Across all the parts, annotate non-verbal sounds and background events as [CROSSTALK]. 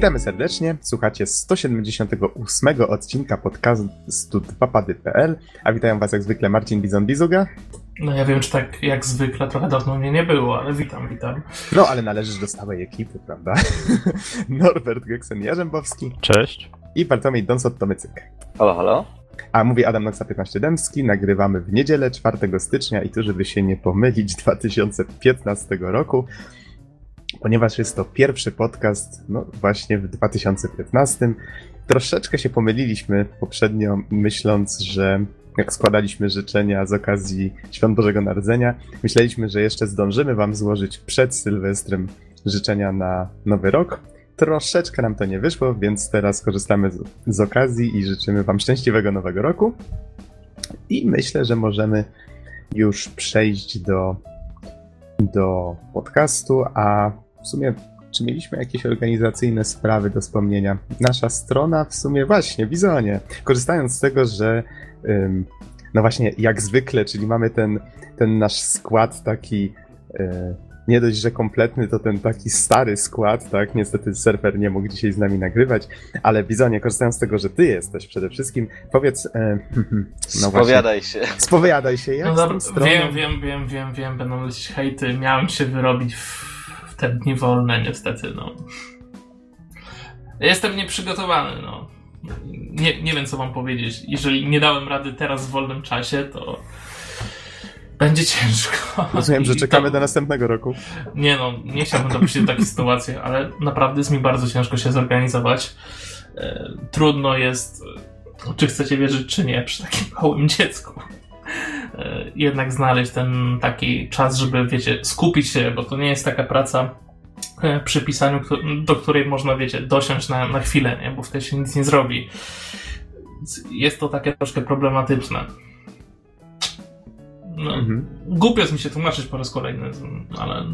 Witamy serdecznie. Słuchacie 178 odcinka podcastu 2pady.pl, a witają was jak zwykle Marcin Bizon-Bizuga. No ja wiem, czy tak jak zwykle, trochę dawno mnie nie było, ale witam, witam. No, ale należysz do stałej ekipy, prawda? [LAUGHS] Norbert Geksen-Jarzębowski. Cześć. I Bartłomiej Donsot-Tomycyk. Halo, halo. A mówi Adam Noxa 15 Dębski, nagrywamy w niedzielę 4 stycznia i tu, żeby się nie pomylić, 2015 roku, ponieważ jest to pierwszy podcast, no właśnie w 2015. Troszeczkę się pomyliliśmy poprzednio, myśląc, że jak składaliśmy życzenia z okazji Świąt Bożego Narodzenia, myśleliśmy, że jeszcze zdążymy wam złożyć przed Sylwestrem życzenia na Nowy Rok. Troszeczkę nam to nie wyszło, więc teraz korzystamy z, z okazji i życzymy wam szczęśliwego Nowego Roku. I myślę, że możemy już przejść do, do podcastu, a w sumie czy mieliśmy jakieś organizacyjne sprawy do wspomnienia? Nasza strona w sumie właśnie, Bizonie, korzystając z tego, że ym, no właśnie jak zwykle, czyli mamy ten, ten nasz skład taki y, nie dość, że kompletny, to ten taki stary skład, tak? Niestety surfer nie mógł dzisiaj z nami nagrywać, ale Bizonie, korzystając z tego, że ty jesteś przede wszystkim, powiedz... E, [LAUGHS] no Spowiadaj się. Spowiadaj się, jak no dobra, Wiem, wiem, wiem, wiem, wiem, będą lecieć hejty, miałem się wyrobić w, w te dni wolne, niestety, no. Jestem nieprzygotowany, no. Nie, nie wiem, co mam powiedzieć. Jeżeli nie dałem rady teraz w wolnym czasie, to będzie ciężko. Rozumiem, że czekamy do następnego roku. Nie no, nie chciałbym dopuścić do takiej sytuacji, ale naprawdę jest mi bardzo ciężko się zorganizować. E, trudno jest, czy chcecie wierzyć, czy nie, przy takim małym dziecku. E, jednak znaleźć ten taki czas, żeby, wiecie, skupić się, bo to nie jest taka praca e, przy pisaniu, do której można, wiecie, dosiąść na, na chwilę, nie? bo wtedy się nic nie zrobi. Jest to takie troszkę problematyczne. No, mhm. Głupio jest mi się tłumaczyć po raz kolejny, ale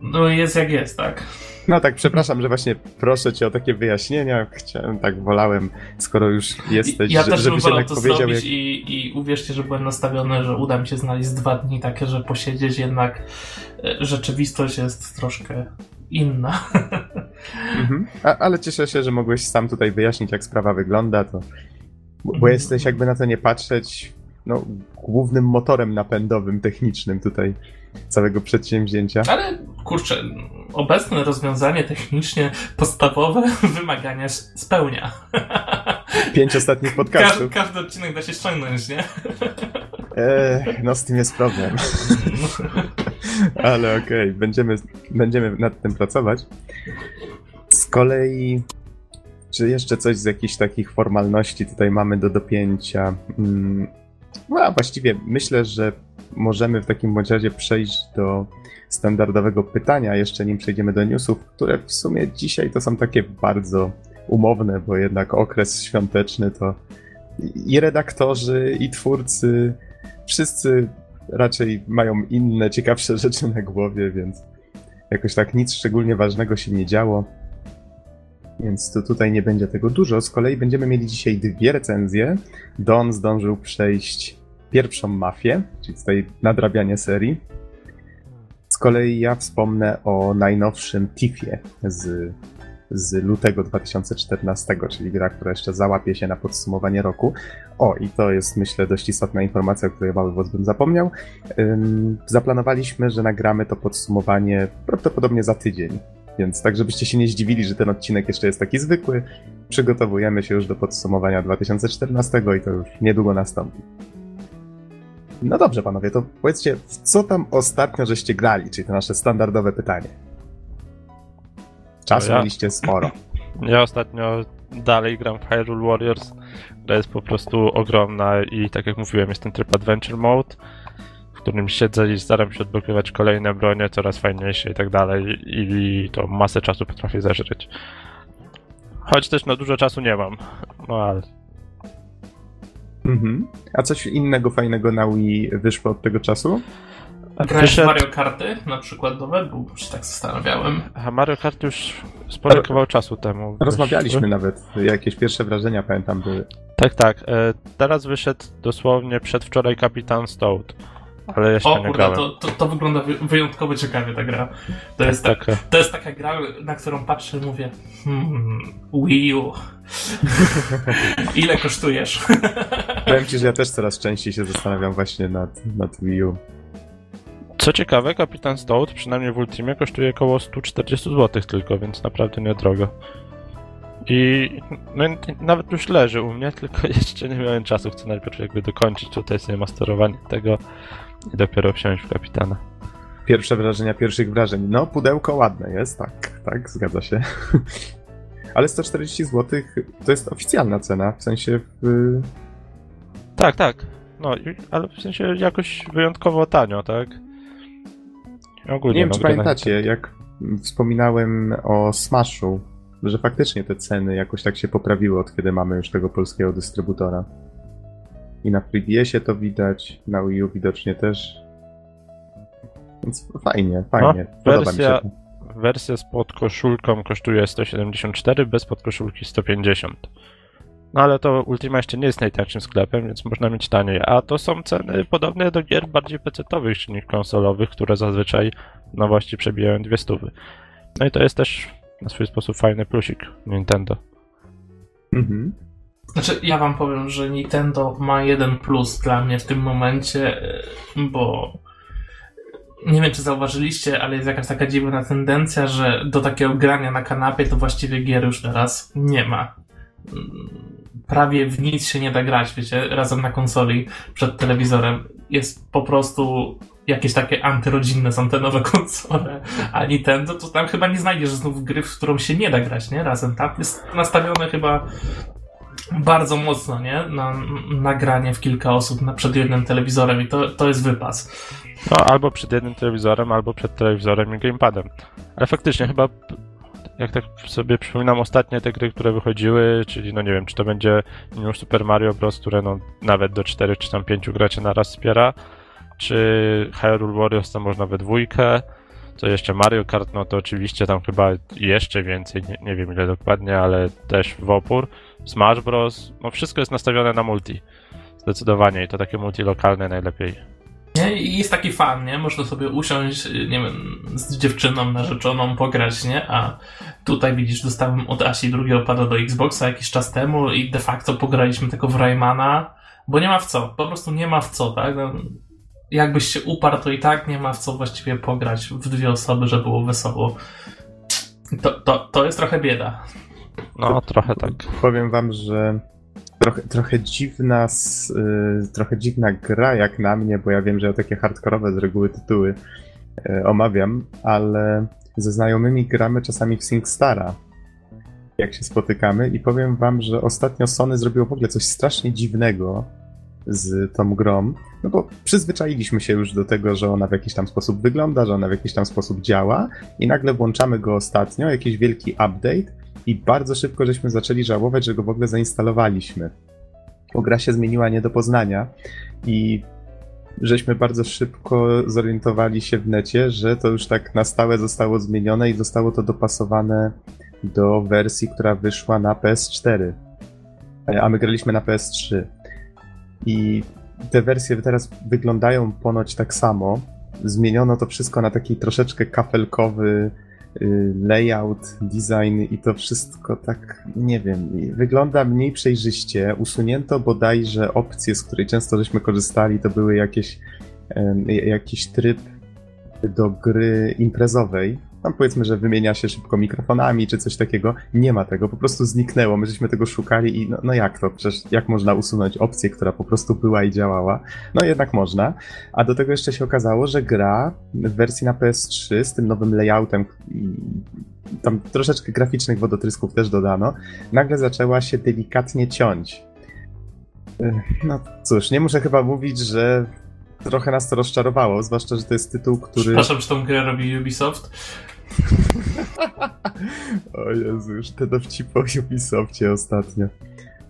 no jest jak jest, tak? No tak, przepraszam, że właśnie proszę cię o takie wyjaśnienia. Chciałem, tak wolałem, skoro już jesteś, ja też żebyś jednak to powiedział. Zrobić jak... i, I uwierzcie, że byłem nastawiony, że uda mi się znaleźć dwa dni takie, że posiedzieć, jednak e, rzeczywistość jest troszkę inna. Mhm. A, ale cieszę się, że mogłeś sam tutaj wyjaśnić, jak sprawa wygląda, to bo mhm. jesteś jakby na to nie patrzeć no, głównym motorem napędowym, technicznym tutaj całego przedsięwzięcia. Ale kurczę, obecne rozwiązanie technicznie podstawowe [LAUGHS] wymagania spełnia. [LAUGHS] Pięć ostatnich podcastów. Każdy, każdy odcinek da się ściągnąć, nie? [LAUGHS] No z tym jest problem. Ale okej, okay, będziemy, będziemy nad tym pracować. Z kolei, czy jeszcze coś z jakichś takich formalności tutaj mamy do dopięcia? No, a właściwie myślę, że możemy w takim bądź razie przejść do standardowego pytania, jeszcze nim przejdziemy do newsów, które w sumie dzisiaj to są takie bardzo umowne, bo jednak okres świąteczny to i redaktorzy, i twórcy, wszyscy raczej mają inne, ciekawsze [LAUGHS] rzeczy na głowie, więc jakoś tak nic szczególnie ważnego się nie działo. Więc to tutaj nie będzie tego dużo. Z kolei będziemy mieli dzisiaj dwie recenzje. Don zdążył przejść pierwszą mafię, czyli tutaj nadrabianie serii. Z kolei ja wspomnę o najnowszym Tiffie z, z lutego 2014, czyli gra, która jeszcze załapie się na podsumowanie roku. O, i to jest myślę dość istotna informacja, o której mały wodz bym zapomniał. Ym, zaplanowaliśmy, że nagramy to podsumowanie prawdopodobnie za tydzień. Więc tak, żebyście się nie zdziwili, że ten odcinek jeszcze jest taki zwykły, przygotowujemy się już do podsumowania 2014 i to już niedługo nastąpi. No dobrze, panowie, to powiedzcie, co tam ostatnio żeście grali, czyli to nasze standardowe pytanie. Czasu ja, mieliście sporo. [CLEARS THROAT] Ja ostatnio dalej gram w Hyrule Warriors, która jest po prostu ogromna i tak jak mówiłem, jest ten tryb Adventure Mode, w którym siedzę i staram się odblokować kolejne bronie, coraz fajniejsze i tak dalej i to masę czasu potrafię zażyć. Choć też na dużo czasu nie mam, no ale Mhm. A coś innego fajnego na Wii wyszło od tego czasu? Grałeś Wyszedł... Mario Karty na przykład nowe? Bo się tak zastanawiałem. A Mario Karty już sporo kawał czasu temu. Rozmawialiśmy wyszły. nawet, jakieś pierwsze wrażenia pamiętam były. Tak, tak. E, teraz wyszedł dosłownie przedwczoraj Kapitan Stout. Ale jeszcze O nie kurde, grałem. to, to, to wygląda wy- wyjątkowo ciekawie ta gra. To jest, tak, Taka, to jest taka gra, na którą patrzę i mówię hmm, Wii U. [LAUGHS] Ile kosztujesz? [LAUGHS] Powiem ci, że ja też coraz częściej się zastanawiam właśnie nad, nad Wii U. Co ciekawe, Kapitan Stout, przynajmniej w Ultimie, kosztuje około 140 zł tylko, więc naprawdę niedrogo. I no, i nawet już leży u mnie, [LAUGHS] tylko jeszcze nie miałem czasu. Chcę najpierw jakby dokończyć tutaj sobie masterowanie tego i dopiero wsiąść w Kapitana. Pierwsze wrażenia pierwszych wrażeń. No, pudełko ładne jest, tak, tak, zgadza się. [LAUGHS] Ale 140 zł to jest oficjalna cena, w sensie w, Tak, tak. No, ale w sensie jakoś wyjątkowo tanio, tak? Ogólnie, Nie wiem, no, czy gry na- pamiętacie, jak wspominałem o Smashu, że faktycznie te ceny jakoś tak się poprawiły od kiedy mamy już tego polskiego dystrybutora. I na 3DS-ie to widać, na Wii U widocznie też. Więc fajnie, fajnie. Podoba wersja- mi się to. Wersja z podkoszulką kosztuje 174, bez podkoszulki 150. No ale to Ultima jeszcze nie jest najtańszym sklepem, więc można mieć taniej. A to są ceny podobne do gier bardziej PC-owych niż konsolowych, które zazwyczaj w nowości przebijają dwie stówy. No i to jest też na swój sposób fajny plusik Nintendo. Mhm. Znaczy, ja wam powiem, że Nintendo ma jeden plus dla mnie w tym momencie, e, bo nie wiem, czy zauważyliście, ale jest jakaś taka dziwna tendencja, że do takiego grania na kanapie to właściwie gier już teraz nie ma. Mm, Prawie w nic się nie da grać, wiecie, razem na konsoli, przed telewizorem. Jest po prostu jakieś takie antyrodzinne są te nowe [LAUGHS] konsole, a Nintendo to tam chyba nie znajdziesz znów gry, w którą się nie da grać, nie? Razem. Tam jest nastawione chyba bardzo mocno, nie? Na nagranie w kilka osób na, przed jednym telewizorem i to, to jest wypas. No albo przed jednym telewizorem, albo przed telewizorem i gamepadem. Ale faktycznie chyba, jak tak sobie przypominam ostatnie te gry, które wychodziły, czyli no nie wiem, czy to będzie już Super Mario Bros., które no nawet do 4 czy tam 5 graczy naraz wspiera, czy Hyrule Warriors to można we dwójkę, co jeszcze Mario Kart, no to oczywiście tam chyba jeszcze więcej, nie, nie wiem ile dokładnie, ale też w opór. Smash Bros., no wszystko jest nastawione na multi. Zdecydowanie i to takie multi lokalne najlepiej. I jest taki fan, nie? Można sobie usiąść, nie wiem, z dziewczyną narzeczoną, pograć, nie? A tutaj widzisz, dostałem od Asi drugiego pada do Xboxa jakiś czas temu i de facto pograliśmy tego w Raymana, bo nie ma w co, po prostu nie ma w co, tak? No, jakbyś się uparł, to i tak nie ma w co właściwie pograć w dwie osoby, żeby było wesoło. To, to, to jest trochę bieda. No, trochę tak. Powiem wam, że trochę, trochę dziwna, s- y, trochę dziwna gra jak na mnie, bo ja wiem, że ja takie hardkorowe z reguły tytuły y, omawiam, ale ze znajomymi gramy czasami w SingStara, jak się spotykamy i powiem wam, że ostatnio Sony zrobiło w ogóle coś strasznie dziwnego z tą grą, no bo przyzwyczailiśmy się już do tego, że ona w jakiś tam sposób wygląda, że ona w jakiś tam sposób działa i nagle włączamy go ostatnio, jakiś wielki update i bardzo szybko żeśmy zaczęli żałować, że go w ogóle zainstalowaliśmy. Bo gra się zmieniła nie do poznania i żeśmy bardzo szybko zorientowali się w necie, że to już tak na stałe zostało zmienione i zostało to dopasowane do wersji, która wyszła na PS4. E, A my graliśmy na PS3. I te wersje teraz wyglądają ponoć tak samo. Zmieniono to wszystko na taki troszeczkę kafelkowy layout, design i to wszystko tak, nie wiem, wygląda mniej przejrzyście. Usunięto bodajże opcje, z której często żeśmy korzystali, to były jakieś, jakiś tryb do gry imprezowej. Tam powiedzmy, że wymienia się szybko mikrofonami czy coś takiego. Nie ma tego, po prostu zniknęło. My żeśmy tego szukali i no, no jak to? Przecież jak można usunąć opcję, która po prostu była i działała? No jednak można. A do tego jeszcze się okazało, że gra w wersji na PS3 z tym nowym layoutem i tam troszeczkę graficznych wodotrysków też dodano, nagle zaczęła się delikatnie ciąć. No cóż, nie muszę chyba mówić, że trochę nas to rozczarowało, zwłaszcza, że to jest tytuł, który... Przepraszam, czy tą grę robi Ubisoft? O Jezu, już te dowcipy o Ubisoftie ostatnio.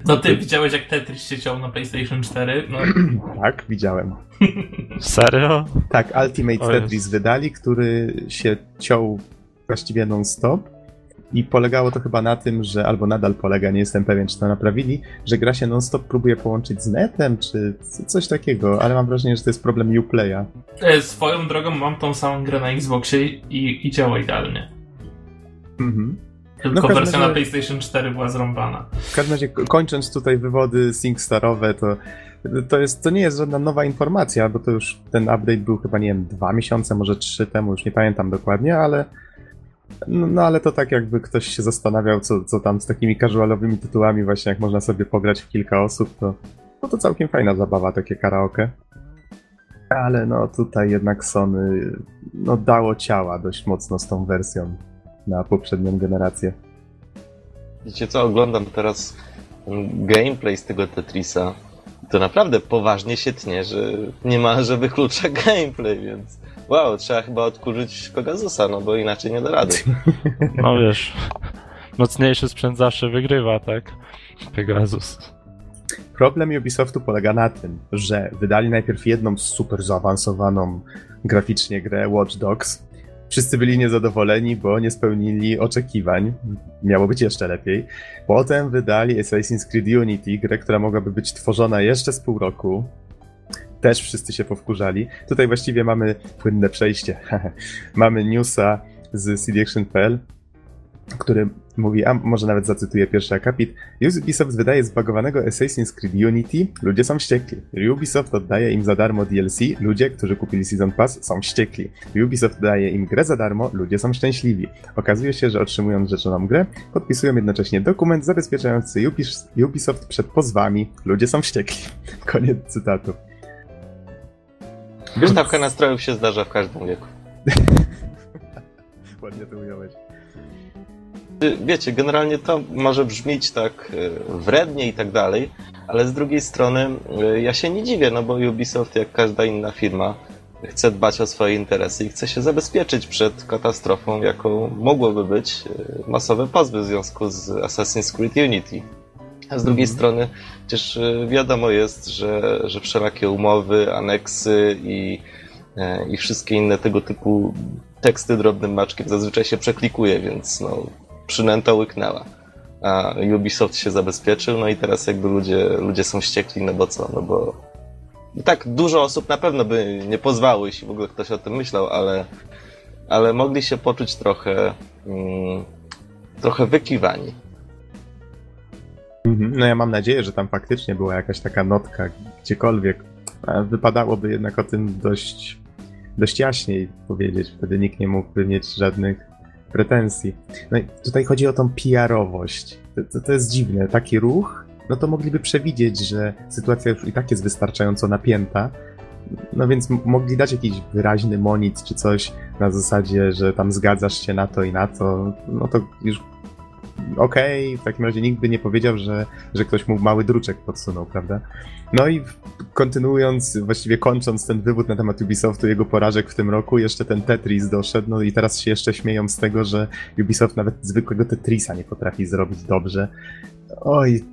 No ty widziałeś jak Tetris się ciął na PlayStation 4? No, [CLEARS THROAT] Tak, widziałem. [LAUGHS] Serio? Tak, Ultimate Tetris wydali, który się ciął właściwie non-stop. I polegało to chyba na tym, że albo nadal polega, nie jestem pewien, czy to naprawili, że gra się non-stop próbuje połączyć z netem, czy coś takiego, ale mam wrażenie, że to jest problem Uplaya. E, swoją drogą mam tą samą grę na Xboxie i, i działa idealnie. Mhm. Tylko no, wersja razie, na PlayStation 4 była zrąbana. W każdym razie, kończąc tutaj wywody SingStarowe, to to, jest, to nie jest żadna nowa informacja, bo to już ten update był chyba, nie wiem, dwa miesiące, może trzy temu, już nie pamiętam dokładnie, ale no, no, ale to tak jakby ktoś się zastanawiał, co, co tam z takimi casualowymi tytułami właśnie, jak można sobie pograć w kilka osób, to, no to całkiem fajna zabawa, takie karaoke. Ale no tutaj jednak Sony no, dało ciała dość mocno z tą wersją na poprzednią generację. Wiecie co, oglądam teraz gameplay z tego Tetrisa. To naprawdę poważnie się tnie, że nie ma, że wyklucza [LAUGHS] gameplay, więc wow, trzeba chyba odkurzyć Pegasusa, no bo inaczej nie da rady. [LAUGHS] No wiesz, mocniejszy sprzęt zawsze wygrywa, tak? Pegasus. Problem Ubisoftu polega na tym, że wydali najpierw jedną super zaawansowaną graficznie grę Watch Dogs. Wszyscy byli niezadowoleni, bo nie spełnili oczekiwań. Miało być jeszcze lepiej. Potem wydali Assassin's Creed Unity, grę, która mogłaby być tworzona jeszcze z pół roku też wszyscy się powkurzali. Tutaj właściwie mamy płynne przejście. [LAUGHS] mamy newsa z cdaction.pl, który mówi, a może nawet zacytuję pierwszy akapit. Ubisoft wydaje zbagowanego Assassin's Creed Unity, ludzie są wściekli. Ubisoft oddaje im za darmo DLC, ludzie, którzy kupili Season Pass, są wściekli. Ubisoft daje im grę za darmo, ludzie są szczęśliwi. Okazuje się, że otrzymując rzeczoną grę, podpisują jednocześnie dokument zabezpieczający Ubisoft przed pozwami, ludzie są wściekli. [LAUGHS] Koniec cytatu. Wystawka nastrojów się zdarza w każdym wieku. [LAUGHS] Ładnie to ująłeś. Wiecie, generalnie to może brzmieć tak e, wrednie i tak dalej, ale z drugiej strony e, ja się nie dziwię, no bo Ubisoft, jak każda inna firma, chce dbać o swoje interesy i chce się zabezpieczyć przed katastrofą, jaką mogłoby być masowe pozwy w związku z Assassin's Creed Unity. A z drugiej mhm. strony przecież y, wiadomo jest, że, że wszelakie umowy, aneksy i, e, i wszystkie inne tego typu teksty drobnym maczkiem zazwyczaj się przeklikuje, więc no, przynęta łyknęła. A Ubisoft się zabezpieczył, no i teraz jakby ludzie, ludzie są ściekli, no bo co, no bo i tak dużo osób na pewno by nie pozwało, jeśli w ogóle ktoś o tym myślał, ale, ale mogli się poczuć trochę, mm, trochę wykiwani. Mhm. No ja mam nadzieję, że tam faktycznie była jakaś taka notka gdziekolwiek. Wypadałoby jednak o tym dość, dość jaśniej powiedzieć, wtedy nikt nie mógłby mieć żadnych pretensji. No i tutaj chodzi o tą PR-owość. To, to, to jest dziwne. Taki ruch, no to mogliby przewidzieć, że sytuacja już i tak jest wystarczająco napięta, no więc mogli dać jakiś wyraźny monit czy coś na zasadzie, że tam zgadzasz się na to i na to, no to już okej, okay, w takim razie nikt by nie powiedział, że, że ktoś mu mały druczek podsunął, prawda? No i kontynuując, właściwie kończąc ten wywód na temat Ubisoftu, jego porażek w tym roku, jeszcze ten Tetris doszedł, no i teraz się jeszcze śmieją z tego, że Ubisoft nawet zwykłego Tetrisa nie potrafi zrobić dobrze. Oj,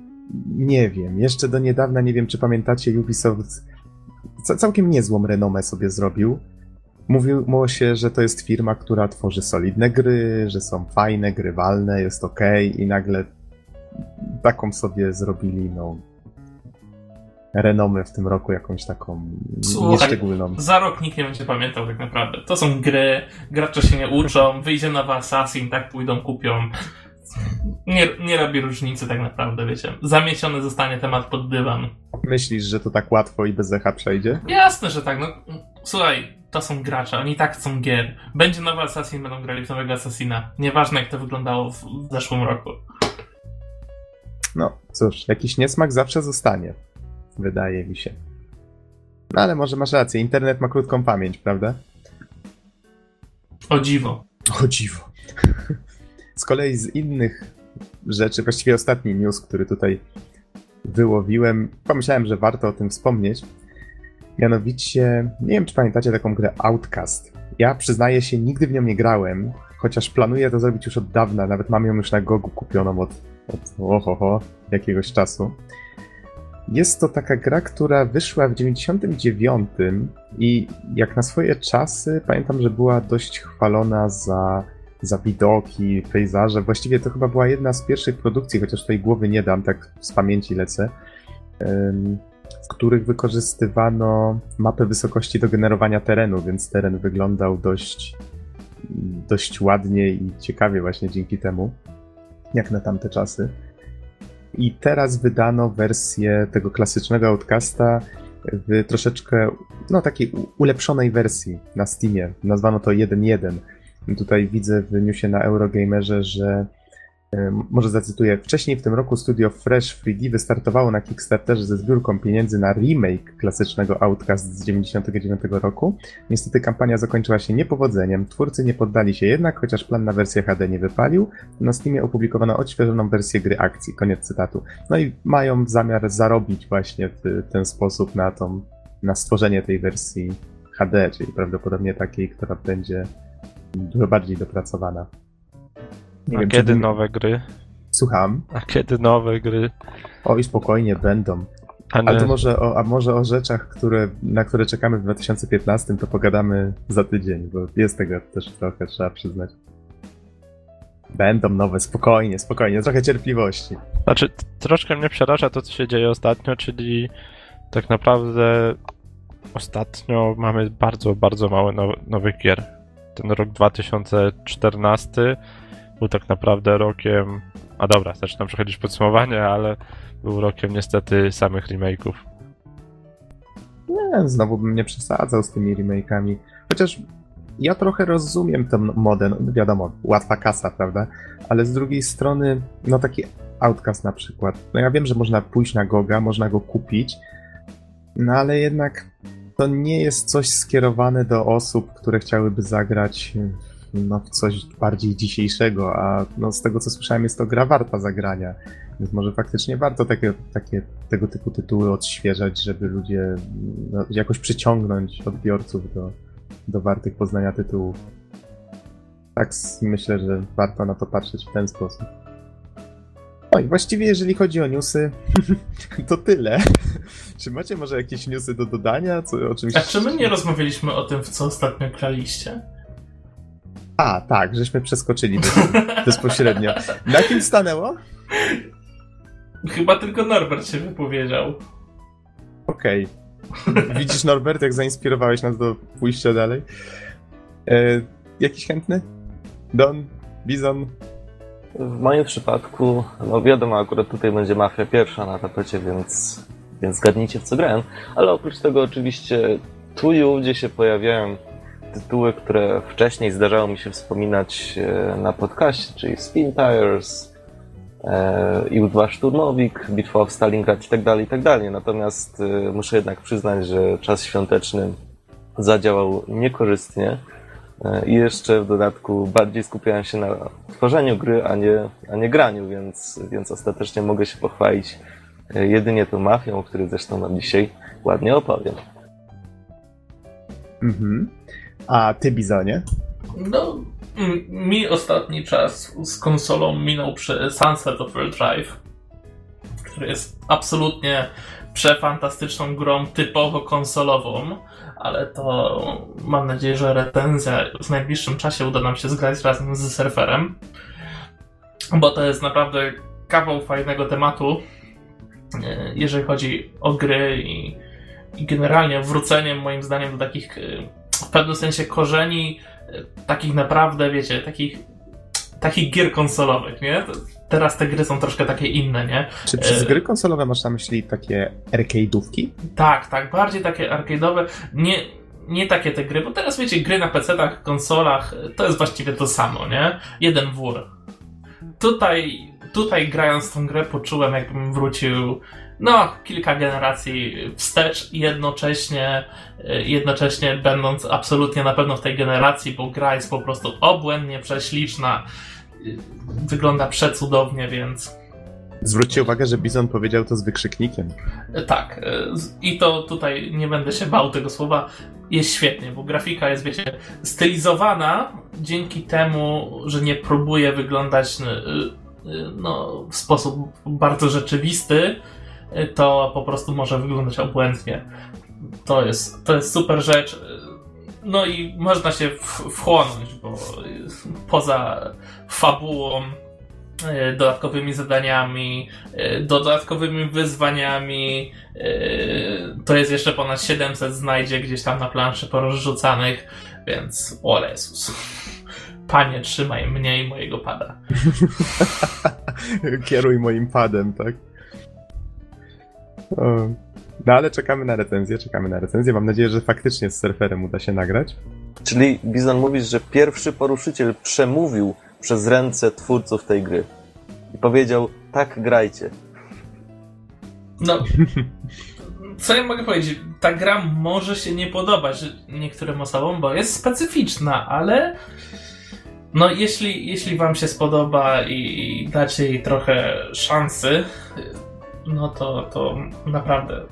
nie wiem, jeszcze do niedawna nie wiem, czy pamiętacie, Ubisoft całkiem niezłą renomę sobie zrobił. Mówiło się, że to jest firma, która tworzy solidne gry, że są fajne, grywalne, jest ok, i nagle taką sobie zrobili, no, renomę w tym roku, jakąś taką Słuchaj, nieszczególną. Za rok nikt nie będzie pamiętał tak naprawdę. To są gry, gracze się nie uczą, wyjdzie nowy Assassin, tak pójdą, kupią. Nie, nie robi różnicy tak naprawdę, wiecie. Zamieciony zostanie temat pod dywan. Myślisz, że to tak łatwo i bez echa przejdzie? Jasne, że tak. No, słuchaj, to są gracze, oni tak chcą gier. Będzie nowy Assassin, będą grali w nowego Assassina. Nieważne jak to wyglądało w, w zeszłym roku. No cóż, jakiś niesmak zawsze zostanie. Wydaje mi się. No ale może masz rację, internet ma krótką pamięć, prawda? O dziwo. O dziwo. [LAUGHS] Z kolei z innych rzeczy, właściwie ostatni news, który tutaj wyłowiłem, pomyślałem, że warto o tym wspomnieć. Mianowicie, nie wiem czy pamiętacie taką grę Outcast. Ja przyznaję się, nigdy w nią nie grałem, chociaż planuję to zrobić już od dawna, nawet mam ją już na Gogu kupioną od, od ohoho, jakiegoś czasu. Jest to taka gra, która wyszła w 99 i jak na swoje czasy pamiętam, że była dość chwalona za za widoki, pejzaże. Właściwie to chyba była jedna z pierwszych produkcji, chociaż tej głowy nie dam, tak z pamięci lecę, w których wykorzystywano mapę wysokości do generowania terenu, więc teren wyglądał dość, dość ładnie i ciekawie właśnie dzięki temu, jak na tamte czasy. I teraz wydano wersję tego klasycznego Outcasta w troszeczkę, no takiej ulepszonej wersji na Steamie. Nazwano to 1.1. Tutaj widzę w newsie na Eurogamerze, że może zacytuję. Wcześniej w tym roku studio Fresh 3D wystartowało na Kickstarterze ze zbiórką pieniędzy na remake klasycznego Outcast z 1999 roku. Niestety kampania zakończyła się niepowodzeniem. Twórcy nie poddali się jednak, chociaż plan na wersję HD nie wypalił. Na Steamie opublikowano odświeżoną wersję gry akcji. Koniec cytatu. No i mają zamiar zarobić właśnie w ten sposób na tą, na stworzenie tej wersji HD, czyli prawdopodobnie takiej, która będzie dużo bardziej dopracowana. Nie A wiem, kiedy nowe gry? Słucham. A kiedy nowe gry? Oj, spokojnie, będą. A, może o, a może o rzeczach, które, na które czekamy w 2015, to pogadamy za tydzień, bo jest tego też trochę, trzeba przyznać. Będą nowe, spokojnie, spokojnie, trochę cierpliwości. Znaczy, troszkę mnie przeraża to, co się dzieje ostatnio, czyli tak naprawdę ostatnio mamy bardzo, bardzo mało nowych gier. Ten rok 2014 był tak naprawdę rokiem. A dobra, zaczynam przechodzić podsumowanie, ale był rokiem niestety samych remake'ów. Nie, znowu bym nie przesadzał z tymi remake'ami. Chociaż ja trochę rozumiem tę modę, no wiadomo, łatwa kasa, prawda? Ale z drugiej strony, no taki Outcast na przykład. No ja wiem, że można pójść na Goga, można go kupić, no ale jednak to nie jest coś skierowane do osób, które chciałyby zagrać no, coś bardziej dzisiejszego, a no, z tego co słyszałem jest to gra warta zagrania. Więc może faktycznie warto takie, takie tego typu tytuły odświeżać, żeby ludzie no, jakoś przyciągnąć odbiorców do, do wartych poznania tytułów. Tak myślę, że warto na to patrzeć w ten sposób. No i właściwie jeżeli chodzi o newsy, [LAUGHS] to tyle. [LAUGHS] Czy macie może jakieś newsy do dodania? Co, o czymś... A czy my nie rozmawialiśmy o tym, w co ostatnio graliście? A, tak, żeśmy przeskoczyli bezpośrednio. Na kim stanęło? Chyba tylko Norbert się wypowiedział. Okej. Okay. Widzisz, Norbert, jak zainspirowałeś nas do pójścia dalej? E, jakiś chętny? Don? Bizon? W moim przypadku, no wiadomo, akurat tutaj będzie Mafia pierwsza na tapecie, więc, więc zgadnijcie w co grałem. Ale oprócz tego oczywiście tu i gdzie się pojawiają tytuły, które wcześniej zdarzało mi się wspominać e, na podcaście, czyli Spin Tires, e, IU-2 Szturmowik, Bitwa o Stalingrad i tak dalej, i tak dalej. Natomiast e, muszę jednak przyznać, że czas świąteczny zadziałał niekorzystnie i jeszcze w dodatku bardziej skupiałem się na tworzeniu gry, a nie, a nie graniu, więc, więc ostatecznie mogę się pochwalić jedynie tą mafią, o której zresztą nam dzisiaj ładnie opowiem. Mhm. A ty, Bizonie? No, mi ostatni czas z konsolą minął przy Sunset Overdrive, który jest absolutnie przefantastyczną grą typowo konsolową, ale to mam nadzieję, że recenzja w najbliższym czasie uda nam się zgrać razem z surferem, bo to jest naprawdę kawał fajnego tematu, e, jeżeli chodzi o gry i, i generalnie wróceniem moim zdaniem do takich e, w pewnym sensie korzeni e, takich naprawdę, wiecie, takich, takich gier konsolowych, nie? Teraz te gry są troszkę takie inne, nie? Czy przez e, gry konsolowe masz na myśli takie arcade'ówki? Tak, tak, bardziej takie arcade'owe. Nie, nie takie te gry, bo teraz wiecie, gry na PC-tach, konsolach to jest właściwie to samo, nie? Jeden wór. Tutaj, tutaj grając tą grę poczułem, jakbym wrócił no, kilka generacji wstecz jednocześnie, y, jednocześnie będąc absolutnie na pewno w tej generacji, bo gra jest po prostu obłędnie prześliczna, y, wygląda przecudownie, więc... Zwróćcie uwagę, że Bizon powiedział to z wykrzyknikiem. Y, tak, i to tutaj nie będę się bał tego słowa, jest świetnie, bo grafika jest, wiecie, stylizowana dzięki temu, że nie próbuje wyglądać no, w sposób bardzo rzeczywisty, to po prostu może wyglądać obłędnie. To jest, to jest super rzecz. no i można się wchłonąć, bo poza fabułą, e, dodatkowymi zadaniami, e, dodatkowymi wyzwaniami, to jest jeszcze ponad 700 znajdzie gdzieś tam na planszy porozrzucanych, więc o Jezus. Panie, trzymaj mnie i mojego pada. [LAUGHS] Kieruj moim padem, tak? No ale czekamy na recenzję, czekamy na recenzję. Mam nadzieję, że faktycznie z surferem uda się nagrać. Czyli Bizon mówisz, że pierwszy poruszyciel przemówił przez ręce twórców tej gry i powiedział: tak, grajcie. No. Co ja mogę powiedzieć? Ta gra może się nie podobać niektórym osobom, bo jest specyficzna, ale no jeśli, jeśli wam się spodoba i dacie jej trochę szansy, no to, to naprawdę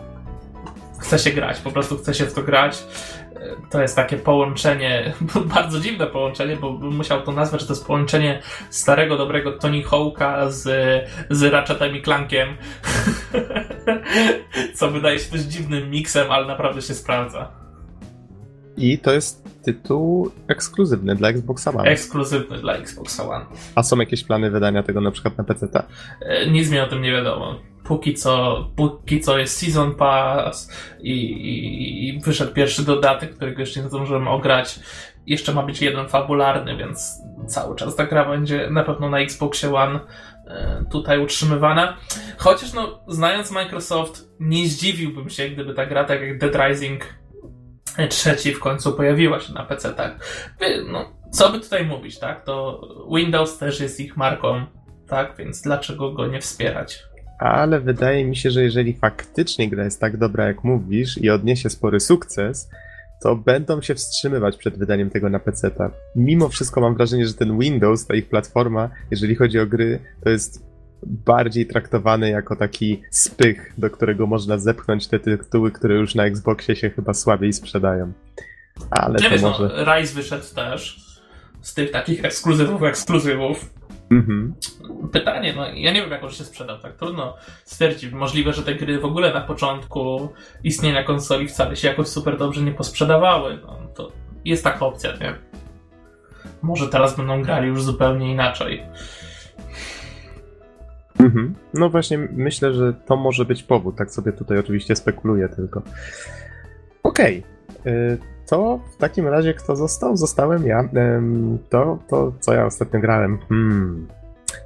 chce się grać, po prostu chce się w to grać. To jest takie połączenie, [LAUGHS] bardzo dziwne połączenie, bo bym musiał to nazwać, że to jest połączenie starego, dobrego Tony Hawk'a z, z Ratchetem i Clankiem. [LAUGHS] Co wydaje się dość dziwnym miksem, ale naprawdę się sprawdza. I to jest tytuł ekskluzywny dla Xboxa One. Ekskluzywny dla Xboxa One. A są jakieś plany wydania tego na przykład na PC? E, nic mi o tym nie wiadomo póki co, póki co jest Season Pass i, i, i wyszedł pierwszy dodatek, którego jeszcze nie zdążyłem ograć. Jeszcze ma być jeden fabularny, więc cały czas ta gra będzie na pewno na Xboxie One e, tutaj utrzymywana. Chociaż no, znając Microsoft, nie zdziwiłbym się, gdyby ta gra, tak jak Dead Rising trzeci w końcu pojawiła się na PC, tak. No, co by tutaj mówić, tak? To Windows też jest ich marką, tak? Więc dlaczego go nie wspierać? ale wydaje mi się, że jeżeli faktycznie gra jest tak dobra, jak mówisz i odniesie spory sukces, to będą się wstrzymywać przed wydaniem tego na PC. Mimo wszystko mam wrażenie, że ten Windows, ta ich platforma, jeżeli chodzi o gry, to jest bardziej traktowany jako taki spych, do którego można zepchnąć te tytuły, które już na Xboxie się chyba słabiej sprzedają. Ale nie to wiesz, no, może... no, Rise wyszedł też z tych takich ekskluzywów, ekskluzywów. Mhm. Pytanie, no ja nie wiem jak on się sprzedał, tak trudno stwierdzić. Możliwe, że te gry w ogóle na początku istnienia konsoli wcale się jakoś super dobrze nie posprzedawały. No, to jest taka opcja, nie? Może teraz będą grali już zupełnie inaczej. Mhm. No właśnie, myślę, że to może być powód. Tak sobie tutaj oczywiście spekuluję tylko. Okej. Okay to w takim razie kto został? Zostałem ja. To, to co ja ostatnio grałem. Hmm.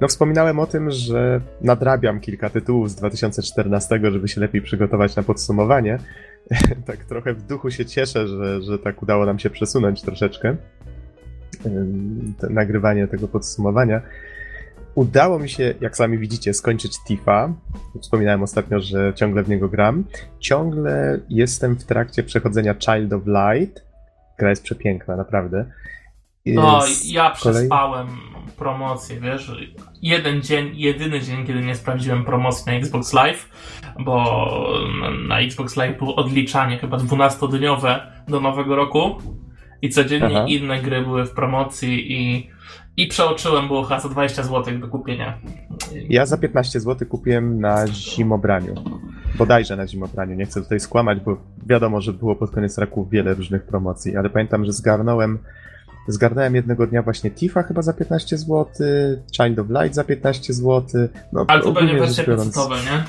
No wspominałem o tym, że nadrabiam kilka tytułów z 2014, żeby się lepiej przygotować na podsumowanie. [LAUGHS] tak trochę w duchu się cieszę, że, że tak udało nam się przesunąć troszeczkę nagrywanie tego podsumowania. Udało mi się, jak sami widzicie, skończyć Tifa. Wspominałem ostatnio, że ciągle w niego gram. Ciągle jestem w trakcie przechodzenia Child of Light. Gra jest przepiękna, naprawdę. No, ja przespałem kolei... promocję, wiesz. Jeden dzień, jedyny dzień, kiedy nie sprawdziłem promocji na Xbox Live, bo na Xbox Live było odliczanie chyba 12-dniowe do nowego roku i codziennie Aha. inne gry były w promocji i i przeoczyłem, było chyba za 20 zł do kupienia. Ja za 15 zł kupiłem na zimobraniu. Bodajże na zimobraniu. Nie chcę tutaj skłamać, bo wiadomo, że było pod koniec roku wiele różnych promocji, ale pamiętam, że zgarnąłem Zgarnąłem jednego dnia właśnie Tifa chyba za 15 zł, Child of Light za 15 zł. No, Ale to pewnie wersje biorąc... nie?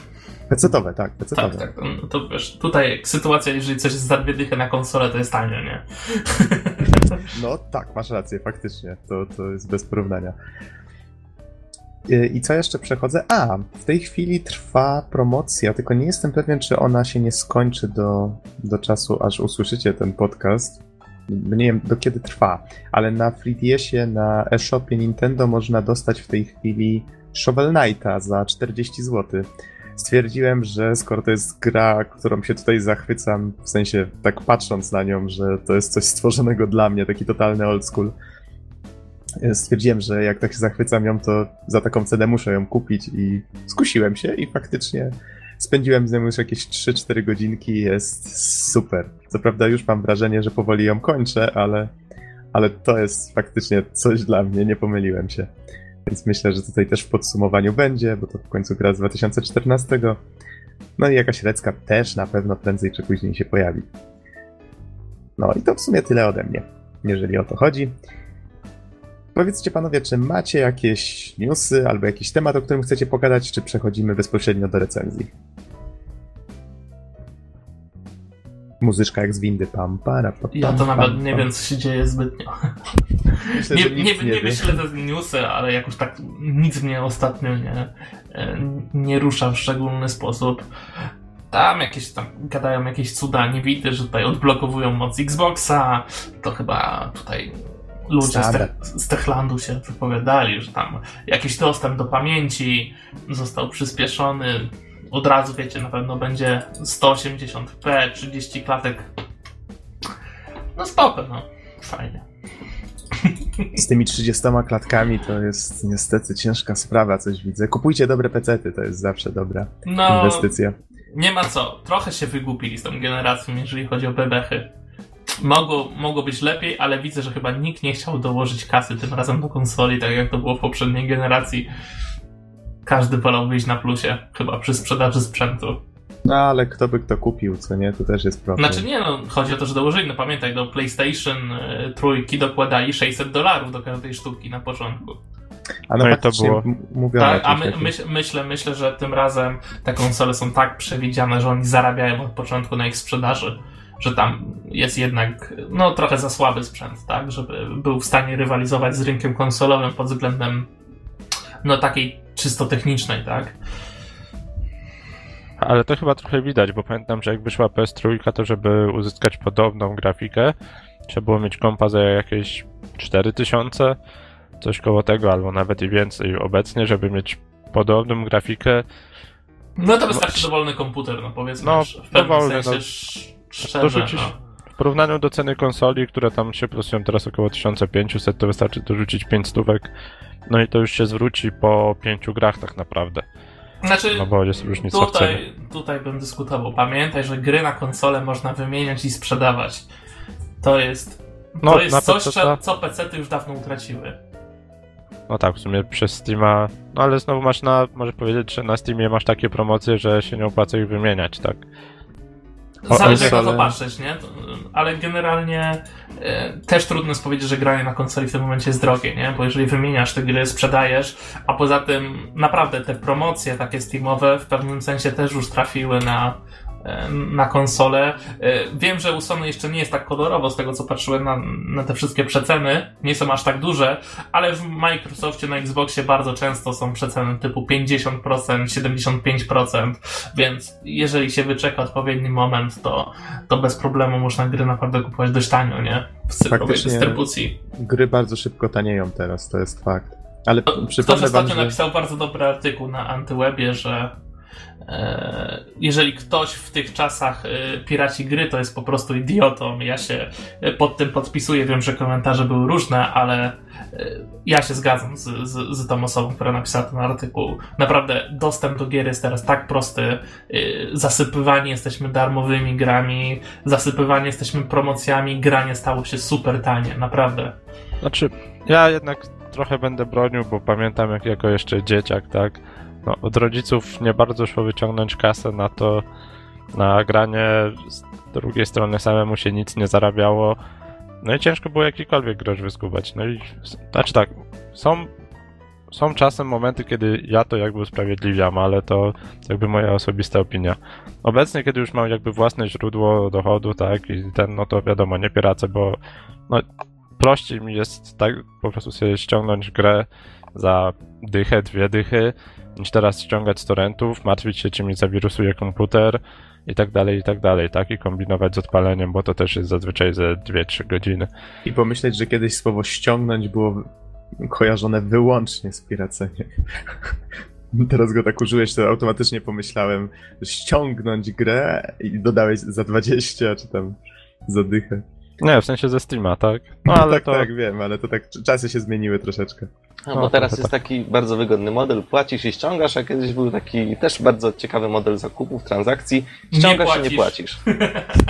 Pecetowe, tak, pecetowe. Tak, tak. No, to wiesz, tutaj sytuacja, jeżeli coś jest za dwie na konsolę, to jest tanio, nie? [LAUGHS] No tak, masz rację, faktycznie. To, to jest bez porównania. I co jeszcze przechodzę? A, w tej chwili trwa promocja, tylko nie jestem pewien, czy ona się nie skończy do, do czasu, aż usłyszycie ten podcast. Nie wiem, do kiedy trwa, ale na 3 na eShopie Nintendo można dostać w tej chwili Shovel Knighta za 40 zł stwierdziłem, że skoro to jest gra, którą się tutaj zachwycam, w sensie tak patrząc na nią, że to jest coś stworzonego dla mnie, taki totalny old school, stwierdziłem, że jak tak się zachwycam ją, to za taką cenę muszę ją kupić i skusiłem się i faktycznie spędziłem z nią już jakieś 3-4 godzinki, jest super. Co prawda już mam wrażenie, że powoli ją kończę, ale, ale to jest faktycznie coś dla mnie, nie pomyliłem się. Więc myślę, że tutaj też w podsumowaniu będzie, bo to w końcu gra z 2014. No i jakaś recka też na pewno prędzej czy później się pojawi. No i to w sumie tyle ode mnie, jeżeli o to chodzi. Powiedzcie panowie, czy macie jakieś newsy albo jakiś temat, o którym chcecie pogadać, czy przechodzimy bezpośrednio do recenzji? Muzyczka jak z windy, pam, para, pam, Ja to pam, nawet pam, nie pam. wiem, co się dzieje zbytnio. Myślę, Nie, że nie, nie, wie. wyślę te newsy, ale jakoś tak nic mnie ostatnio nie, e, nie rusza w szczególny sposób. Tam jakieś tam gadają jakieś cuda, nie widzę, że tutaj odblokowują moc Xboxa. To chyba tutaj ludzie z, te, z Techlandu się wypowiadali, że tam jakiś dostęp do pamięci został przyspieszony. Od razu wiecie, na pewno będzie 180p, 30 klatek. No spoko, no. Fajnie. Z tymi 30 klatkami to jest niestety ciężka sprawa, coś widzę. Kupujcie dobre pecety, to jest zawsze dobra No, inwestycja. nie ma co. Trochę się wygłupili z tą generacją, jeżeli chodzi o bebechy. Mogło, mogło być lepiej, ale widzę, że chyba nikt nie chciał dołożyć kasy tym razem do konsoli, tak jak to było w poprzedniej generacji. Każdy wolał wyjść na plusie, chyba przy sprzedaży sprzętu. No ale kto by kto kupił, co nie? To też jest problem. Znaczy nie no, chodzi o to, że dołożyli, no pamiętaj, do PlayStation y, trójki dokładali 600 dolarów do każdej sztuki na początku. A no, No i to było- mówiono Tak, o a my, myśl, myślę, myślę, że tym razem te konsole są tak przewidziane, że oni zarabiają od początku na ich sprzedaży, że tam jest jednak no trochę za słaby sprzęt, tak, żeby był w stanie rywalizować z rynkiem konsolowym pod względem no takiej czysto technicznej, tak. Ale to chyba trochę widać, bo pamiętam, że jak wyszła PS3, to żeby uzyskać podobną grafikę, trzeba było mieć kompa za jakieś 4000, coś koło tego, albo nawet i więcej obecnie, żeby mieć podobną grafikę. No to wystarczy dowolny komputer, no powiedzmy, No, w pewnym dowolny, sensie no. sz- szczerze, Dorzucić no. W porównaniu do ceny konsoli, które tam się prosują teraz około 1500, to wystarczy dorzucić 5 stówek. No i to już się zwróci po 5 grach tak naprawdę. Znaczy, No bo jest różnica. Tutaj, tutaj bym dyskutował. Pamiętaj, że gry na konsole można wymieniać i sprzedawać. To jest, No, to jest coś, PC-ta co, co PC-ty już dawno utraciły. No tak, w sumie przez Steama. No ale znowu masz na. Może powiedzieć, że na Steamie masz takie promocje, że się nie opłaca ich wymieniać, tak? Zależy jak na to patrzeć, nie? Ale generalnie e, też trudno jest powiedzieć, że granie na konsoli w tym momencie jest drogie, nie? Bo jeżeli wymieniasz te gry, sprzedajesz, a poza tym naprawdę te promocje takie Steamowe w pewnym sensie też już trafiły na, na konsolę. E, Wiem, że u Sony jeszcze nie jest tak kolorowo z tego, co patrzyłem na, na te wszystkie przeceny. Nie są aż tak duże, ale w Microsoftie na Xboxie bardzo często są przeceny typu 50%, 75%, więc jeżeli się wyczeka odpowiedni moment, to, to bez problemu można gry naprawdę kupować dość tanio, nie? W cyfrowej dystrybucji. Gry bardzo szybko tanieją teraz, to jest fakt. Ale Ktoś przypomnę wam, ostatnio że... napisał bardzo dobry artykuł na Antywebie, że jeżeli ktoś w tych czasach e, piraci gry, to jest po prostu idiotą. Ja się e, pod tym podpisuję. Wiem, że komentarze były różne, ale e, ja się zgadzam z, z, z tą osobą, która napisała ten artykuł. Naprawdę dostęp do gier jest teraz tak prosty. E, zasypywani jesteśmy darmowymi grami, zasypywani jesteśmy promocjami, granie stało się super tanie, naprawdę. Znaczy, ja jednak trochę będę bronił, bo pamiętam jak jako jeszcze dzieciak, tak? No, od rodziców nie bardzo szło wyciągnąć kasę na to, na granie. Z drugiej strony samemu się nic nie zarabiało. No i ciężko było jakikolwiek grosz wyskubać. No i znaczy tak, są, są czasem momenty, kiedy ja to jakby usprawiedliwiam, ale to jakby moja osobista opinia. Obecnie, kiedy już mam jakby własne źródło dochodu, tak, i ten, no to wiadomo, nie piracę, bo no, prościej mi jest tak po prostu sobie ściągnąć grę za dychę, dwie dychy, niż teraz ściągać z torrentów, martwić się, czy mi zawirusuje komputer i tak dalej, i tak dalej, tak? I kombinować z odpaleniem, bo to też jest zazwyczaj ze 2-3 godziny. I pomyśleć, że kiedyś słowo ściągnąć było kojarzone wyłącznie z piraceniem. [LAUGHS] Teraz go tak użyłeś, to automatycznie pomyślałem ściągnąć grę i dodałeś za 20, czy tam za dychę. Nie, w sensie ze Steama, tak? No ale tak, to... tak, wiem, ale to tak czasy się zmieniły troszeczkę. No, bo teraz jest taki bardzo wygodny model, płacisz i ściągasz, a kiedyś był taki też bardzo ciekawy model zakupów, transakcji. Ściągasz i nie płacisz.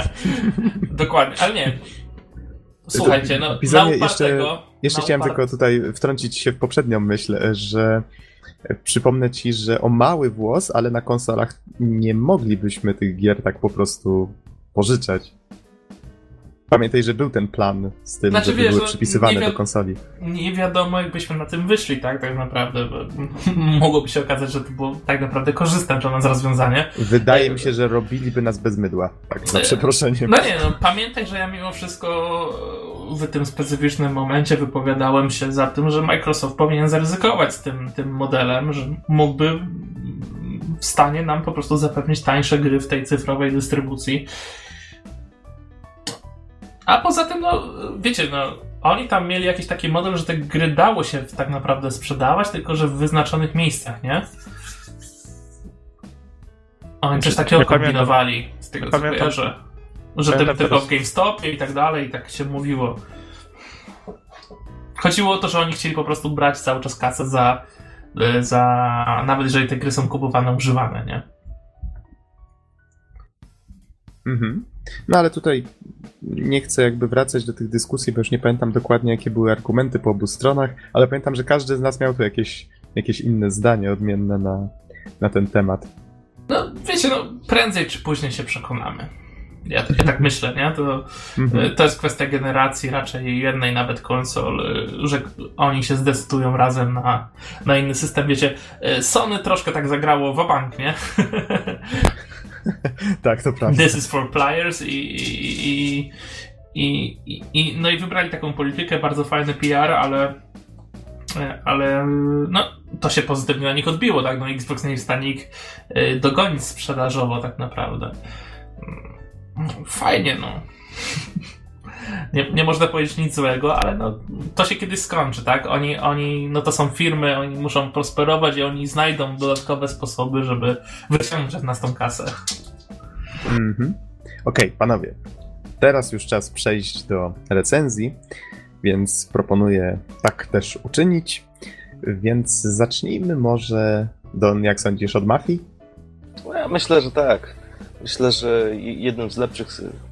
[LAUGHS] Dokładnie, ale nie. Słuchajcie, no, na jeszcze- upartego, Jeszcze na chciałem tylko tutaj wtrącić się w poprzednią myśl, że przypomnę ci, że o mały włos, ale na konsolach nie moglibyśmy tych gier tak po prostu pożyczać. Pamiętaj, że był ten plan z tym, Znaczy, żeby wiesz, były no, przypisywane do konsoli. Nie wiadomo, jakbyśmy na tym wyszli, tak, tak naprawdę. Bo [LAUGHS] mogłoby się okazać, że to było tak naprawdę korzystne dla nas rozwiązanie. Wydaje E, mi się, że robiliby nas bez mydła. Tak, za e, przeproszeniem. No nie, no pamiętaj, że ja mimo wszystko w tym specyficznym momencie wypowiadałem się za tym, że Microsoft powinien zaryzykować z tym, tym modelem, że mógłby w stanie nam po prostu zapewnić tańsze gry w tej cyfrowej dystrybucji. A poza tym, no wiecie, no oni tam mieli jakiś taki model, że te gry dało się tak naprawdę sprzedawać, tylko że w wyznaczonych miejscach, nie? Oni coś takiego pamiętam. kombinowali, z tego co kojarzę. Że Pamiętam tylko teraz- w GameStopie i tak dalej, i tak się mówiło. Chodziło o to, że oni chcieli po prostu brać cały czas kasę za, y, za nawet jeżeli te gry są kupowane, używane, nie? Mhm. No ale tutaj nie chcę jakby wracać do tych dyskusji, bo już nie pamiętam dokładnie, jakie były argumenty po obu stronach, ale pamiętam, że każdy z nas miał tu jakieś, jakieś inne zdanie odmienne na, na ten temat. No, wiecie, no, prędzej czy później się przekonamy. Ja, ja tak myślę, nie? To, Mhm. to jest kwestia generacji raczej jednej nawet konsol, y, że oni się zdecydują razem na, na inny system. Wiecie, y, Sony troszkę tak zagrało w bank, nie? [LAUGHS] [LAUGHS] Tak, to prawda. This is for players i, i, i, i, i, no i wybrali taką politykę, bardzo fajny PR, ale ale no to się pozytywnie na nich odbiło, tak? No Xbox nie jest w stanie ich y, dogonić sprzedażowo tak naprawdę. Mm, Fajnie, no. [LAUGHS] Nie, nie można powiedzieć nic złego, ale no, to się kiedyś skończy, tak? Oni, oni, no to są firmy, oni muszą prosperować i oni znajdą dodatkowe sposoby, żeby wyciągnąć od nas tą kasę. Mhm. Okej, panowie. Teraz już czas przejść do recenzji, więc proponuję tak też uczynić. Więc zacznijmy może, Don, jak sądzisz, od mafii? No, ja myślę, że tak. Myślę, że jednym z lepszych,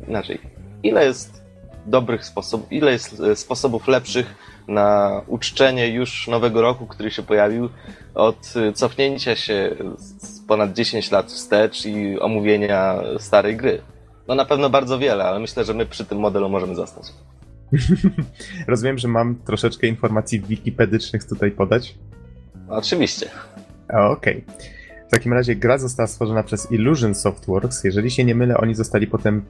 inaczej, ile jest dobrych sposobów, ile jest e, sposobów lepszych na uczczenie już nowego roku, który się pojawił, od e, cofnięcia się ponad 10 lat wstecz i omówienia starej gry. No na pewno bardzo wiele, ale myślę, że my przy tym modelu możemy zostać. [LAUGHS] Rozumiem, że mam troszeczkę informacji wikipedycznych tutaj podać. Oczywiście. Okej. W takim razie gra została stworzona przez Illusion Softworks. Jeżeli się nie mylę, oni zostali potem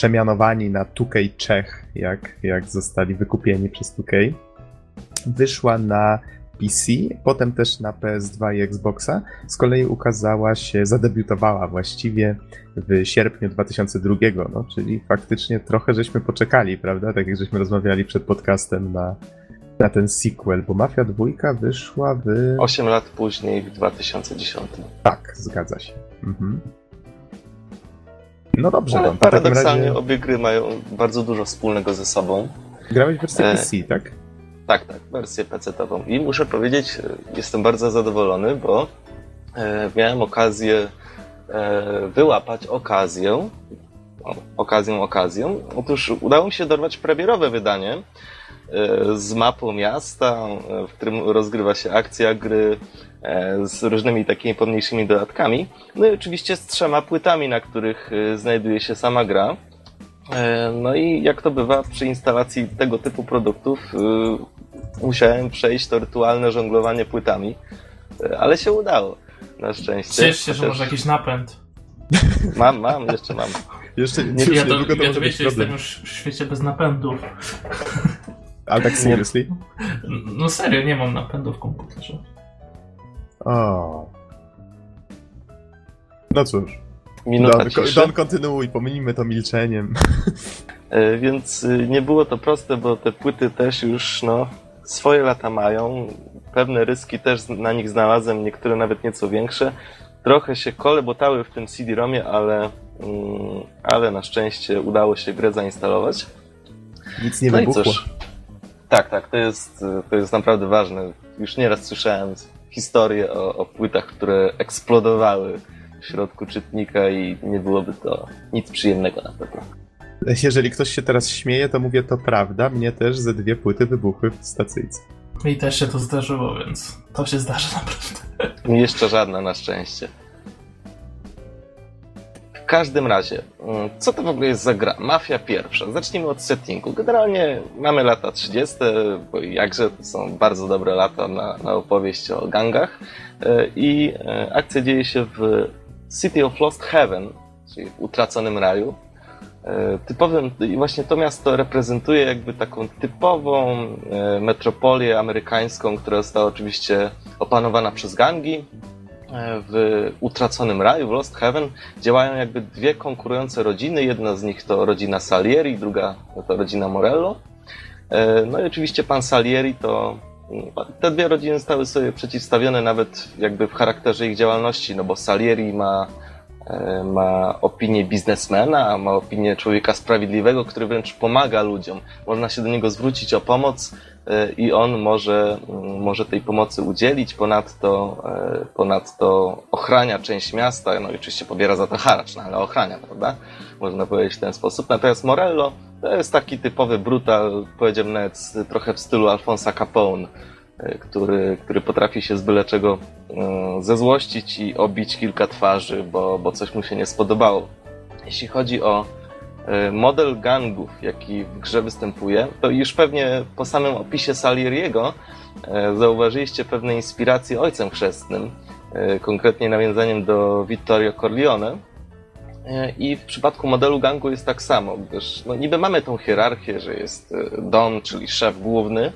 przemianowani na 2K Czech, jak, jak zostali wykupieni przez 2K. Wyszła na PC, potem też na PS2 i Xboxa. Z kolei ukazała się, zadebiutowała właściwie w sierpniu 2002, no, czyli faktycznie trochę żeśmy poczekali, prawda? Tak jak żeśmy rozmawiali przed podcastem na, na ten sequel, bo Mafia 2 wyszła w... 8 lat później, w 2010. Tak, zgadza się. Mhm. No dobrze, Ale to takim paradoksalnie razie obie gry mają bardzo dużo wspólnego ze sobą. grałeś w wersję E, PC, tak? Tak, tak, wersję PC-tową. I muszę powiedzieć, e, jestem bardzo zadowolony, bo e, miałem okazję e, wyłapać okazję, o, okazję, okazję. Otóż udało mi się dorwać premierowe wydanie z mapą miasta, e, w którym rozgrywa się akcja gry e, z różnymi takimi pomniejszymi dodatkami. No i oczywiście z trzema płytami, na których e, znajduje się sama gra. E, No i jak to bywa przy instalacji tego typu produktów, musiałem przejść to rytualne żonglowanie płytami, E, ale się udało. Na szczęście. Ciesz się, że Chociaż może jakiś napęd. Mam, mam, jeszcze mam. Jeszcze nie- Ja to, niedługo to ja może to być wiecie, jestem problem. już w świecie bez napędów. Ale tak seriously? No serio, nie mam napędu w komputerze. O. No cóż, Minuta Don, ciszy. Don kontynuuj, pomijmy to milczeniem. E, Więc y, nie było to proste, bo te płyty też już no, swoje lata mają. Pewne ryski też na nich znalazłem, niektóre nawet nieco większe. Trochę się kolebotały w tym CD-ROMie, ale, mm, ale na szczęście udało się grę zainstalować. Nic nie no i wybuchło. cóż. Tak, tak, to jest, to jest naprawdę ważne. Już nieraz słyszałem historie o, o płytach, które eksplodowały w środku czytnika i nie byłoby to nic przyjemnego na pewno. Jeżeli ktoś się teraz śmieje, to mówię to prawda. Mnie też ze dwie płyty wybuchły w stacyjce. Mi też się to zdarzyło, więc to się zdarzy [LAUGHS] naprawdę. I jeszcze żadna na szczęście. Każdym razie, mm, co to w ogóle jest za gra? Mafia pierwsza. Zacznijmy od settingu. Generalnie mamy lata 30., bo jakże to są bardzo dobre lata na, na opowieść o gangach. E, I e, akcja dzieje się w City of Lost Heaven, czyli w utraconym raju. E, typowym, i właśnie to miasto reprezentuje jakby taką typową metropolię amerykańską, która została oczywiście opanowana przez gangi w utraconym raju, w Lost Heaven, działają jakby dwie konkurujące rodziny. Jedna z nich to rodzina Salieri, druga to rodzina Morello. E, no i oczywiście pan Salieri to. Te dwie rodziny stały sobie przeciwstawione nawet jakby w charakterze ich działalności, no bo Salieri ma, e, ma opinię biznesmena, ma opinię człowieka sprawiedliwego, który wręcz pomaga ludziom. Można się do niego zwrócić o pomoc, i on może, może tej pomocy udzielić. Ponadto, e, ponadto ochrania część miasta, no i oczywiście pobiera za to haracz, no ale ochrania, prawda? Można powiedzieć w ten sposób. Natomiast Morello to jest taki typowy brutal, powiedziałbym nawet trochę w stylu Alfonsa Capone, e, który, który potrafi się z byle czego e, zezłościć i obić kilka twarzy, bo, bo coś mu się nie spodobało. Jeśli chodzi o model gangów, jaki w grze występuje, to już pewnie po samym opisie Salieriego e, zauważyliście pewne inspiracje ojcem chrzestnym, e, konkretnie nawiązaniem do Vittorio Corleone. I w przypadku modelu gangu jest tak samo, gdyż no, niby mamy tą hierarchię, że jest Don, czyli szef główny,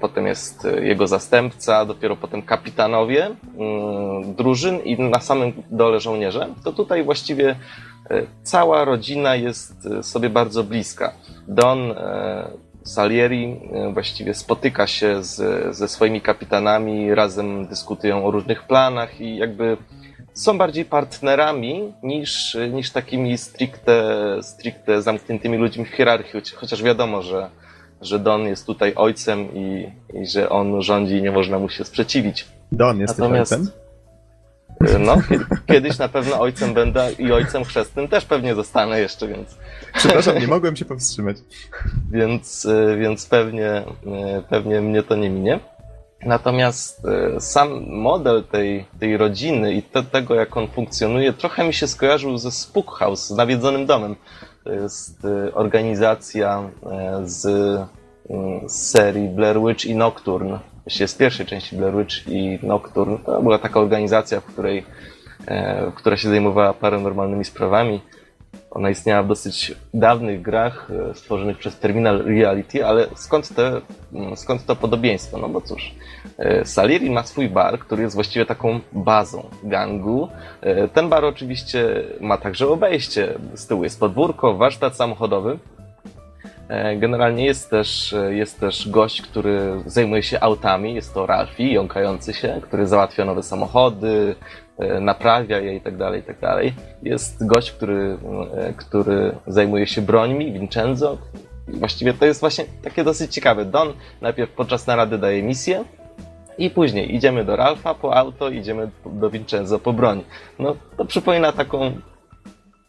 potem jest jego zastępca, dopiero potem kapitanowie drużyn i na samym dole żołnierze, to tutaj właściwie cała rodzina jest e, sobie bardzo bliska. Don e, Salieri właściwie spotyka się z, ze swoimi kapitanami, razem dyskutują o różnych planach i jakby są bardziej partnerami niż, niż takimi stricte, stricte zamkniętymi ludźmi w hierarchii, chociaż wiadomo, że, że Don jest tutaj ojcem i, i że on rządzi i nie można mu się sprzeciwić. Don jest Natomiast, ojcem? No, kiedyś na pewno ojcem będę i ojcem chrzestnym też pewnie zostanę jeszcze, więc... Przepraszam, nie mogłem się powstrzymać. Więc, y, więc pewnie, y, pewnie mnie to nie minie. Natomiast y, sam model tej, tej rodziny i te, tego, jak on funkcjonuje, trochę mi się skojarzył ze Spook House, z nawiedzonym domem. To jest organizacja z, z serii Blair Witch i Nocturne właściwie z pierwszej części Blair Witch i Nocturne, to była taka organizacja, w której, e, która się zajmowała paranormalnymi sprawami. Ona istniała w dosyć dawnych grach e, stworzonych przez Terminal Reality, ale skąd, te, mm, skąd to podobieństwo? No bo cóż, e, Salieri ma swój bar, który jest właściwie taką bazą gangu. Ten bar oczywiście ma także obejście. Z tyłu jest podwórko, warsztat samochodowy, E, generalnie jest też, e, jest też gość, który zajmuje się autami, jest to Ralfi, jąkający się, który załatwia nowe samochody, e, naprawia je i tak tak. Jest gość, który, który zajmuje się brońmi, Vincenzo. Właściwie to jest właśnie takie dosyć ciekawe. Don najpierw podczas narady daje misję, i później idziemy do Ralfa po auto, idziemy do Vincenzo po broń. No, to przypomina taką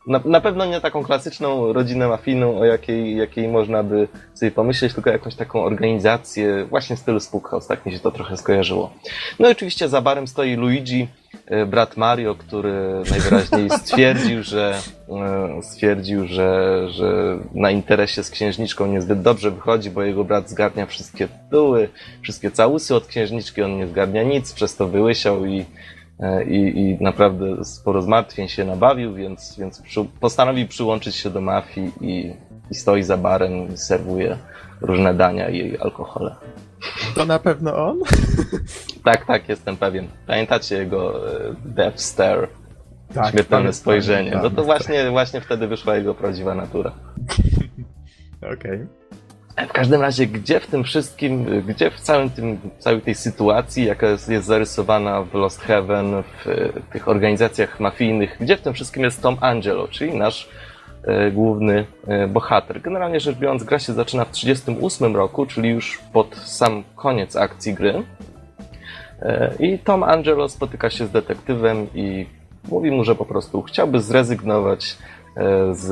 na, na pewno nie taką klasyczną rodzinę mafijną, o jakiej, jakiej można by sobie pomyśleć, tylko jakąś taką organizację właśnie w stylu tak mi się to trochę skojarzyło. No i oczywiście za barem stoi Luigi, e, brat Mario, który najwyraźniej [LAUGHS] stwierdził, że e, stwierdził, że, że na interesie z księżniczką niezbyt dobrze wychodzi, bo jego brat zgarnia wszystkie tytuły, wszystkie całusy od księżniczki, on nie zgarnia nic, przez to wyłysiał i i, i naprawdę sporo zmartwień się nabawił, więc, więc przy, postanowił przyłączyć się do mafii i, i stoi za barem i serwuje różne dania i alkohole. To na pewno on? [LAUGHS] tak, tak, jestem pewien. Pamiętacie jego e, Death Stare? Tak, Śmiertelne spojrzenie. No to właśnie, właśnie wtedy wyszła jego prawdziwa natura. [LAUGHS] Okej. Okay. W każdym razie, gdzie w tym wszystkim, gdzie w całym tym, całej tej sytuacji, jaka jest, jest zarysowana w Lost Heaven, w, w, tych organizacjach mafijnych, gdzie w tym wszystkim jest Tom Angelo, czyli nasz e, główny e, bohater. Generalnie rzecz biorąc, gra się zaczyna w 1938 roku, czyli już pod sam koniec akcji gry. E, I Tom Angelo spotyka się z detektywem i mówi mu, że po prostu chciałby zrezygnować z,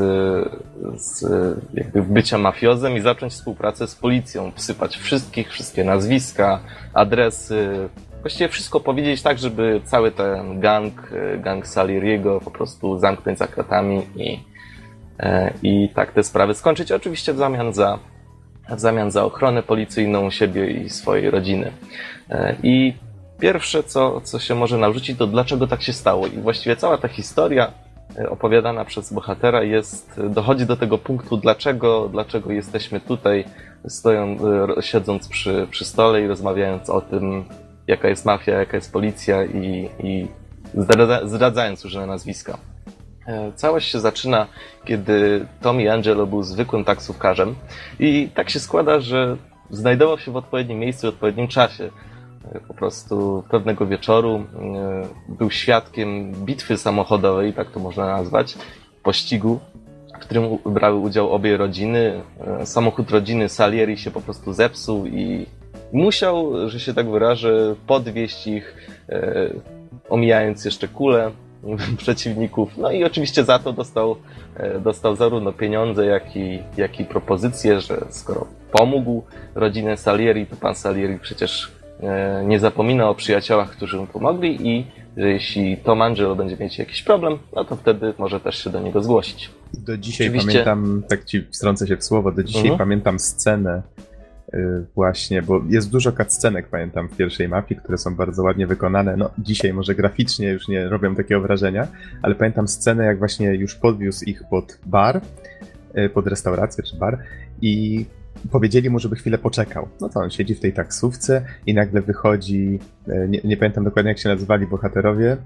z jakby bycia mafiozem i zacząć współpracę z policją, wsypać wszystkich, wszystkie nazwiska, adresy, właściwie wszystko powiedzieć tak, żeby cały ten gang, e, gang Salieriego po prostu zamknąć za kratami i, e, i tak te sprawy skończyć. Oczywiście w zamian za, w zamian za ochronę policyjną siebie i swojej rodziny. E, I pierwsze, co, co się może narzucić, to dlaczego tak się stało. I właściwie cała ta historia opowiadana przez bohatera jest, dochodzi do tego punktu, dlaczego, dlaczego jesteśmy tutaj, stoją, siedząc przy, przy stole i rozmawiając o tym, jaka jest mafia, jaka jest policja i, i zdradza, zdradzając różne nazwiska. E, całość się zaczyna, kiedy Tommy Angelo był zwykłym taksówkarzem i tak się składa, że znajdował się w odpowiednim miejscu w odpowiednim czasie. E, po prostu pewnego wieczoru e, był świadkiem bitwy samochodowej, tak to można nazwać, pościgu, w którym brały udział obie rodziny. Samochód rodziny Salieri się po prostu zepsuł i musiał, że się tak wyrażę, podwieźć ich, e, omijając jeszcze kulę [LAUGHS] przeciwników. No i oczywiście za to dostał, e, dostał zarówno pieniądze, jak i, jak i że skoro pomógł rodzinę Salieri, to pan Salieri przecież e, nie zapomina o przyjaciołach, którzy mu pomogli i że jeśli Tom Angelo będzie mieć jakiś problem, no to wtedy może też się do niego zgłosić. Do dzisiaj Oczywiście... pamiętam, tak ci wtrącę się w słowo, do dzisiaj mhm. pamiętam scenę, Y, właśnie, bo jest dużo cutscenek, pamiętam, w pierwszej mapie, które są bardzo ładnie wykonane. No, dzisiaj może graficznie już nie robią takiego wrażenia, ale pamiętam scenę, jak właśnie już podwiózł ich pod bar, y, pod restaurację czy bar i powiedzieli mu, żeby chwilę poczekał. No to on siedzi w tej taksówce i nagle wychodzi, y, nie, nie pamiętam dokładnie jak się nazywali bohaterowie,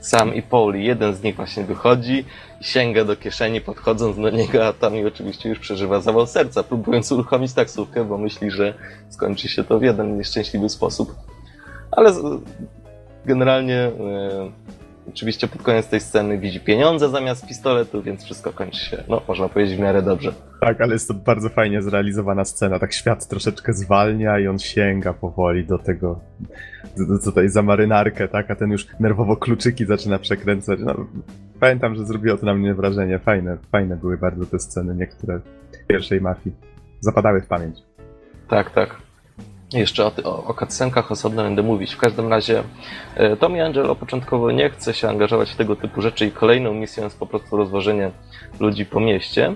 sam i Pauli. Jeden z nich właśnie wychodzi sięga do kieszeni, podchodząc do niego, a tam i oczywiście już przeżywa zawał serca, próbując uruchomić taksówkę, bo myśli, że skończy się to w jeden nieszczęśliwy sposób. Ale generalnie e, oczywiście pod koniec tej sceny widzi pieniądze zamiast pistoletu, więc wszystko kończy się, no można powiedzieć, w miarę dobrze. Tak, ale jest to bardzo fajnie zrealizowana scena. Tak świat troszeczkę zwalnia i on sięga powoli do tego tutaj za marynarkę, tak, a ten już nerwowo kluczyki zaczyna przekręcać. No, pamiętam, że zrobiło to na mnie wrażenie. Fajne, fajne były bardzo te sceny, niektóre pierwszej mafii. Zapadały w pamięć. Tak, tak. Jeszcze o, o, o cutscenkach osobno będę mówić. W każdym razie e, Tommy Angelo początkowo nie chce się angażować w tego typu rzeczy i kolejną misją jest po prostu rozwożenie ludzi po mieście,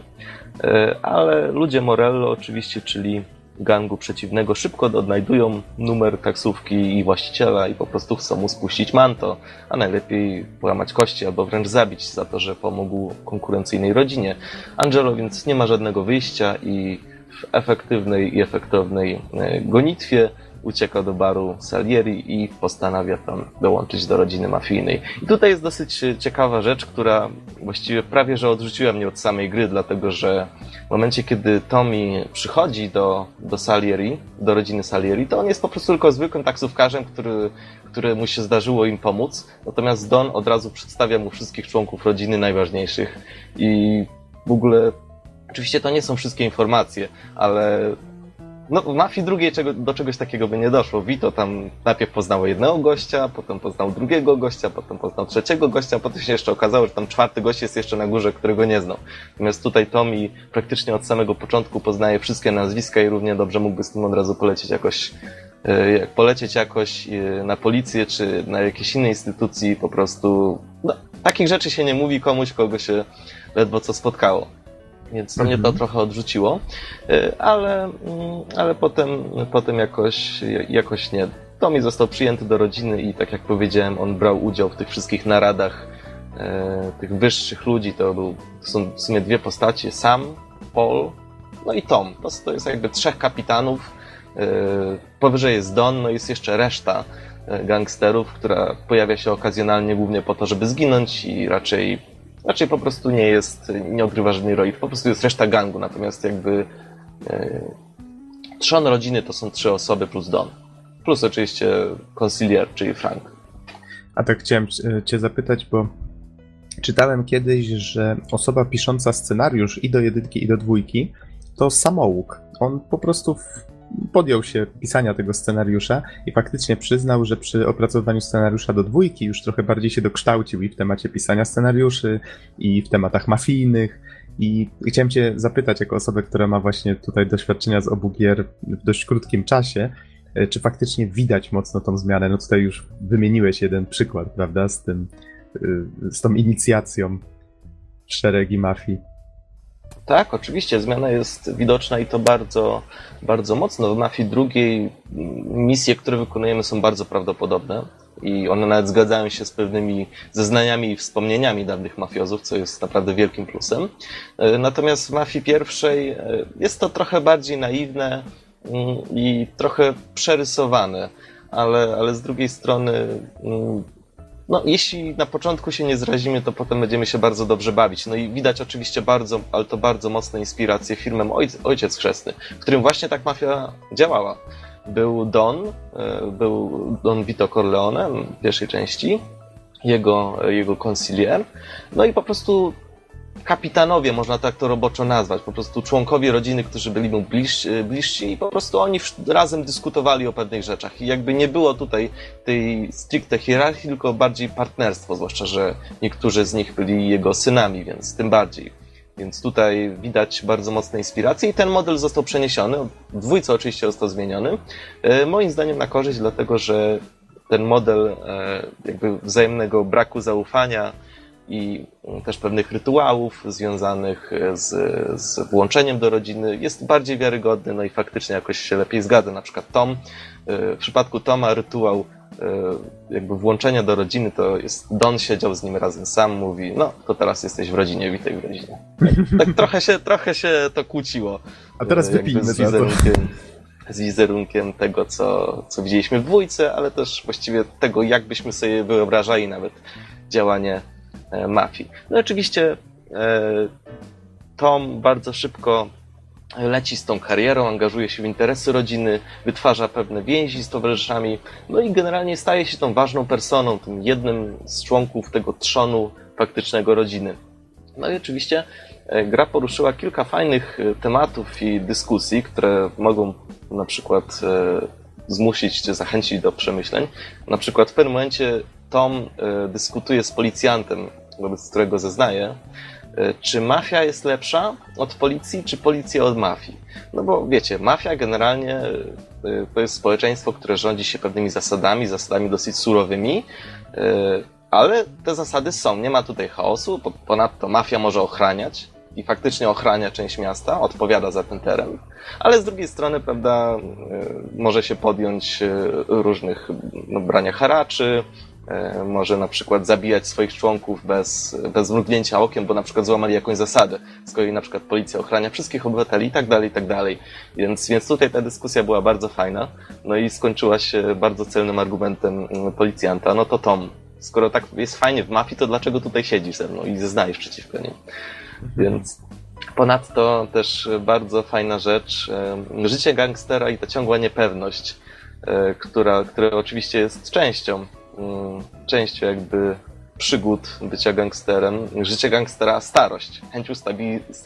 e, ale ludzie Morello oczywiście, czyli gangu przeciwnego szybko odnajdują numer taksówki i właściciela i po prostu chcą mu spuścić manto, a najlepiej połamać kości albo wręcz zabić za to, że pomógł konkurencyjnej rodzinie. Angelo więc nie ma żadnego wyjścia i w efektywnej i efektownej e, gonitwie ucieka do baru Salieri i postanawia tam dołączyć do rodziny mafijnej. I tutaj jest dosyć ciekawa rzecz, która właściwie prawie że odrzuciła mnie od samej gry, dlatego że w momencie, kiedy Tommy przychodzi do, do Salieri, do rodziny Salieri, to on jest po prostu tylko zwykłym taksówkarzem, który, który mu się zdarzyło im pomóc. Natomiast Don od razu przedstawia mu wszystkich członków rodziny najważniejszych i w ogóle Oczywiście to nie są wszystkie informacje, ale no, w mafii drugiej czego, do czegoś takiego by nie doszło. Vito tam najpierw poznał jednego gościa, potem poznał drugiego gościa, potem poznał trzeciego gościa, potem się jeszcze okazało, że tam czwarty gość jest jeszcze na górze, którego nie znał. Natomiast tutaj Tommy praktycznie od samego początku poznaje wszystkie nazwiska i równie dobrze mógłby z tym od razu polecieć jakoś e, jak polecieć jakoś e, na policję czy na jakieś inne instytucji po prostu no, takich rzeczy się nie mówi komuś, kogo się ledwo co spotkało więc to mnie to mhm. trochę odrzuciło, y, ale, mm, ale potem, potem jakoś, jakoś nie. Tommy został przyjęty do rodziny i tak jak powiedziałem, on brał udział w tych wszystkich naradach y, tych wyższych ludzi. To, był, to są w sumie dwie postacie, Sam, Paul, no i Tom. To, to jest jakby trzech kapitanów. Y, powyżej jest Don, no jest jeszcze reszta gangsterów, która pojawia się okazjonalnie głównie po to, żeby zginąć i raczej Raczej po prostu nie jest, nie odgrywa żadnej roli, po prostu jest reszta gangu, natomiast jakby e, trzon rodziny to są trzy osoby plus Don. Plus oczywiście Conciliar, czyli Frank. A tak chciałem e, cię zapytać, bo czytałem kiedyś, że osoba pisząca scenariusz i do jedynki, i do dwójki to samołóg. On po prostu podjął się pisania tego scenariusza i faktycznie przyznał, że przy opracowywaniu scenariusza do dwójki już trochę bardziej się dokształcił i w temacie pisania scenariuszy, i w tematach mafijnych. I chciałem Cię zapytać, jako osobę, która ma właśnie tutaj doświadczenia z obu gier w dość krótkim czasie, e, czy faktycznie widać mocno tą zmianę? No tutaj już wymieniłeś jeden przykład, prawda, z tym, y, z tą inicjacją szeregi mafii. Tak, oczywiście, zmiana jest widoczna i to bardzo, bardzo mocno. W Mafii drugiej misje, które wykonujemy są bardzo prawdopodobne i one nawet zgadzają się z pewnymi zeznaniami i wspomnieniami dawnych mafiozów, co jest naprawdę wielkim plusem. E, natomiast w Mafii pierwszej e, jest to trochę bardziej naiwne mm, i trochę przerysowane, ale, ale z drugiej strony mm, no, jeśli na początku się nie zrazimy, to potem będziemy się bardzo dobrze bawić. No i widać oczywiście bardzo, ale to bardzo mocne inspiracje filmem Ojciec Chrzestny, w którym właśnie tak mafia działała. Był Don, e, był Don Vito Corleone w pierwszej części, jego, jego concilier. No i po prostu kapitanowie, można tak to roboczo nazwać, po prostu członkowie rodziny, którzy byli mu bliżsi, bliżsi i po prostu oni razem dyskutowali o pewnych rzeczach. I jakby nie było tutaj tej stricte hierarchii, tylko bardziej partnerstwo, zwłaszcza, że niektórzy z nich byli jego synami, więc tym bardziej. Więc tutaj widać bardzo mocne inspiracje i ten model został przeniesiony. Dwójce oczywiście został zmieniony. E, moim zdaniem na korzyść, dlatego że ten model e, jakby wzajemnego braku zaufania, i też pewnych rytuałów związanych z, z włączeniem do rodziny jest bardziej wiarygodny, no i faktycznie jakoś się lepiej zgadza. Na przykład Tom, w przypadku Toma rytuał e, jakby włączenia do rodziny to jest Don siedział z nim razem sam, mówi, no to teraz jesteś w rodzinie, witaj w rodzinie. Tak, tak [LAUGHS] trochę, się, trochę się to kłóciło. A teraz wypijmy z wizerunkiem, z wizerunkiem tego, co, co widzieliśmy w dwójce, ale też właściwie tego, jak byśmy sobie wyobrażali nawet działanie E, mafii. No oczywiście e, Tom bardzo szybko leci z tą karierą, angażuje się w interesy rodziny, wytwarza pewne więzi z towarzyszami, no i generalnie staje się tą ważną personą, tym jednym z członków tego trzonu faktycznego rodziny. No i oczywiście e, gra poruszyła kilka fajnych tematów i dyskusji, które mogą na przykład zmusić czy zachęcić do przemyśleń. Na przykład w pewnym momencie Tom dyskutuje z policjantem, wobec którego zeznaje, e, czy mafia jest lepsza od policji, czy policja od mafii. No bo wiecie, mafia generalnie e, to jest społeczeństwo, które rządzi się pewnymi zasadami, zasadami dosyć surowymi, e, ale te zasady są. Nie ma tutaj chaosu, ponadto mafia może ochraniać i faktycznie ochrania część miasta, odpowiada za ten teren, ale z drugiej strony, prawda, może się podjąć różnych no, brania haraczy, E, może na przykład zabijać swoich członków bez, bez mrugnięcia okiem, bo na przykład złamali jakąś zasadę. Z kolei na przykład policja ochrania wszystkich obywateli i tak dalej, i tak dalej. Więc, więc tutaj ta dyskusja była bardzo fajna. No i skończyła się bardzo celnym argumentem mm, policjanta. No to Tom, skoro tak jest fajnie w mafii, to dlaczego tutaj siedzisz ze mną i zeznajesz przeciwko nim? Więc ponadto też bardzo fajna rzecz, e, życie gangstera i ta ciągła niepewność, e, która, która oczywiście jest częścią częścią jakby przygód bycia gangsterem, życie gangstera, starość, chęć,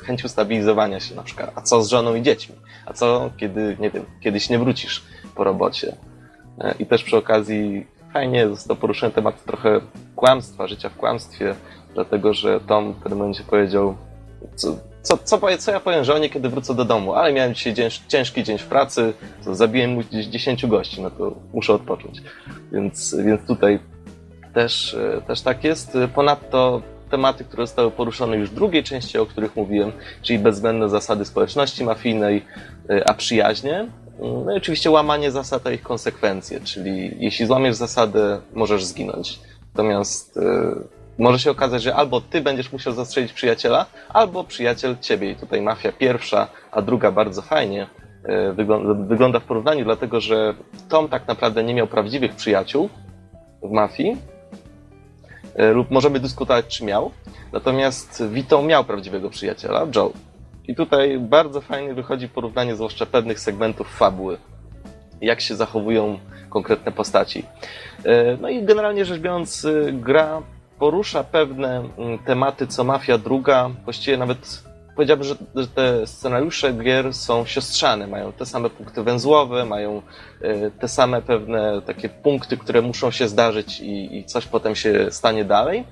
chęć ustabilizowania się na przykład. A co z żoną i dziećmi? A co, kiedy, nie wiem, kiedyś nie wrócisz po robocie? E, I też przy okazji fajnie został poruszony temat trochę kłamstwa, życia w kłamstwie, dlatego że Tom w pewnym momencie powiedział, co, co, co, co ja powiem żonie, kiedy wrócę do domu? Ale miałem dzisiaj ciężki dzień w pracy, zabiłem mu gdzieś 10 gości, no to muszę odpocząć. Więc, więc tutaj też, też tak jest. Ponadto tematy, które zostały poruszone już w drugiej części, o których mówiłem, czyli bezwzględne zasady społeczności mafijnej, a przyjaźnie. No i oczywiście łamanie zasad, a ich konsekwencje, czyli jeśli złamiesz zasadę, możesz zginąć. Natomiast może się okazać, że albo ty będziesz musiał zastrzelić przyjaciela, albo przyjaciel ciebie. I tutaj mafia pierwsza, a druga bardzo fajnie e, wygląda, w porównaniu, dlatego że Tom tak naprawdę nie miał prawdziwych przyjaciół w mafii, e, lub możemy dyskutować, czy miał. Natomiast Vito miał prawdziwego przyjaciela, Joe. I tutaj bardzo fajnie wychodzi porównanie, zwłaszcza pewnych segmentów fabuły. Jak się zachowują konkretne postaci. E, no i generalnie rzecz biorąc, gra porusza pewne mm, tematy, co Mafia druga, właściwie nawet powiedziałbym, że, te scenariusze gier są siostrzane, mają te same punkty węzłowe, mają e, te same pewne takie punkty, które muszą się zdarzyć i, i coś potem się stanie dalej,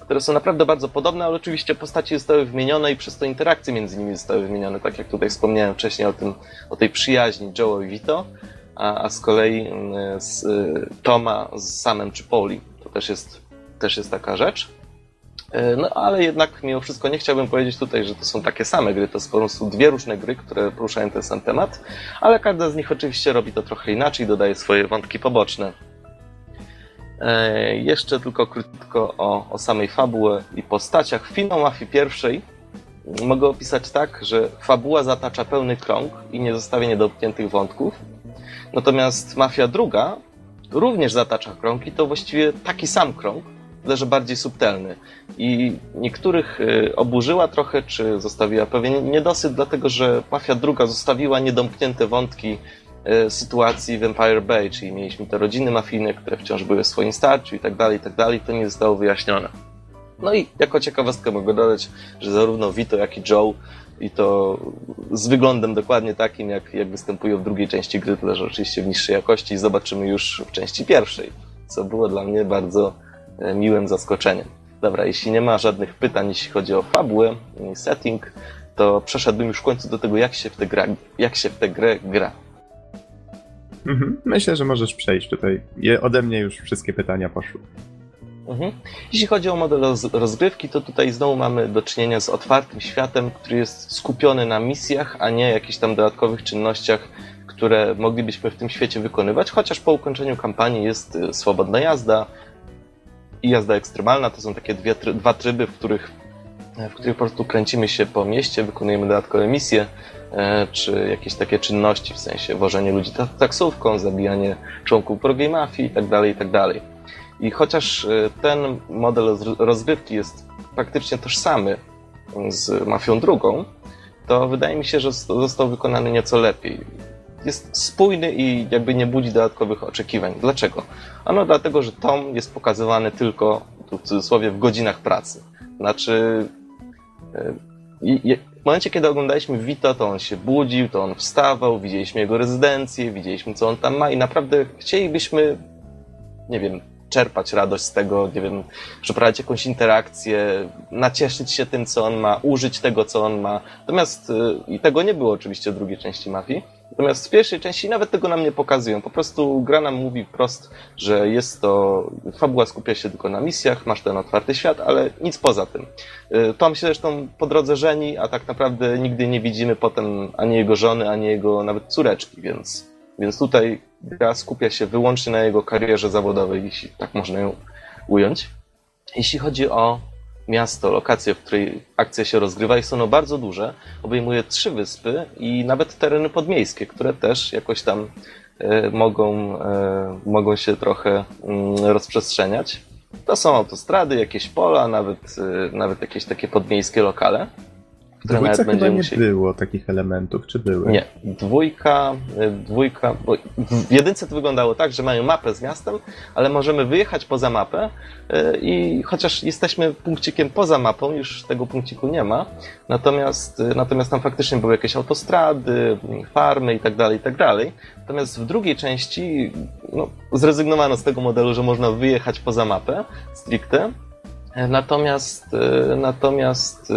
które są naprawdę bardzo podobne, ale oczywiście postaci zostały wymienione i przez to interakcje między nimi zostały wymienione, tak jak tutaj wspomniałem wcześniej o tym, o tej przyjaźni Joe i Vito. a, a z kolei mm, z y, Toma z Samem czy Poli. To też jest, też jest taka rzecz. E, no ale jednak mimo wszystko nie chciałbym powiedzieć tutaj, że to są takie same gry, to są po prostu dwie różne gry, które poruszają ten sam temat, ale każda z nich oczywiście robi to trochę inaczej, dodaje swoje wątki poboczne. E, jeszcze tylko krótko o, o samej fabułę i postaciach. Finał Mafii pierwszej mogę opisać tak, że fabuła zatacza pełny krąg i nie zostawia niedomkniętych wątków, natomiast Mafia druga również zatacza krąg i to właściwie taki sam krąg, tyle że bardziej subtelny. I niektórych y, oburzyła trochę, czy zostawiła pewien niedosyt, dlatego że Mafia druga zostawiła niedomknięte wątki y, sytuacji w Empire Bay, czyli mieliśmy te rodziny mafijne, które wciąż były w swoim starciu i tak dalej, i tak dalej, to nie zostało wyjaśnione. No i jako ciekawostkę mogę dodać, że zarówno Vito, jak i Joe i to z wyglądem dokładnie takim, jak, jak występują w drugiej części gry, tyle że oczywiście w niższej jakości zobaczymy już w części pierwszej, co było dla mnie bardzo miłym zaskoczeniem. Dobra, jeśli nie ma żadnych pytań, jeśli chodzi o fabułę i setting, to przeszedłbym już w końcu do tego, jak się w tę, gra, jak się w tę grę gra. Mhm. Myślę, że możesz przejść tutaj. ode mnie już wszystkie pytania poszły. Mhm. Jeśli chodzi o model rozgrywki, to tutaj znowu mamy do czynienia z otwartym światem, który jest skupiony na misjach, a nie jakichś tam dodatkowych czynnościach, które moglibyśmy w tym świecie wykonywać, chociaż po ukończeniu kampanii jest y, swobodna jazda, i jazda ekstremalna. To są takie dwie, dwa tryby, w których, w których po prostu kręcimy się po mieście, wykonujemy dodatkowe misje, e, czy jakieś takie czynności, w sensie wożenie ludzi taksówką, zabijanie członków wrogiej mafii itd., tak itd. Tak I chociaż e, ten model rozgrywki jest praktycznie tożsamy z Mafią drugą, to wydaje mi się, że został wykonany nieco lepiej jest spójny i jakby nie budzi dodatkowych oczekiwań. Dlaczego? Ano dlatego, że Tom jest pokazywany tylko, tu w cudzysłowie, w godzinach pracy. Znaczy, e, w momencie, kiedy oglądaliśmy Vito, to on się budził, to on wstawał, widzieliśmy jego rezydencję, widzieliśmy, co on tam ma i naprawdę chcielibyśmy, nie wiem, czerpać radość z tego, nie wiem, przeprowadzić jakąś interakcję, nacieszyć się tym, co on ma, użyć tego, co on ma. Natomiast, e, i tego nie było oczywiście w drugiej części mafii, Natomiast w pierwszej części nawet tego nam nie pokazują. Po prostu gra nam mówi wprost, że jest to. Fabuła skupia się tylko na misjach, masz ten otwarty świat, ale nic poza tym. Y, Tom się zresztą po drodze żeni, a tak naprawdę nigdy nie widzimy potem ani jego żony, ani jego nawet córeczki, więc, więc tutaj gra skupia się wyłącznie na jego karierze zawodowej, jeśli tak można ją ująć. Jeśli chodzi o miasto, lokację, w której akcja się rozgrywa. Jest ono bardzo duże, obejmuje trzy wyspy i nawet tereny podmiejskie, które też jakoś tam e, mogą, e, mogą się trochę mm, rozprzestrzeniać. To są autostrady, jakieś pola, nawet, e, nawet jakieś takie podmiejskie lokale Dwójce nawet chyba nie było takich elementów, czy były? Nie. Dwójka, y, dwójka, bo w jedynce to wyglądało tak, że mają mapę z miastem, ale możemy wyjechać poza mapę y, i chociaż jesteśmy punkcikiem poza mapą, już tego punkciku nie ma, natomiast, y, natomiast tam faktycznie były jakieś autostrady, farmy i tak dalej, i tak dalej. Natomiast w drugiej części no, zrezygnowano z tego modelu, że można wyjechać poza mapę stricte, Natomiast, natomiast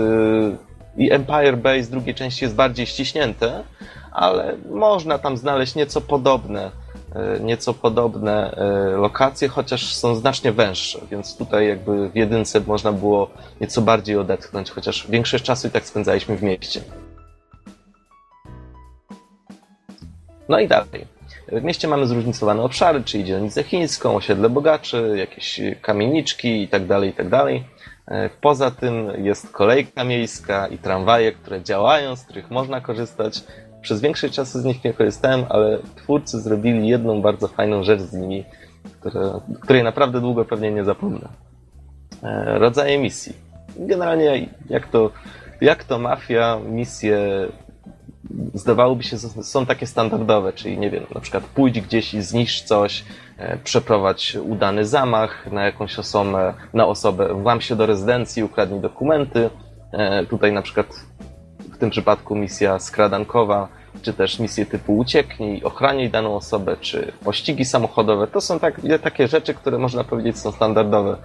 i Empire Base drugiej części jest bardziej ściśnięte, ale można tam znaleźć nieco podobne, e, nieco podobne e, lokacje, chociaż są znacznie węższe, więc tutaj jakby w jedynce można było nieco bardziej odetchnąć, chociaż większość czasu i tak spędzaliśmy w mieście. No i dalej. W mieście mamy zróżnicowane obszary, czyli dzielnicę chińską, osiedle bogaczy, jakieś kamieniczki itd., tak itd. E, poza tym jest kolejka miejska i tramwaje, które działają, z których można korzystać. Przez większość czasu z nich nie korzystałem, ale twórcy zrobili jedną bardzo fajną rzecz z nimi, które, której naprawdę długo pewnie nie zapomnę. E, rodzaje misji. Generalnie jak to, jak to mafia, misje zdawałoby się, są takie standardowe, czyli nie wiem, na przykład pójdź gdzieś i zniszcz coś, przeprowadź udany zamach na jakąś osobę, na osobę, włam się do rezydencji, ukradnij dokumenty. E, tutaj na przykład w tym przypadku misja skradankowa, czy też misje typu ucieknij, ochraniaj daną osobę, czy pościgi samochodowe. To są tak, takie rzeczy, które można powiedzieć są standardowe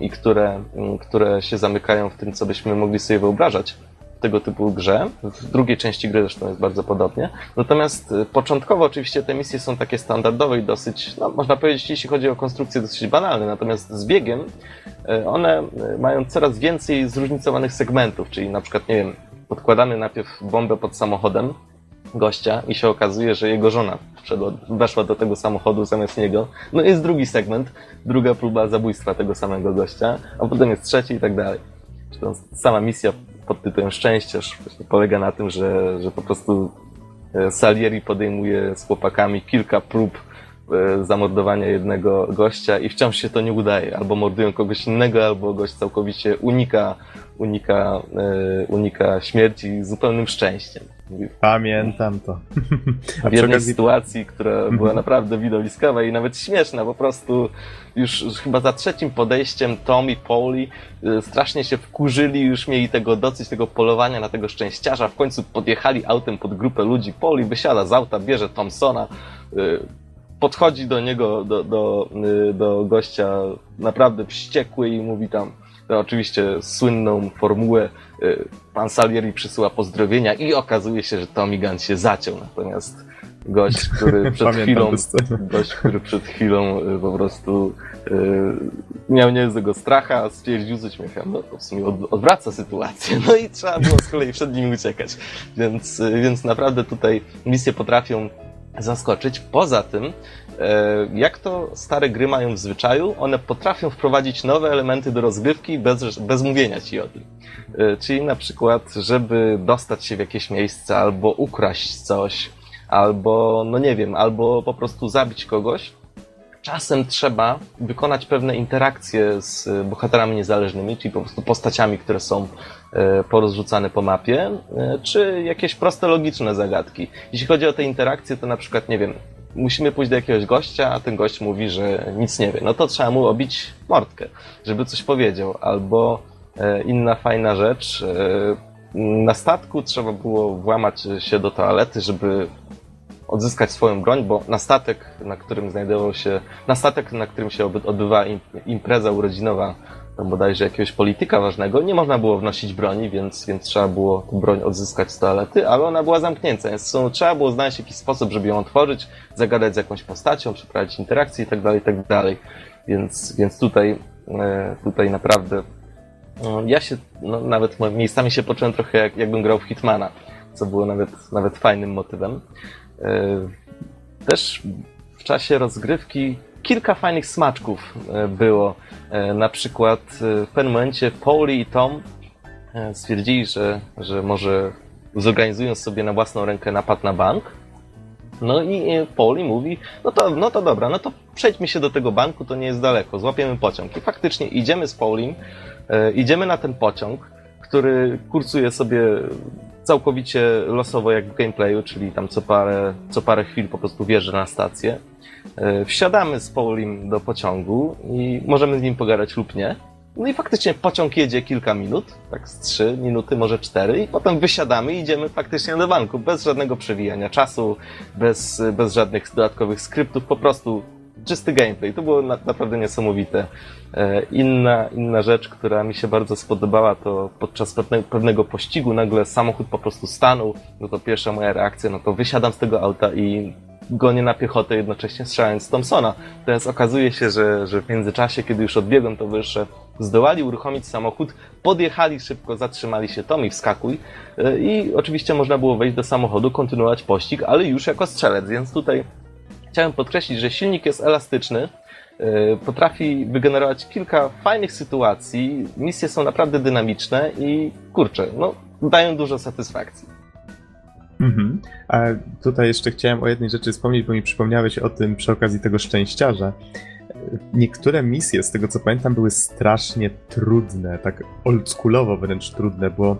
i które, które się zamykają w tym, co byśmy mogli sobie wyobrażać. Tego typu grze. W drugiej części gry zresztą jest bardzo podobnie. Natomiast y, początkowo oczywiście te misje są takie standardowe i dosyć, no, można powiedzieć, jeśli chodzi o konstrukcję, dosyć banalne. Natomiast z biegiem y, one y, mają coraz więcej zróżnicowanych segmentów, czyli na przykład, nie wiem, podkładamy najpierw bombę pod samochodem gościa i się okazuje, że jego żona wszedła, weszła do tego samochodu zamiast niego. No jest drugi segment, druga próba zabójstwa tego samego gościa, a potem jest trzeci i tak dalej. Zresztą sama misja pod tytułem Szczęściarz polega na tym, że, że po prostu e, Salieri podejmuje z chłopakami kilka prób e, zamordowania jednego gościa i wciąż się to nie udaje. Albo mordują kogoś innego, albo gość całkowicie unika, unika, e, unika śmierci zupełnym szczęściem. Pamiętam to. [LAUGHS] A w jednej sytuacji, która była naprawdę widowiskowa i nawet śmieszna, po prostu już chyba za trzecim podejściem Tom i Pauli y, strasznie się wkurzyli, już mieli tego dosyć, tego polowania na tego szczęściarza. W końcu podjechali autem pod grupę ludzi. Pauli wysiada z auta, bierze Thompsona, y, podchodzi do niego, do, do, y, do gościa naprawdę wściekły i mówi tam no, oczywiście słynną formułę pan Salieri przysyła pozdrowienia i okazuje się, że Tommy Gunn się zaciął. Natomiast gość, który [LAUGHS] przed chwilą gość, który przed chwilą po prostu miał niezłego stracha, stwierdził z uśmiechem, no to w sumie odwraca sytuację. [LAUGHS] No i trzeba było z kolei przed nim uciekać. Więc, więc naprawdę tutaj misje potrafią zaskoczyć. Poza tym, jak to stare gry mają w zwyczaju, one potrafią wprowadzić nowe elementy do rozgrywki bez, bez mówienia ci o tym. Czyli na przykład, żeby dostać się w jakieś miejsce, albo ukraść coś, albo, no nie wiem, albo po prostu zabić kogoś, czasem trzeba wykonać pewne interakcje z e, bohaterami niezależnymi, czyli po prostu postaciami, które są e, porozrzucane po mapie, e, czy jakieś proste, logiczne zagadki. Jeśli chodzi o te interakcje, to na przykład, nie wiem, musimy pójść do jakiegoś gościa, a ten gość mówi, że nic nie wie. No to trzeba mu obić mordkę, żeby coś powiedział. Albo inna fajna rzecz, na statku trzeba było włamać się do toalety, żeby odzyskać swoją broń, bo na statek, na którym znajdował się, na statek, na którym się odbywała impreza urodzinowa tam bodajże jakiegoś polityka ważnego, nie można było wnosić broni, więc, więc trzeba było tę broń odzyskać z toalety, ale ona była zamknięta, więc no, trzeba było znaleźć jakiś sposób, żeby ją otworzyć, zagadać z jakąś postacią, przeprowadzić interakcję i tak dalej, i tak dalej. Więc, więc tutaj, e, tutaj naprawdę no, ja się, no, nawet miejscami się poczułem trochę jak, jakbym grał w Hitmana, co było nawet, nawet fajnym motywem. E, też w czasie rozgrywki kilka fajnych smaczków e, było. E, na przykład w pewnym momencie Pauli i Tom stwierdzili, że, że może zorganizują sobie na własną rękę napad na bank. No i Pauli mówi, no to, no to dobra, no to przejdźmy się do tego banku, to nie jest daleko, złapiemy pociąg. I faktycznie idziemy z Paulim, idziemy na ten pociąg, który kursuje sobie całkowicie losowo jak w gameplayu, czyli tam co parę, co parę chwil po prostu wjeżdża na stację. E, wsiadamy z Paulim do pociągu i możemy z nim pogadać lub nie. No i faktycznie pociąg jedzie kilka minut, tak z trzy minuty, może cztery, i potem wysiadamy i idziemy faktycznie do banku, bez żadnego przewijania czasu, bez, bez żadnych dodatkowych skryptów, po prostu czysty gameplay. To było na, naprawdę niesamowite. E, inna, inna rzecz, która mi się bardzo spodobała, to podczas pewne, pewnego pościgu nagle samochód po prostu stanął. No to pierwsza moja reakcja, no to wysiadam z tego auta i gonię na piechotę jednocześnie strzelając z Thompsona. Teraz okazuje się, że, że w międzyczasie, kiedy już odbiegłem towarzysze, zdołali uruchomić samochód, podjechali szybko, zatrzymali się, Tommy wskakuj e, i oczywiście można było wejść do samochodu, kontynuować pościg, ale już jako strzelec, więc tutaj chciałem podkreślić, że silnik jest elastyczny, e, potrafi wygenerować kilka fajnych sytuacji, misje są naprawdę dynamiczne i kurczę, no, dają dużo satysfakcji. Mhm. A tutaj jeszcze chciałem o jednej rzeczy wspomnieć, bo mi przypomniałeś o tym przy okazji tego szczęściarza. Niektóre misje, z tego co pamiętam, były strasznie trudne, tak oldschoolowo wręcz trudne, bo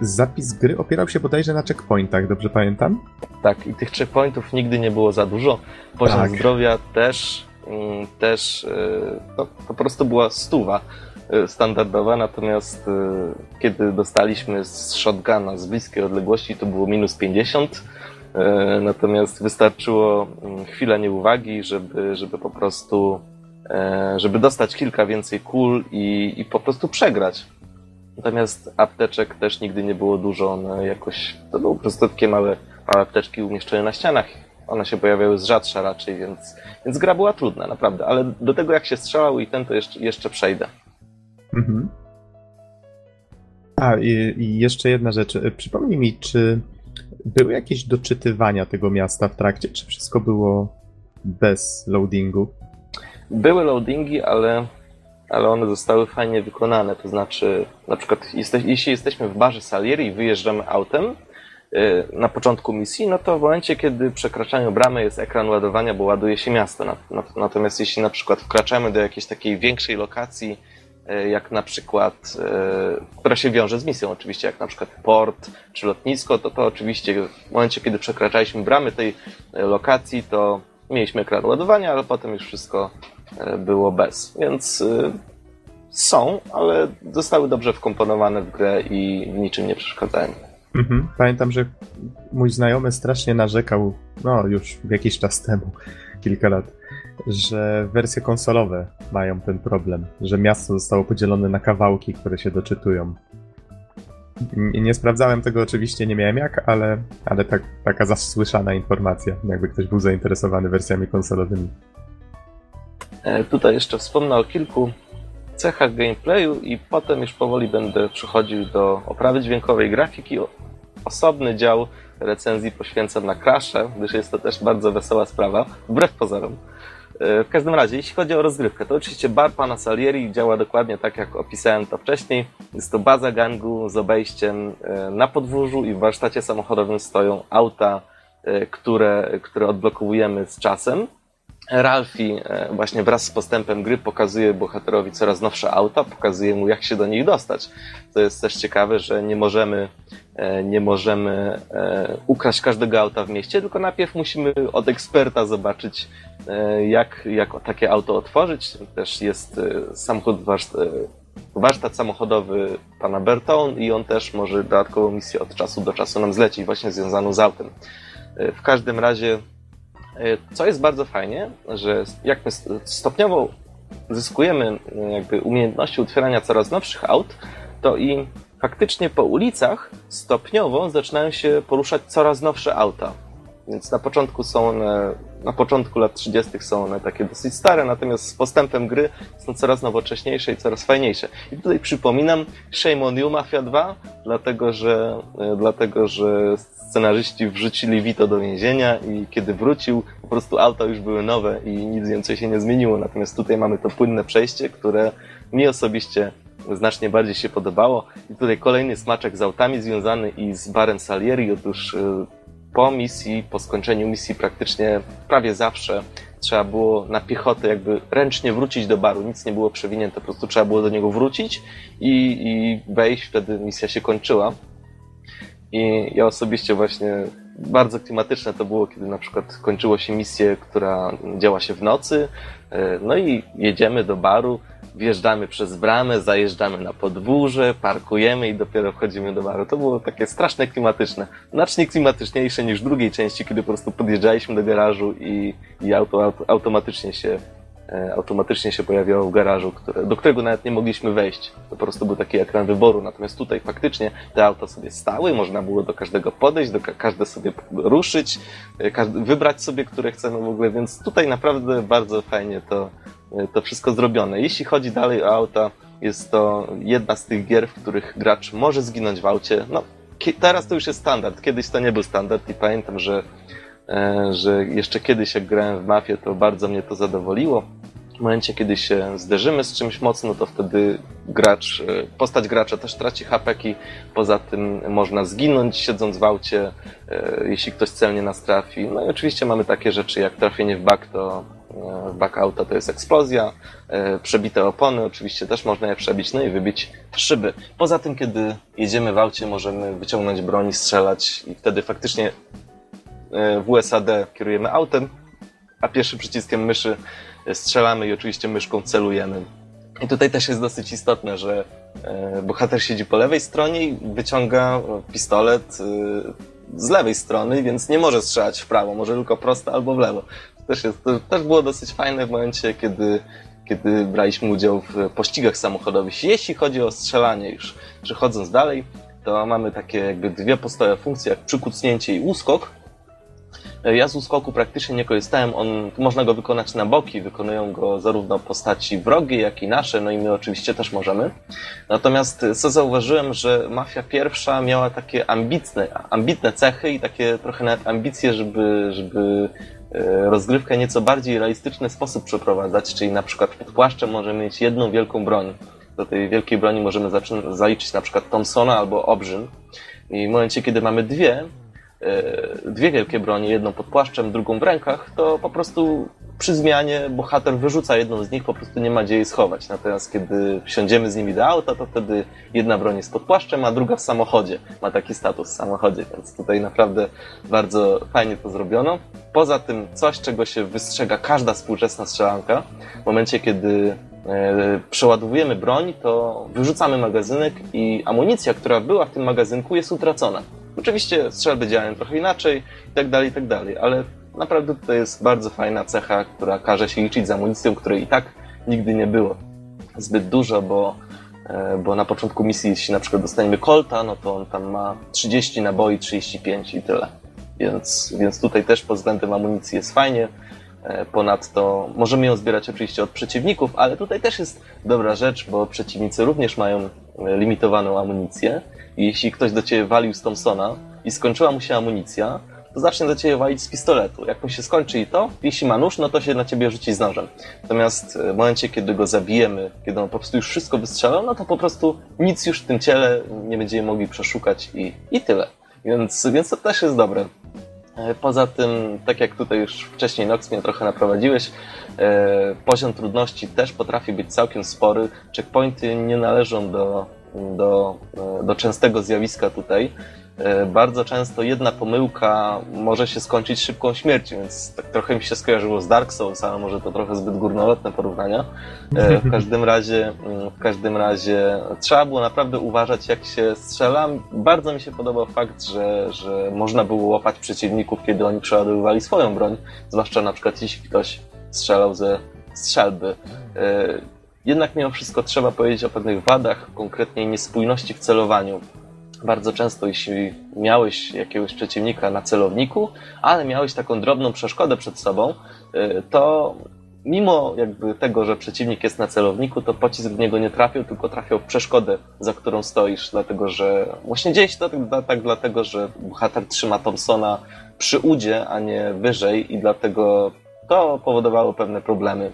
zapis gry opierał się bodajże na checkpointach, dobrze pamiętam? Tak, i tych checkpointów nigdy nie było za dużo. Poziom tak. zdrowia też, mm, też e, no, po prostu była stuwa e, standardowa, natomiast e, kiedy dostaliśmy z shotguna z bliskiej odległości, to było minus 50. Natomiast wystarczyło mm, chwilę nieuwagi, żeby, żeby po prostu żeby dostać kilka więcej kul i, i po prostu przegrać. Natomiast apteczek też nigdy nie było dużo, one jakoś, to były po prostu takie małe, małe apteczki umieszczone na ścianach. One się pojawiały z rzadsza raczej, więc, więc gra była trudna, naprawdę. Ale do tego jak się strzelał i ten, to jeszcze, jeszcze przejdę. Mhm. A, i, i jeszcze jedna rzecz. Przypomnij mi, czy były jakieś doczytywania tego miasta w trakcie, czy wszystko było bez loadingu? Były loadingi, ale, ale one zostały fajnie wykonane. To znaczy, na przykład, jeste, jeśli jesteśmy w barze Salieri i wyjeżdżamy autem yy, na początku misji, no to w momencie, kiedy przekraczają bramę, jest ekran ładowania, bo ładuje się miasto. Natomiast jeśli na przykład wkraczamy do jakiejś takiej większej lokacji, yy, jak na przykład, yy, która się wiąże z misją oczywiście, jak na przykład port czy lotnisko, to to oczywiście w momencie, kiedy przekraczaliśmy bramy tej lokacji, to mieliśmy ekran ładowania, ale potem już wszystko było bez. Więc e, są, ale zostały dobrze wkomponowane w grę i niczym nie przeszkadzają. Mhm. Pamiętam, że mój znajomy strasznie narzekał, no już jakiś czas temu, [LAUGHS] kilka lat, że wersje konsolowe mają ten problem, że miasto zostało podzielone na kawałki, które się doczytują. Nie sprawdzałem tego oczywiście, nie miałem jak, ale, ale tak, taka zasłyszana informacja, jakby ktoś był zainteresowany wersjami konsolowymi. E, tutaj jeszcze wspomnę o kilku cechach gameplayu i potem już powoli będę przechodził do oprawy dźwiękowej grafiki. Osobny dział recenzji poświęcam na Crash'e, gdyż jest to też bardzo wesoła sprawa, wbrew pozorom. E, w każdym razie, jeśli chodzi o rozgrywkę, to oczywiście bar pana Salieri działa dokładnie tak, jak opisałem to wcześniej. Jest to baza gangu z obejściem e, na podwórzu i w warsztacie samochodowym stoją auta, które, które odblokowujemy z czasem. Ralfi właśnie wraz z postępem gry pokazuje bohaterowi coraz nowsze auta, pokazuje mu jak się do nich dostać. To jest też ciekawe, że nie możemy, nie możemy ukraść każdego auta w mieście, tylko najpierw musimy od eksperta zobaczyć E, jak, jak takie auto otworzyć. Też jest e, samochód e, warsztat samochodowy pana Berton i on też może dodatkową misję od czasu do czasu nam zlecić, właśnie związaną z autem. W każdym razie, co jest bardzo fajnie, że jak my stopniowo zyskujemy jakby umiejętności otwierania coraz nowszych aut, to i faktycznie po ulicach stopniowo zaczynają się poruszać coraz nowsze auta. Więc na początku są one, na początku lat 30. są one takie dosyć stare, natomiast z postępem gry są coraz nowocześniejsze i coraz fajniejsze. I tutaj przypominam Shame on You Mafia 2, dlatego że, e, dlatego, że scenarzyści wrzucili Vito do więzienia i kiedy wrócił, po prostu auta już były nowe i nic więcej się nie zmieniło. Natomiast tutaj mamy to płynne przejście, które mi osobiście znacznie bardziej się podobało. I tutaj kolejny smaczek z autami związany i z barem Salieri. Otóż e, po misji, po skończeniu misji praktycznie prawie zawsze trzeba było na piechotę jakby ręcznie wrócić do baru, nic nie było przewinięte, po prostu trzeba było do niego wrócić i, i wejść, wtedy misja się kończyła. I ja osobiście właśnie bardzo klimatyczne to było, kiedy na przykład kończyło się misję, która działa się w nocy, e, no i jedziemy do baru, wjeżdżamy przez bramę, zajeżdżamy na podwórze, parkujemy i dopiero wchodzimy do baru. To było takie straszne klimatyczne. Znacznie klimatyczniejsze niż w drugiej części, kiedy po prostu podjeżdżaliśmy do garażu i, i auto, auto automatycznie się automatycznie się pojawiało w garażu, do którego nawet nie mogliśmy wejść. To po prostu był taki ekran wyboru. Natomiast tutaj faktycznie te auta sobie stały, można było do każdego podejść, do ka każde sobie ruszyć, e, wybrać sobie, które chcemy w ogóle, więc tutaj naprawdę bardzo fajnie to, E, to wszystko zrobione. Jeśli chodzi dalej o auta, jest to jedna z tych gier, w których gracz może zginąć w aucie. No, teraz to już jest standard. Kiedyś to nie był standard i pamiętam, że, e, że jeszcze kiedyś jak grałem w Mafię, to bardzo mnie to zadowoliło. W momencie, kiedy się zderzymy z czymś mocno, to wtedy gracz, e, postać gracza też traci hapeki. Poza tym można zginąć siedząc w aucie, jeśli ktoś celnie nas trafi. No i oczywiście mamy takie rzeczy jak trafienie w bak, to backouta to jest eksplozja, e, przebite opony, oczywiście też można je przebić, no i wybić szyby. Poza tym, kiedy jedziemy w aucie, możemy wyciągnąć broń, strzelać i wtedy faktycznie e, w USAD kierujemy autem, a pierwszym przyciskiem myszy strzelamy i oczywiście myszką celujemy. I tutaj też jest dosyć istotne, że e, bohater siedzi po lewej stronie i wyciąga pistolet z lewej strony, więc nie może strzelać w prawo, może tylko prosto albo w lewo też, jest, to też było dosyć fajne w momencie, kiedy kiedy braliśmy udział w pościgach samochodowych. Jeśli chodzi o strzelanie już, przechodząc dalej, to mamy takie jakby dwie podstawowe funkcje, jak przykucnięcie i uskok. Ja z uskoku praktycznie nie korzystałem, on, można go wykonać na boki, wykonują go zarówno postaci wrogie, jak i nasze, no i my oczywiście też możemy. Natomiast co zauważyłem, że Mafia pierwsza miała takie ambitne, ambitne cechy i takie trochę nawet ambicje, żeby, żeby e, rozgrywkę nieco bardziej realistyczny sposób przeprowadzać, czyli na przykład pod płaszczem możemy mieć jedną wielką broń. Do tej wielkiej broni możemy zaliczyć na przykład Thompsona albo Obrzyn. I w momencie, kiedy mamy dwie, dwie wielkie bronie, jedną pod płaszczem, drugą w rękach, to po prostu przy zmianie bohater wyrzuca jedną z nich, po prostu nie ma gdzie jej schować. Natomiast kiedy wsiądziemy z nimi do auta, to wtedy jedna broń jest pod płaszczem, a druga w samochodzie. Ma taki status w samochodzie, więc tutaj naprawdę bardzo fajnie to zrobiono. Poza tym coś, czego się wystrzega każda współczesna strzelanka, w momencie kiedy e, przeładowujemy broń, to wyrzucamy magazynek i amunicja, która była w tym magazynku jest utracona. Oczywiście strzelby działają trochę inaczej i tak dalej, i tak dalej, ale naprawdę to jest bardzo fajna cecha, która każe się liczyć z amunicją, której i tak nigdy nie było zbyt dużo, bo, e, bo na początku misji, jeśli na przykład dostaniemy Colta, no to on tam ma 30 naboi, 35 i tyle. Więc, więc tutaj też pod względem amunicji jest fajnie. E, ponadto możemy ją zbierać oczywiście od przeciwników, ale tutaj też jest dobra rzecz, bo przeciwnicy również mają e, limitowaną amunicję jeśli ktoś do ciebie walił z Thompsona i skończyła mu się amunicja, to zacznie do ciebie walić z pistoletu. Jak mu się skończy i to, jeśli ma nóż, no to się na ciebie rzuci z nożem. Natomiast e, w momencie, kiedy go zabijemy, kiedy on po prostu już wszystko wystrzelał, no to po prostu nic już w tym ciele nie będziemy mogli przeszukać i, i tyle. Więc, więc to też jest dobre. E, poza tym, tak jak tutaj już wcześniej Nox mnie trochę naprowadziłeś, e, poziom trudności też potrafi być całkiem spory. Checkpointy nie należą do do, do częstego zjawiska tutaj. E, bardzo często jedna pomyłka może się skończyć szybką śmiercią, więc tak trochę mi się skojarzyło z Dark Souls, ale może to trochę zbyt górnolotne porównania. E, w każdym razie, mm, w każdym razie trzeba było naprawdę uważać, jak się strzela. Bardzo mi się podobał fakt, że, że można było łapać przeciwników, kiedy oni przeładowywali swoją broń, zwłaszcza na przykład jeśli ktoś strzelał ze strzelby. E, jednak mimo wszystko trzeba powiedzieć o pewnych wadach, konkretnie niespójności w celowaniu. Bardzo często, jeśli miałeś jakiegoś przeciwnika na celowniku, ale miałeś taką drobną przeszkodę przed sobą, y, to mimo jakby tego, że przeciwnik jest na celowniku, to pocisk w niego nie trafił, tylko trafiał w przeszkodę, za którą stoisz, dlatego że właśnie dzieje się to tak, tak dlatego, że bohater trzyma Thompsona przy udzie, a nie wyżej i dlatego to powodowało pewne problemy.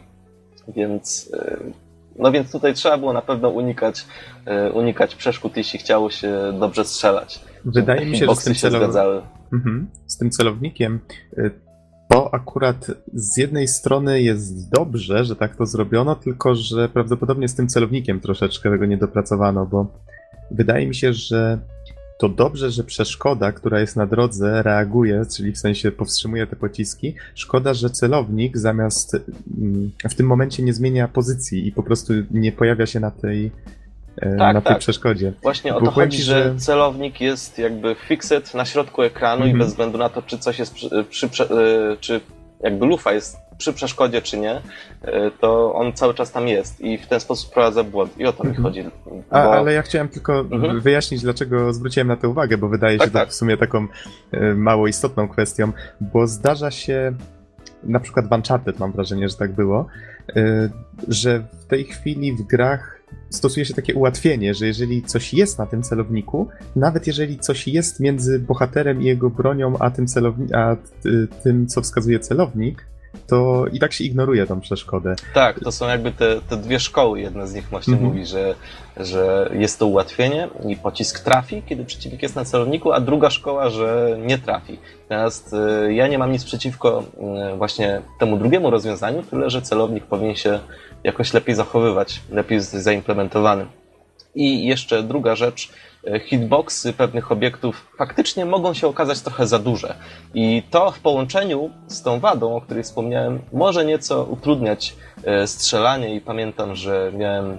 Więc y, no więc tutaj trzeba było na pewno unikać, e, unikać przeszkód, jeśli chciało się dobrze strzelać. Wydaje mi się, że z tym, się celow... mhm. z tym celownikiem e, to akurat z jednej strony jest dobrze, że tak to zrobiono, tylko że prawdopodobnie z tym celownikiem troszeczkę tego nie dopracowano, bo wydaje mi się, że to dobrze, że przeszkoda, która jest na drodze, reaguje, czyli w sensie powstrzymuje te pociski. Szkoda, że celownik zamiast mm, w tym momencie nie zmienia pozycji i po prostu nie pojawia się na tej, e, tak, na tej tak. przeszkodzie. Właśnie o to chodzi, że celownik jest jakby fixed na środku ekranu mm -hmm. i mhm. bez względu na to, czy coś jest przy, przy, przy e, czy jakby lufa jest przy przeszkodzie czy nie, e, to on cały czas tam jest i w ten sposób wprowadza błąd. I o to mi mhm. chodzi. Bo... A, ale ja chciałem tylko mhm. wyjaśnić, dlaczego zwróciłem na to uwagę, bo wydaje tak, się tak. to w sumie taką e, mało istotną kwestią, bo zdarza się na przykład w Uncharted mam wrażenie, że tak było, e, że w tej chwili w grach stosuje się takie ułatwienie, że jeżeli coś jest na tym celowniku, nawet jeżeli coś jest między bohaterem i jego bronią, a tym, celowni- a tym co wskazuje celownik, to i tak się ignoruje tą przeszkodę. Tak, to są jakby te, te dwie szkoły. Jedna z nich właśnie mm -hmm. mówi, że, że jest to ułatwienie i pocisk trafi, kiedy przeciwnik jest na celowniku, a druga szkoła, że nie trafi. Natomiast y, ja nie mam nic przeciwko y, właśnie temu drugiemu rozwiązaniu, tyle że celownik powinien się jakoś lepiej zachowywać, lepiej zaimplementowany. I jeszcze druga rzecz, hitboxy pewnych obiektów faktycznie mogą się okazać trochę za duże. I to w połączeniu z tą wadą, o której wspomniałem, może nieco utrudniać e, strzelanie i pamiętam, że miałem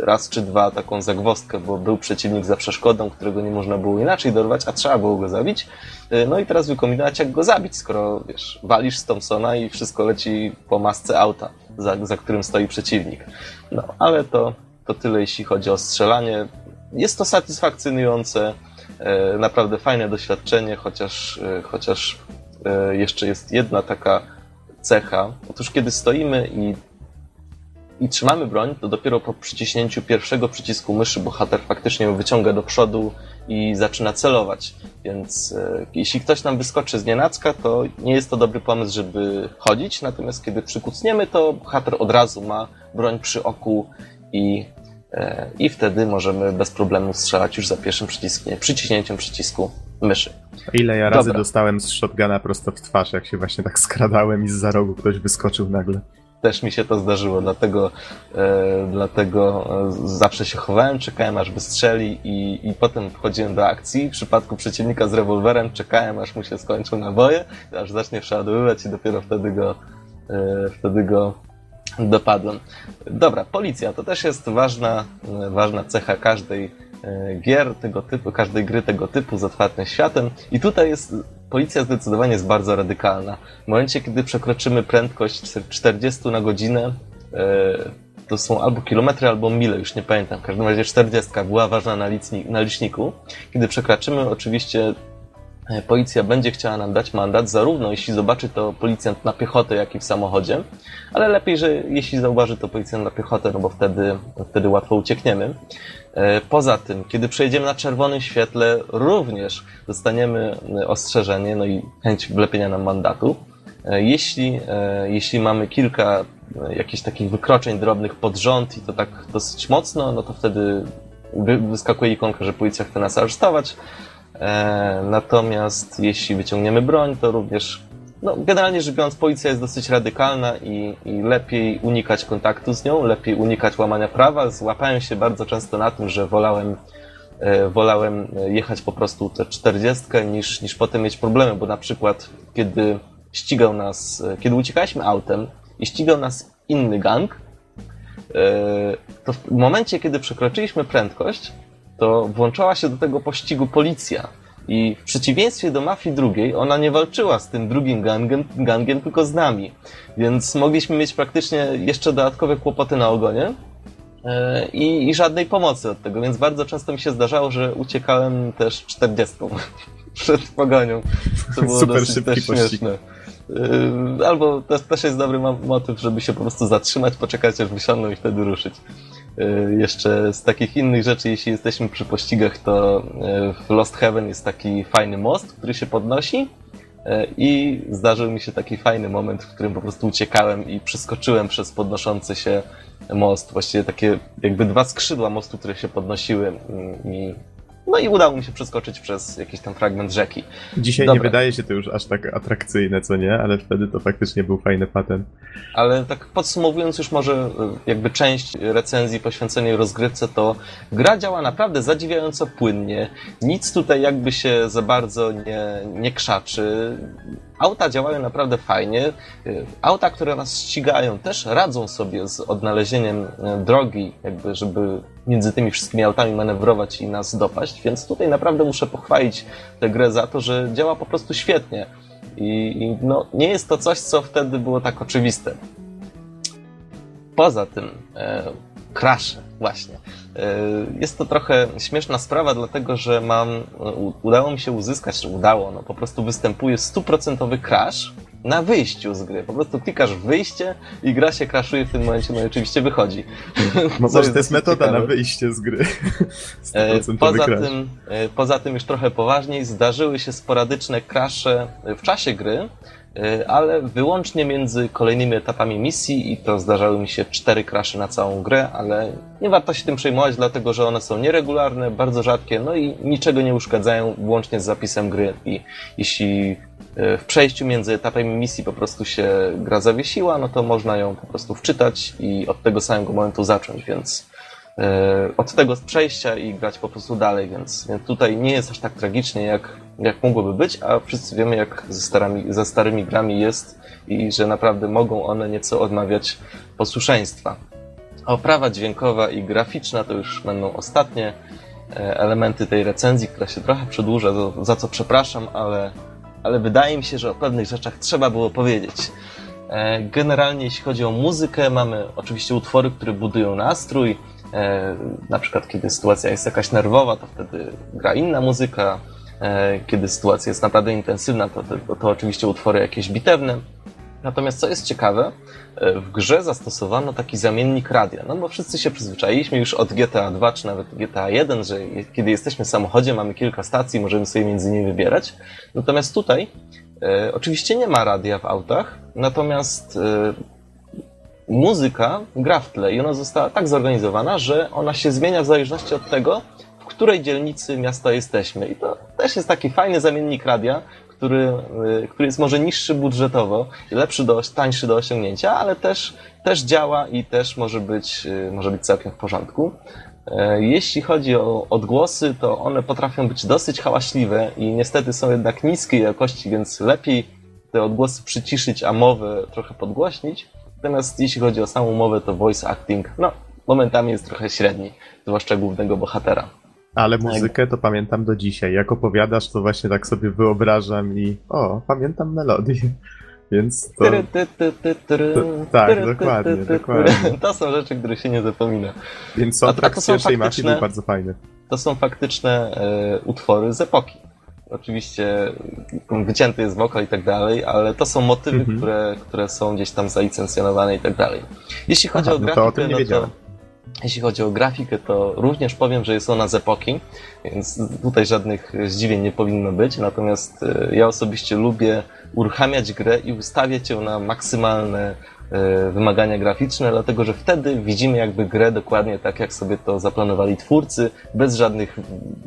raz czy dwa taką zagwostkę, bo był przeciwnik za przeszkodą, którego nie można było inaczej dorwać, a trzeba było go zabić. E, no i teraz wykombinować, jak go zabić, skoro wiesz, walisz z Thompsona i wszystko leci po masce auta. za, za którym stoi przeciwnik. No, ale to, to tyle, jeśli chodzi o strzelanie. Jest to satysfakcjonujące, e, naprawdę fajne doświadczenie, chociaż, e, chociaż e, jeszcze jest jedna taka cecha. Otóż kiedy stoimy i i trzymamy broń, to dopiero po przyciśnięciu pierwszego przycisku myszy bohater faktycznie ją wyciąga do przodu i zaczyna celować. Więc e, jeśli ktoś nam wyskoczy z nienacka, to nie jest to dobry pomysł, żeby chodzić, natomiast kiedy przykucniemy, to bohater od razu ma broń przy oku i, i wtedy możemy bez problemu strzelać już za pierwszym przyciskiem, przyciśnięciem przycisku myszy. Ile ja razy Dobra. dostałem z shotguna prosto w twarz, jak się właśnie tak skradałem i z za rogu ktoś wyskoczył nagle. Też mi się to zdarzyło, dlatego, e, dlatego e, zawsze się chowałem, czekałem aż wystrzeli i, i potem wchodziłem do akcji. W przypadku przeciwnika z rewolwerem czekałem aż mu się skończą naboje, aż zacznie przeładowywać i dopiero wtedy go, e, wtedy go dopadłem. Dobra, policja to też jest ważna, e, ważna cecha każdej e, gier tego typu, każdej gry tego typu z otwartym światem. I tutaj jest policja zdecydowanie jest bardzo radykalna. W momencie, kiedy przekroczymy prędkość 40 na godzinę, e, to są albo kilometry, albo mile, już nie pamiętam. W każdym razie 40 była ważna na, liczniku. Kiedy przekraczymy, oczywiście policja będzie chciała nam dać mandat, zarówno jeśli zobaczy to policjant na piechotę, jak i w samochodzie, ale lepiej, że jeśli zauważy to policjant na piechotę, no bo wtedy, wtedy łatwo uciekniemy. E, Poza tym, kiedy przejedziemy na czerwonym świetle, również dostaniemy e, ostrzeżenie, no i chęć wlepienia nam mandatu. E, Jeśli, e, jeśli mamy kilka e, jakichś takich wykroczeń drobnych pod rząd i to tak dosyć mocno, no to wtedy wy- wyskakuje ikonka, że policja chce nas aresztować. E, Natomiast jeśli wyciągniemy broń, to również, no generalnie rzecz biorąc, policja jest dosyć radykalna i, i lepiej unikać kontaktu z nią, lepiej unikać łamania prawa. Złapałem się bardzo często na tym, że wolałem e, wolałem jechać po prostu tę 40 niż, niż potem mieć problemy, bo na przykład kiedy ścigał nas, e, kiedy uciekaliśmy autem i ścigał nas inny gang, to w momencie, kiedy przekroczyliśmy prędkość, to włączała się do tego pościgu policja. I w przeciwieństwie do mafii drugiej, ona nie walczyła z tym drugim gangiem, gangiem tylko z nami. Więc mogliśmy mieć praktycznie jeszcze dodatkowe kłopoty na ogonie. E, I, I żadnej pomocy od tego, więc bardzo często mi się zdarzało, że uciekałem też 40 [LAUGHS] przed pogonią. To było Super dosyć szybki też pościg. śmieszne. Yy, Albo też, też jest dobry mo- motyw, żeby się po prostu zatrzymać, poczekać aż wysiądą i wtedy ruszyć. Yy, Jeszcze z takich innych rzeczy, jeśli jesteśmy przy pościgach, to yy, w Lost Heaven jest taki fajny most, który się podnosi i zdarzył mi się taki fajny moment, w którym po prostu uciekałem i przeskoczyłem przez podnoszący się most. Właściwie takie jakby dwa skrzydła mostu, które się podnosiły mm, i no i udało mi się przeskoczyć przez jakiś tam fragment rzeki. Dzisiaj Dobra. nie wydaje się to już aż tak atrakcyjne, co nie? Ale wtedy to faktycznie był fajny patent. Ale tak podsumowując już może y, jakby część recenzji poświęconej rozgrywce, to gra działa naprawdę zadziwiająco płynnie. Nic tutaj jakby się za bardzo nie, nie krzaczy. Auta działają naprawdę fajnie. Y, Auta, które nas ścigają, też radzą sobie z odnalezieniem y, drogi, jakby żeby między tymi wszystkimi autami manewrować i nas dopaść, więc tutaj naprawdę muszę pochwalić tę grę za to, że działa po prostu świetnie. I, no, nie jest to coś, co wtedy było tak oczywiste. Poza tym, e, crashe, właśnie. E, jest to trochę śmieszna sprawa, dlatego że mam, udało mi się uzyskać, czy udało, no po prostu występuje stuprocentowy crash na wyjściu z gry. Po prostu klikasz wyjście i gra się crashuje w tym momencie, no i oczywiście wychodzi. [LAUGHS] Co to jest metoda ciekawe. na wyjście z gry. [LAUGHS] E, 100% Poza crash. tym, e, poza tym już trochę poważniej zdarzyły się sporadyczne crashe w czasie gry, ale wyłącznie między kolejnymi etapami misji i to zdarzały mi się cztery crashe na całą grę, ale nie warto się tym przejmować, dlatego że one są nieregularne, bardzo rzadkie, no i niczego nie uszkadzają, łącznie z zapisem gry. I jeśli e, w przejściu między etapami misji po prostu się gra zawiesiła, no to można ją po prostu wczytać i od tego samego momentu zacząć, więc e, od tego przejścia i grać po prostu dalej, więc, więc tutaj nie jest aż tak tragicznie, jak, jak mogłoby być, a wszyscy wiemy, jak ze, starami, ze starymi grami jest i że naprawdę mogą one nieco odmawiać posłuszeństwa. Oprawa dźwiękowa i graficzna to już będą ostatnie e, elementy tej recenzji, która się trochę przedłuża, za, za co przepraszam, ale, ale wydaje mi się, że o pewnych rzeczach trzeba było powiedzieć. E, generalnie jeśli chodzi o muzykę, mamy oczywiście utwory, które budują nastrój. E, na przykład kiedy sytuacja jest jakaś nerwowa, to wtedy gra inna muzyka. E, kiedy sytuacja jest naprawdę intensywna, to, to, to oczywiście utwory jakieś bitewne. Natomiast co jest ciekawe, w grze zastosowano taki zamiennik radia, no bo wszyscy się przyzwyczailiśmy już od GTA 2 czy nawet GTA 1, że kiedy jesteśmy w samochodzie, mamy kilka stacji, możemy sobie między nimi wybierać. Natomiast tutaj e, oczywiście nie ma radia w autach, natomiast e, muzyka gra w tle i ona została tak zorganizowana, że ona się zmienia w zależności od tego, w której dzielnicy miasta jesteśmy. I to też jest taki fajny zamiennik radia, który, y, który jest może niższy budżetowo, lepszy do, tańszy do osiągnięcia, ale też, też działa i też może być, y, może być całkiem w porządku. E, jeśli chodzi o odgłosy, to one potrafią być dosyć hałaśliwe i niestety są jednak niskiej jakości, więc lepiej te odgłosy przyciszyć, a mowę trochę podgłośnić. Natomiast jeśli chodzi o samą mowę, to voice acting, no, momentami jest trochę średni, zwłaszcza głównego bohatera. Ale muzykę to pamiętam do dzisiaj. Jak opowiadasz, to właśnie tak sobie wyobrażam i o, pamiętam melodię. [LAUGHS] Więc to... tak, dokładnie, dokładnie. To są rzeczy, które się nie zapomina. Więc soundtrack z pierwszej mafii był bardzo fajny. To są faktyczne e, utwory z epoki. Oczywiście wycięty jest wokal i tak dalej, ale to są motywy, mhm. które, które są gdzieś tam zalicencjonowane i tak dalej. Jeśli chodzi Aha, o grafikę, no to, o no to jeśli chodzi o grafikę, to również powiem, że jest ona z epoki, więc tutaj żadnych zdziwień nie powinno być. Natomiast e, ja osobiście lubię uruchamiać grę i ustawiać ją na maksymalne wymagania graficzne, dlatego że wtedy widzimy jakby grę dokładnie tak, jak sobie to zaplanowali twórcy, bez żadnych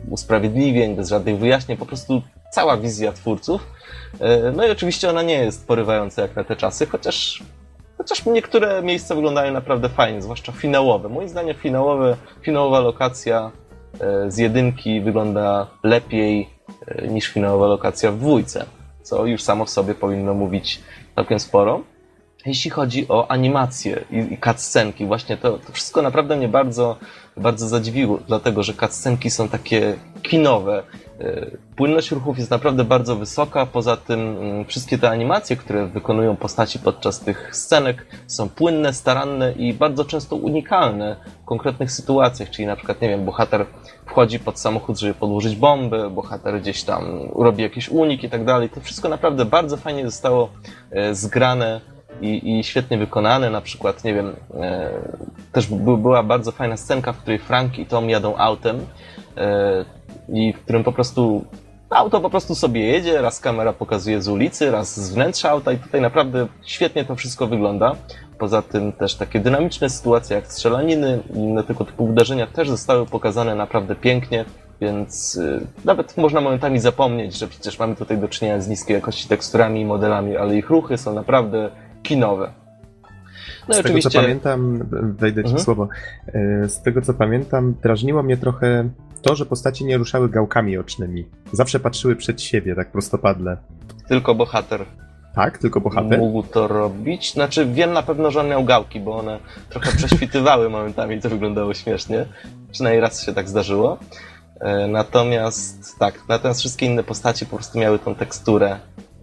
usprawiedliwień, bez żadnych wyjaśnień, po prostu cała wizja twórców. E, no i oczywiście ona nie jest porywająca jak na te czasy, chociaż Chociaż niektóre miejsca wyglądają naprawdę fajnie, zwłaszcza finałowe. Moim zdaniem finałowe, finałowa lokacja e, z jedynki wygląda lepiej e, niż finałowa lokacja w dwójce, co już samo w sobie powinno mówić całkiem sporo. Jeśli chodzi o animacje i, i cutscenki, właśnie to, to wszystko naprawdę mnie bardzo, bardzo zadziwiło, dlatego że cutscenki są takie kinowe. E, płynność ruchów jest naprawdę bardzo wysoka, poza tym mm, wszystkie te animacje, które wykonują postaci podczas tych scenek są płynne, staranne i bardzo często unikalne w konkretnych sytuacjach, czyli na przykład, nie wiem, bohater wchodzi pod samochód, żeby podłożyć bombę, bohater gdzieś tam robi jakiś unik i tak dalej. To wszystko naprawdę bardzo fajnie zostało e, zgrane i, i świetnie wykonane. Na przykład, nie wiem, e, też była bardzo fajna scenka, w której Frank i Tom jadą autem e, i w którym po prostu auto po prostu sobie jedzie, raz kamera pokazuje z ulicy, raz z wnętrza auta i tutaj naprawdę świetnie to wszystko wygląda. Poza tym też takie dynamiczne sytuacje jak strzelaniny i inne tego typu uderzenia też zostały pokazane naprawdę pięknie, więc y, nawet można momentami zapomnieć, że przecież mamy tutaj do czynienia z niskiej jakości teksturami i modelami, ale ich ruchy są naprawdę kinowe. No z oczywiście... tego co pamiętam, wejdę ci mhm. słowo, e, z tego co pamiętam, drażniło mnie trochę to, że postacie nie ruszały gałkami ocznymi. Zawsze patrzyły przed siebie, tak prostopadle. Tylko bohater. Tak, tylko bohater? Mógł to robić. Znaczy, wiem na pewno, że on miał gałki, bo one trochę prześwitywały [LAUGHS] momentami, to wyglądało śmiesznie. Przynajmniej raz się tak zdarzyło. E, natomiast, tak, natomiast wszystkie inne postaci po prostu miały tą teksturę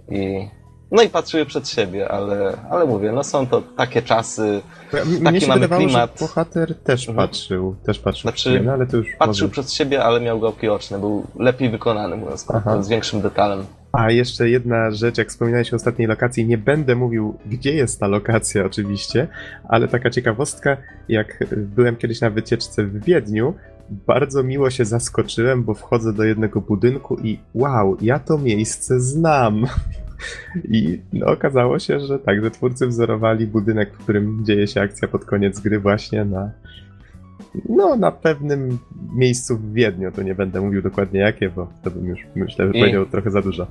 i no i patrzyły przed siebie, ale, ale mówię, no są to takie czasy, taki Mnie się mamy wydawało, klimat. Że bohater też mhm. patrzył, też patrzył znaczy, przed siebie, ale to już Patrzył może... przed siebie, ale miał gałki oczne, był lepiej wykonany, mówiąc z większym detalem. A jeszcze jedna rzecz, jak wspominałeś o ostatniej lokacji, nie będę mówił, gdzie jest ta lokacja oczywiście, ale taka ciekawostka, jak byłem kiedyś na wycieczce w Wiedniu, bardzo miło się zaskoczyłem, bo wchodzę do jednego budynku i wow, ja to miejsce znam. [LAUGHS] I no, okazało się, że tak, że twórcy wzorowali budynek, w którym dzieje się akcja pod koniec gry właśnie na no, na pewnym miejscu w Wiedniu. To nie będę mówił dokładnie jakie, bo to bym już myślę, że powiedział trochę za dużo.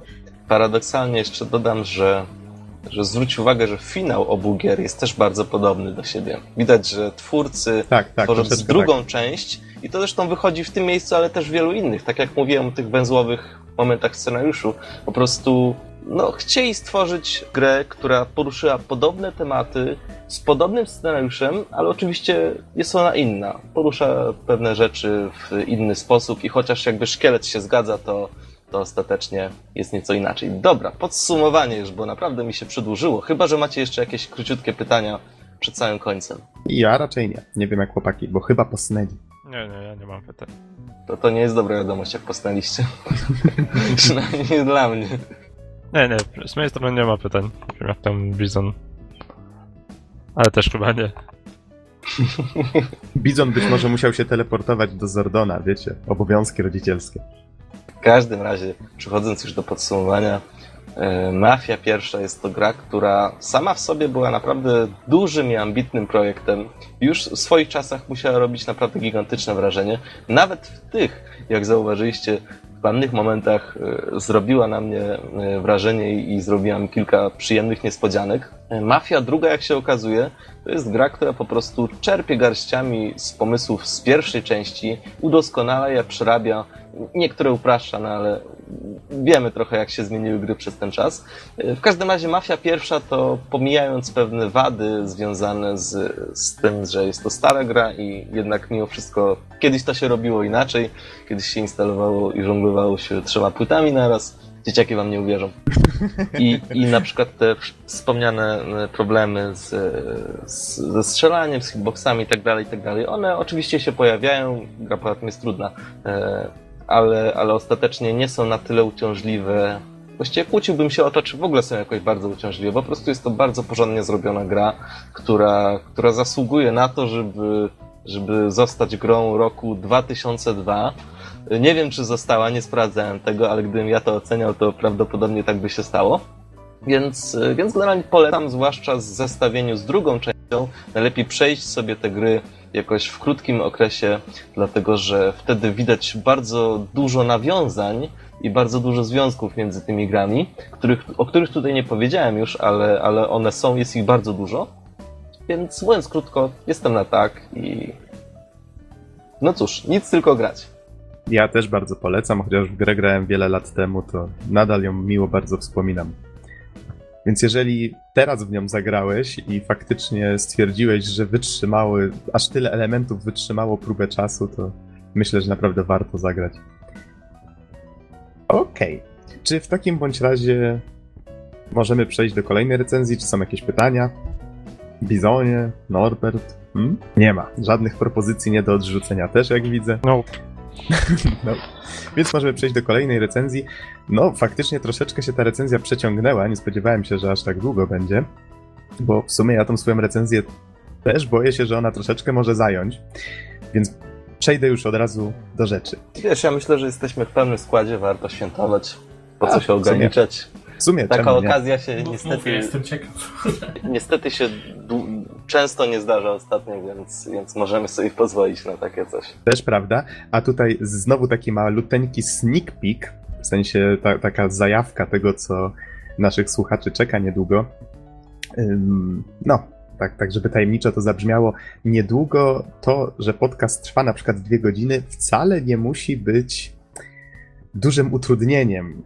Paradoksalnie jeszcze dodam, że, że zwróć uwagę, że finał obu gier jest też bardzo podobny do siebie. Widać, że twórcy tak, tak, tworząc drugą tak. część i to zresztą wychodzi w tym miejscu, ale też w wielu innych. Tak jak mówiłem o tych węzłowych momentach scenariuszu, po prostu no, chcieli stworzyć grę, która poruszyła podobne tematy, z podobnym scenariuszem, ale oczywiście jest ona inna. Porusza pewne rzeczy w inny sposób i chociaż jakby szkielet się zgadza, to, to ostatecznie jest nieco inaczej. Dobra, podsumowanie już, bo naprawdę mi się przedłużyło. Chyba, że macie jeszcze jakieś króciutkie pytania przed całym końcem. Ja raczej nie. Nie wiem jak chłopaki, bo chyba posnęli. Nie, nie, ja nie mam pytań. To to nie jest dobra wiadomość, jak posnęliście. [LAUGHS] Przynajmniej dla mnie. Nie, nie, z mojej strony nie ma pytań. Nie wiem jak tam Bizon. Ale też chyba nie. [LAUGHS] Bizon być może musiał się teleportować do Zordona, wiecie, obowiązki rodzicielskie. W każdym razie, przechodząc już do podsumowania, e, Mafia pierwsza jest to gra, która sama w sobie była naprawdę dużym i ambitnym projektem. Już w swoich czasach musiała robić naprawdę gigantyczne wrażenie. Nawet w tych, jak zauważyliście, pewnych momentach e, zrobiła na mnie e, wrażenie i zrobiła mi kilka przyjemnych niespodzianek. E, Mafia druga, jak się okazuje, to jest gra, która po prostu czerpie garściami z pomysłów z pierwszej części, udoskonala je, przerabia, niektóre upraszcza, no ale wiemy trochę, jak się zmieniły gry przez ten czas. W każdym razie Mafia pierwsza to pomijając pewne wady związane z, z tym, że jest to stara gra i jednak mimo wszystko kiedyś to się robiło inaczej, kiedyś się instalowało i żonglowało się trzema płytami naraz. Dzieciaki wam nie uwierzą. I, I na przykład te wspomniane e, problemy z, z, ze strzelaniem, z hitboxami i tak tak one oczywiście się pojawiają, gra poza tym jest trudna, e, ale, ale ostatecznie nie są na tyle uciążliwe. Właściwie kłóciłbym się o to, czy w ogóle są jakoś bardzo uciążliwe. Po prostu jest to bardzo porządnie zrobiona gra, która, która zasługuje na to, żeby, żeby zostać grą roku 2002. Nie wiem, czy została, nie sprawdzałem tego, ale gdybym ja to oceniał, to prawdopodobnie tak by się stało. Więc, więc generalnie polecam, zwłaszcza w zestawieniu z drugą częścią, najlepiej przejść sobie te gry jakoś w krótkim okresie, dlatego że wtedy widać bardzo dużo nawiązań i bardzo dużo związków między tymi grami, których, o których tutaj nie powiedziałem już, ale, ale one są, jest ich bardzo dużo. Więc mówiąc krótko, jestem na tak i no cóż, nic tylko grać. Ja też bardzo polecam, chociaż w grę grałem wiele lat temu, to nadal ją miło bardzo wspominam. Więc jeżeli teraz w nią zagrałeś i faktycznie stwierdziłeś, że wytrzymały, aż tyle elementów wytrzymało próbę czasu, to myślę, że naprawdę warto zagrać. Okej. Okay. Czy w takim bądź razie możemy przejść do kolejnej recenzji? Czy są jakieś pytania? Bizonie, Norbert? Hmm? Nie ma. Żadnych propozycji nie do odrzucenia też, jak widzę. No. No. Więc możemy przejść do kolejnej recenzji. No, faktycznie troszeczkę się ta recenzja przeciągnęła. Nie spodziewałem się, że aż tak długo będzie. Bo w sumie ja tą swoją recenzję też boję się, że ona troszeczkę może zająć. Więc przejdę już od razu do rzeczy. Wiesz, ja myślę, że jesteśmy w pełnym składzie, warto świętować. Po co A, się ograniczać? W sumie Taka okazja się Mów, niestety. Mów, jestem ciekaw. [LAUGHS] Niestety się często nie zdarza ostatnio, więc, więc możemy sobie pozwolić na takie coś. Też prawda. A tutaj znowu taki maluteńki sneak peek, w sensie ta, taka zajawka tego, co naszych słuchaczy czeka niedługo. Ym, no, tak, tak, żeby tajemniczo to zabrzmiało. Niedługo to, że podcast trwa na przykład dwie godziny, wcale nie musi być dużym utrudnieniem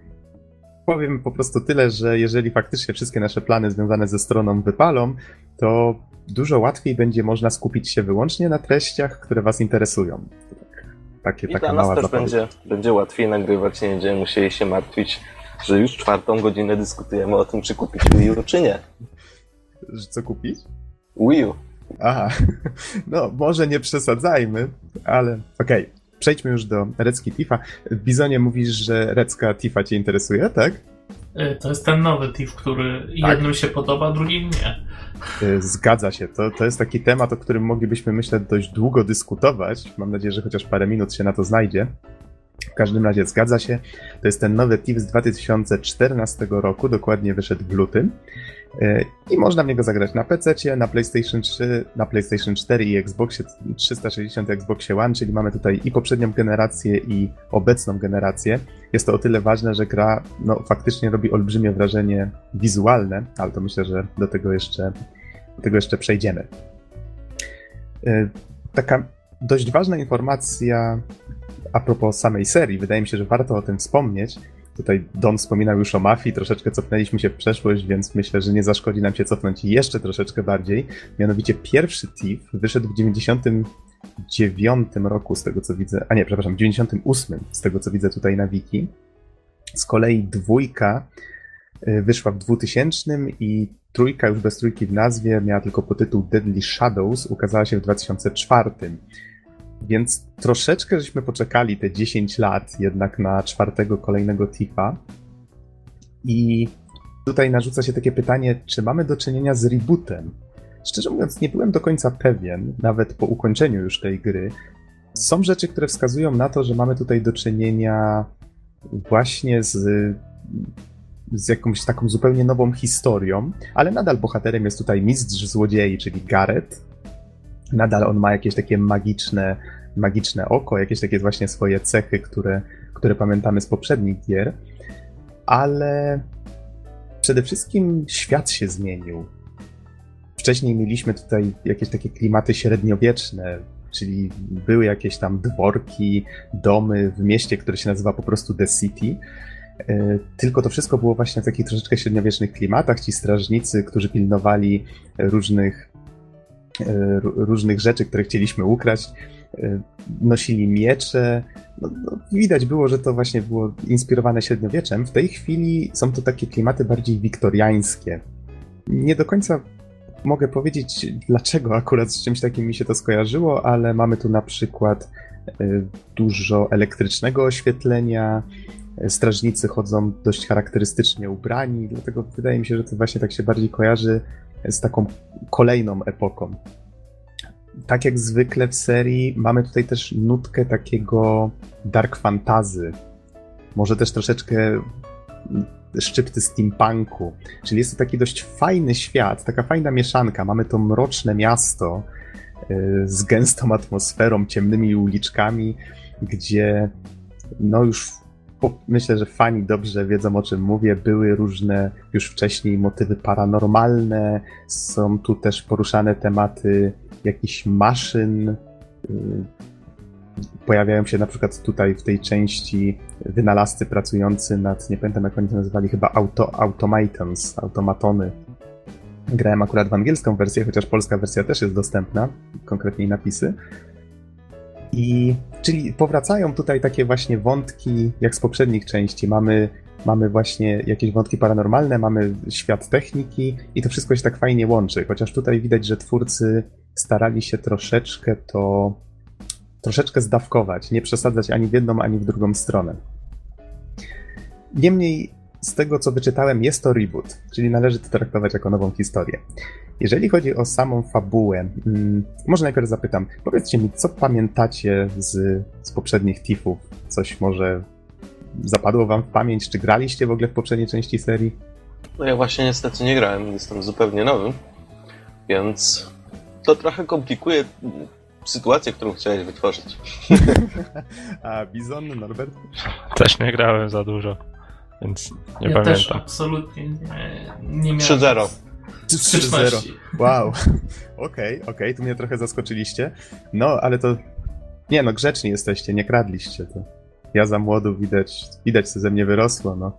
powiem po prostu tyle, że jeżeli faktycznie wszystkie nasze plany związane ze stroną wypalą, to dużo łatwiej będzie można skupić się wyłącznie na treściach, które Was interesują. Tak, takie, I taka dla nas też będzie, będzie łatwiej nagrywać, nie będziemy musieli się martwić, że już czwartą godzinę dyskutujemy o tym, czy kupić Wii U, czy nie. Że co kupić? Wii U. Aha, [LAUGHS] no może nie przesadzajmy, ale okej. Okay. Przejdźmy już do Recki Tifa. W Bizonie mówisz, że Recka Tifa cię interesuje, tak? E, to jest ten nowy Tif, który tak. jednym się podoba, drugim nie. E, zgadza się. To, to jest taki temat, o którym moglibyśmy, myślę, dość długo dyskutować. Mam nadzieję, że chociaż parę minut się na to znajdzie. Każdym razie zgadza się. To jest ten nowy TIF z 2014 roku, dokładnie wyszedł w lutym. E, I można w niego zagrać na PC, na PlayStation 3, na PlayStation 4 i Xboxie 360 Xboxie One, czyli mamy tutaj i poprzednią generację i obecną generację. Jest to o tyle ważne, że gra no, faktycznie robi olbrzymie wrażenie wizualne, ale to myślę, że do tego jeszcze, do tego jeszcze przejdziemy. E, taka dość ważna informacja a propos samej serii. Wydaje mi się, że warto o tym wspomnieć, Tutaj Don wspominał już o mafii, troszeczkę cofnęliśmy się w przeszłość, więc myślę, że nie zaszkodzi nam się cofnąć jeszcze troszeczkę bardziej. Mianowicie pierwszy TIF wyszedł w 99 roku, z tego co widzę, a nie, przepraszam, w 98 z tego co widzę tutaj na wiki. Z kolei dwójka y, wyszła w 2000 i trójka już bez trójki w nazwie miała tylko podtytuł Deadly Shadows, ukazała się w 2004. Więc troszeczkę żeśmy poczekali te 10 lat jednak na czwartego kolejnego Tifa. I tutaj narzuca się takie pytanie, czy mamy do czynienia z rebootem? Szczerze mówiąc, nie byłem do końca pewien, nawet po ukończeniu już tej gry. Są rzeczy, które wskazują na to, że mamy tutaj do czynienia właśnie z, z jakąś taką zupełnie nową historią, ale nadal bohaterem jest tutaj mistrz złodziei, czyli Gareth. Nadal on ma jakieś takie magiczne, magiczne oko, jakieś takie właśnie swoje cechy, które, które pamiętamy z poprzednich gier, ale przede wszystkim świat się zmienił. Wcześniej mieliśmy tutaj jakieś takie klimaty średniowieczne, czyli były jakieś tam dworki, domy w mieście, które się nazywa po prostu The City. E, tylko to wszystko było właśnie w takich troszeczkę średniowiecznych klimatach. Ci strażnicy, którzy pilnowali różnych, różnych rzeczy, które chcieliśmy ukraść, e, nosili miecze. No, no, widać było, że to właśnie było inspirowane średniowieczem. W tej chwili są to takie klimaty bardziej wiktoriańskie. Nie do końca mogę powiedzieć, dlaczego akurat z czymś takim mi się to skojarzyło, ale mamy tu na przykład y, dużo elektrycznego oświetlenia. Strażnicy chodzą dość charakterystycznie ubrani, dlatego wydaje mi się, że to właśnie tak się bardziej kojarzy z taką kolejną epoką. Tak jak zwykle w serii, mamy tutaj też nutkę takiego dark fantazy. Może też troszeczkę szczypty steampunku. Czyli jest to taki dość fajny świat, taka fajna mieszanka. Mamy to mroczne miasto y, z gęstą atmosferą, ciemnymi uliczkami, gdzie no już myślę, że fani dobrze wiedzą o czym mówię. Były różne już wcześniej motywy paranormalne, są tu też poruszane tematy jakichś maszyn, y, pojawiają się na przykład tutaj w tej części wynalazcy pracujący nad, nie pamiętam jak oni to nazywali, chyba auto, automatons, automatony. Grałem akurat w angielską wersję, chociaż polska wersja też jest dostępna, konkretniej napisy. I czyli powracają tutaj takie właśnie wątki, jak z poprzednich części. Mamy, mamy właśnie jakieś wątki paranormalne, mamy świat techniki i to wszystko się tak fajnie łączy. Chociaż tutaj widać, że twórcy starali się troszeczkę to troszeczkę zdawkować, nie przesadzać ani w jedną, ani w drugą stronę. Niemniej, z tego co wyczytałem, jest to reboot, czyli należy to traktować jako nową historię. Jeżeli chodzi o samą fabułę, hmm, może najpierw zapytam, powiedzcie mi, co pamiętacie z, z poprzednich TIFów? Coś może zapadło wam w pamięć, czy graliście w ogóle w poprzedniej części serii? No ja właśnie niestety nie grałem, jestem zupełnie nowy, więc to trochę komplikuje sytuację, którą chciałeś wytworzyć. [LAUGHS] A Bizon, Norbert? Też nie grałem za dużo, więc nie ja pamiętam. też absolutnie nie, nie miałem 3-0. styczności. Wow. [LAUGHS] Okej, okej, okay, tu mnie trochę zaskoczyliście. No, ale to... Nie no, grzeczni jesteście, nie kradliście to. Ja za młodu widać, widać co ze mnie wyrosło, no.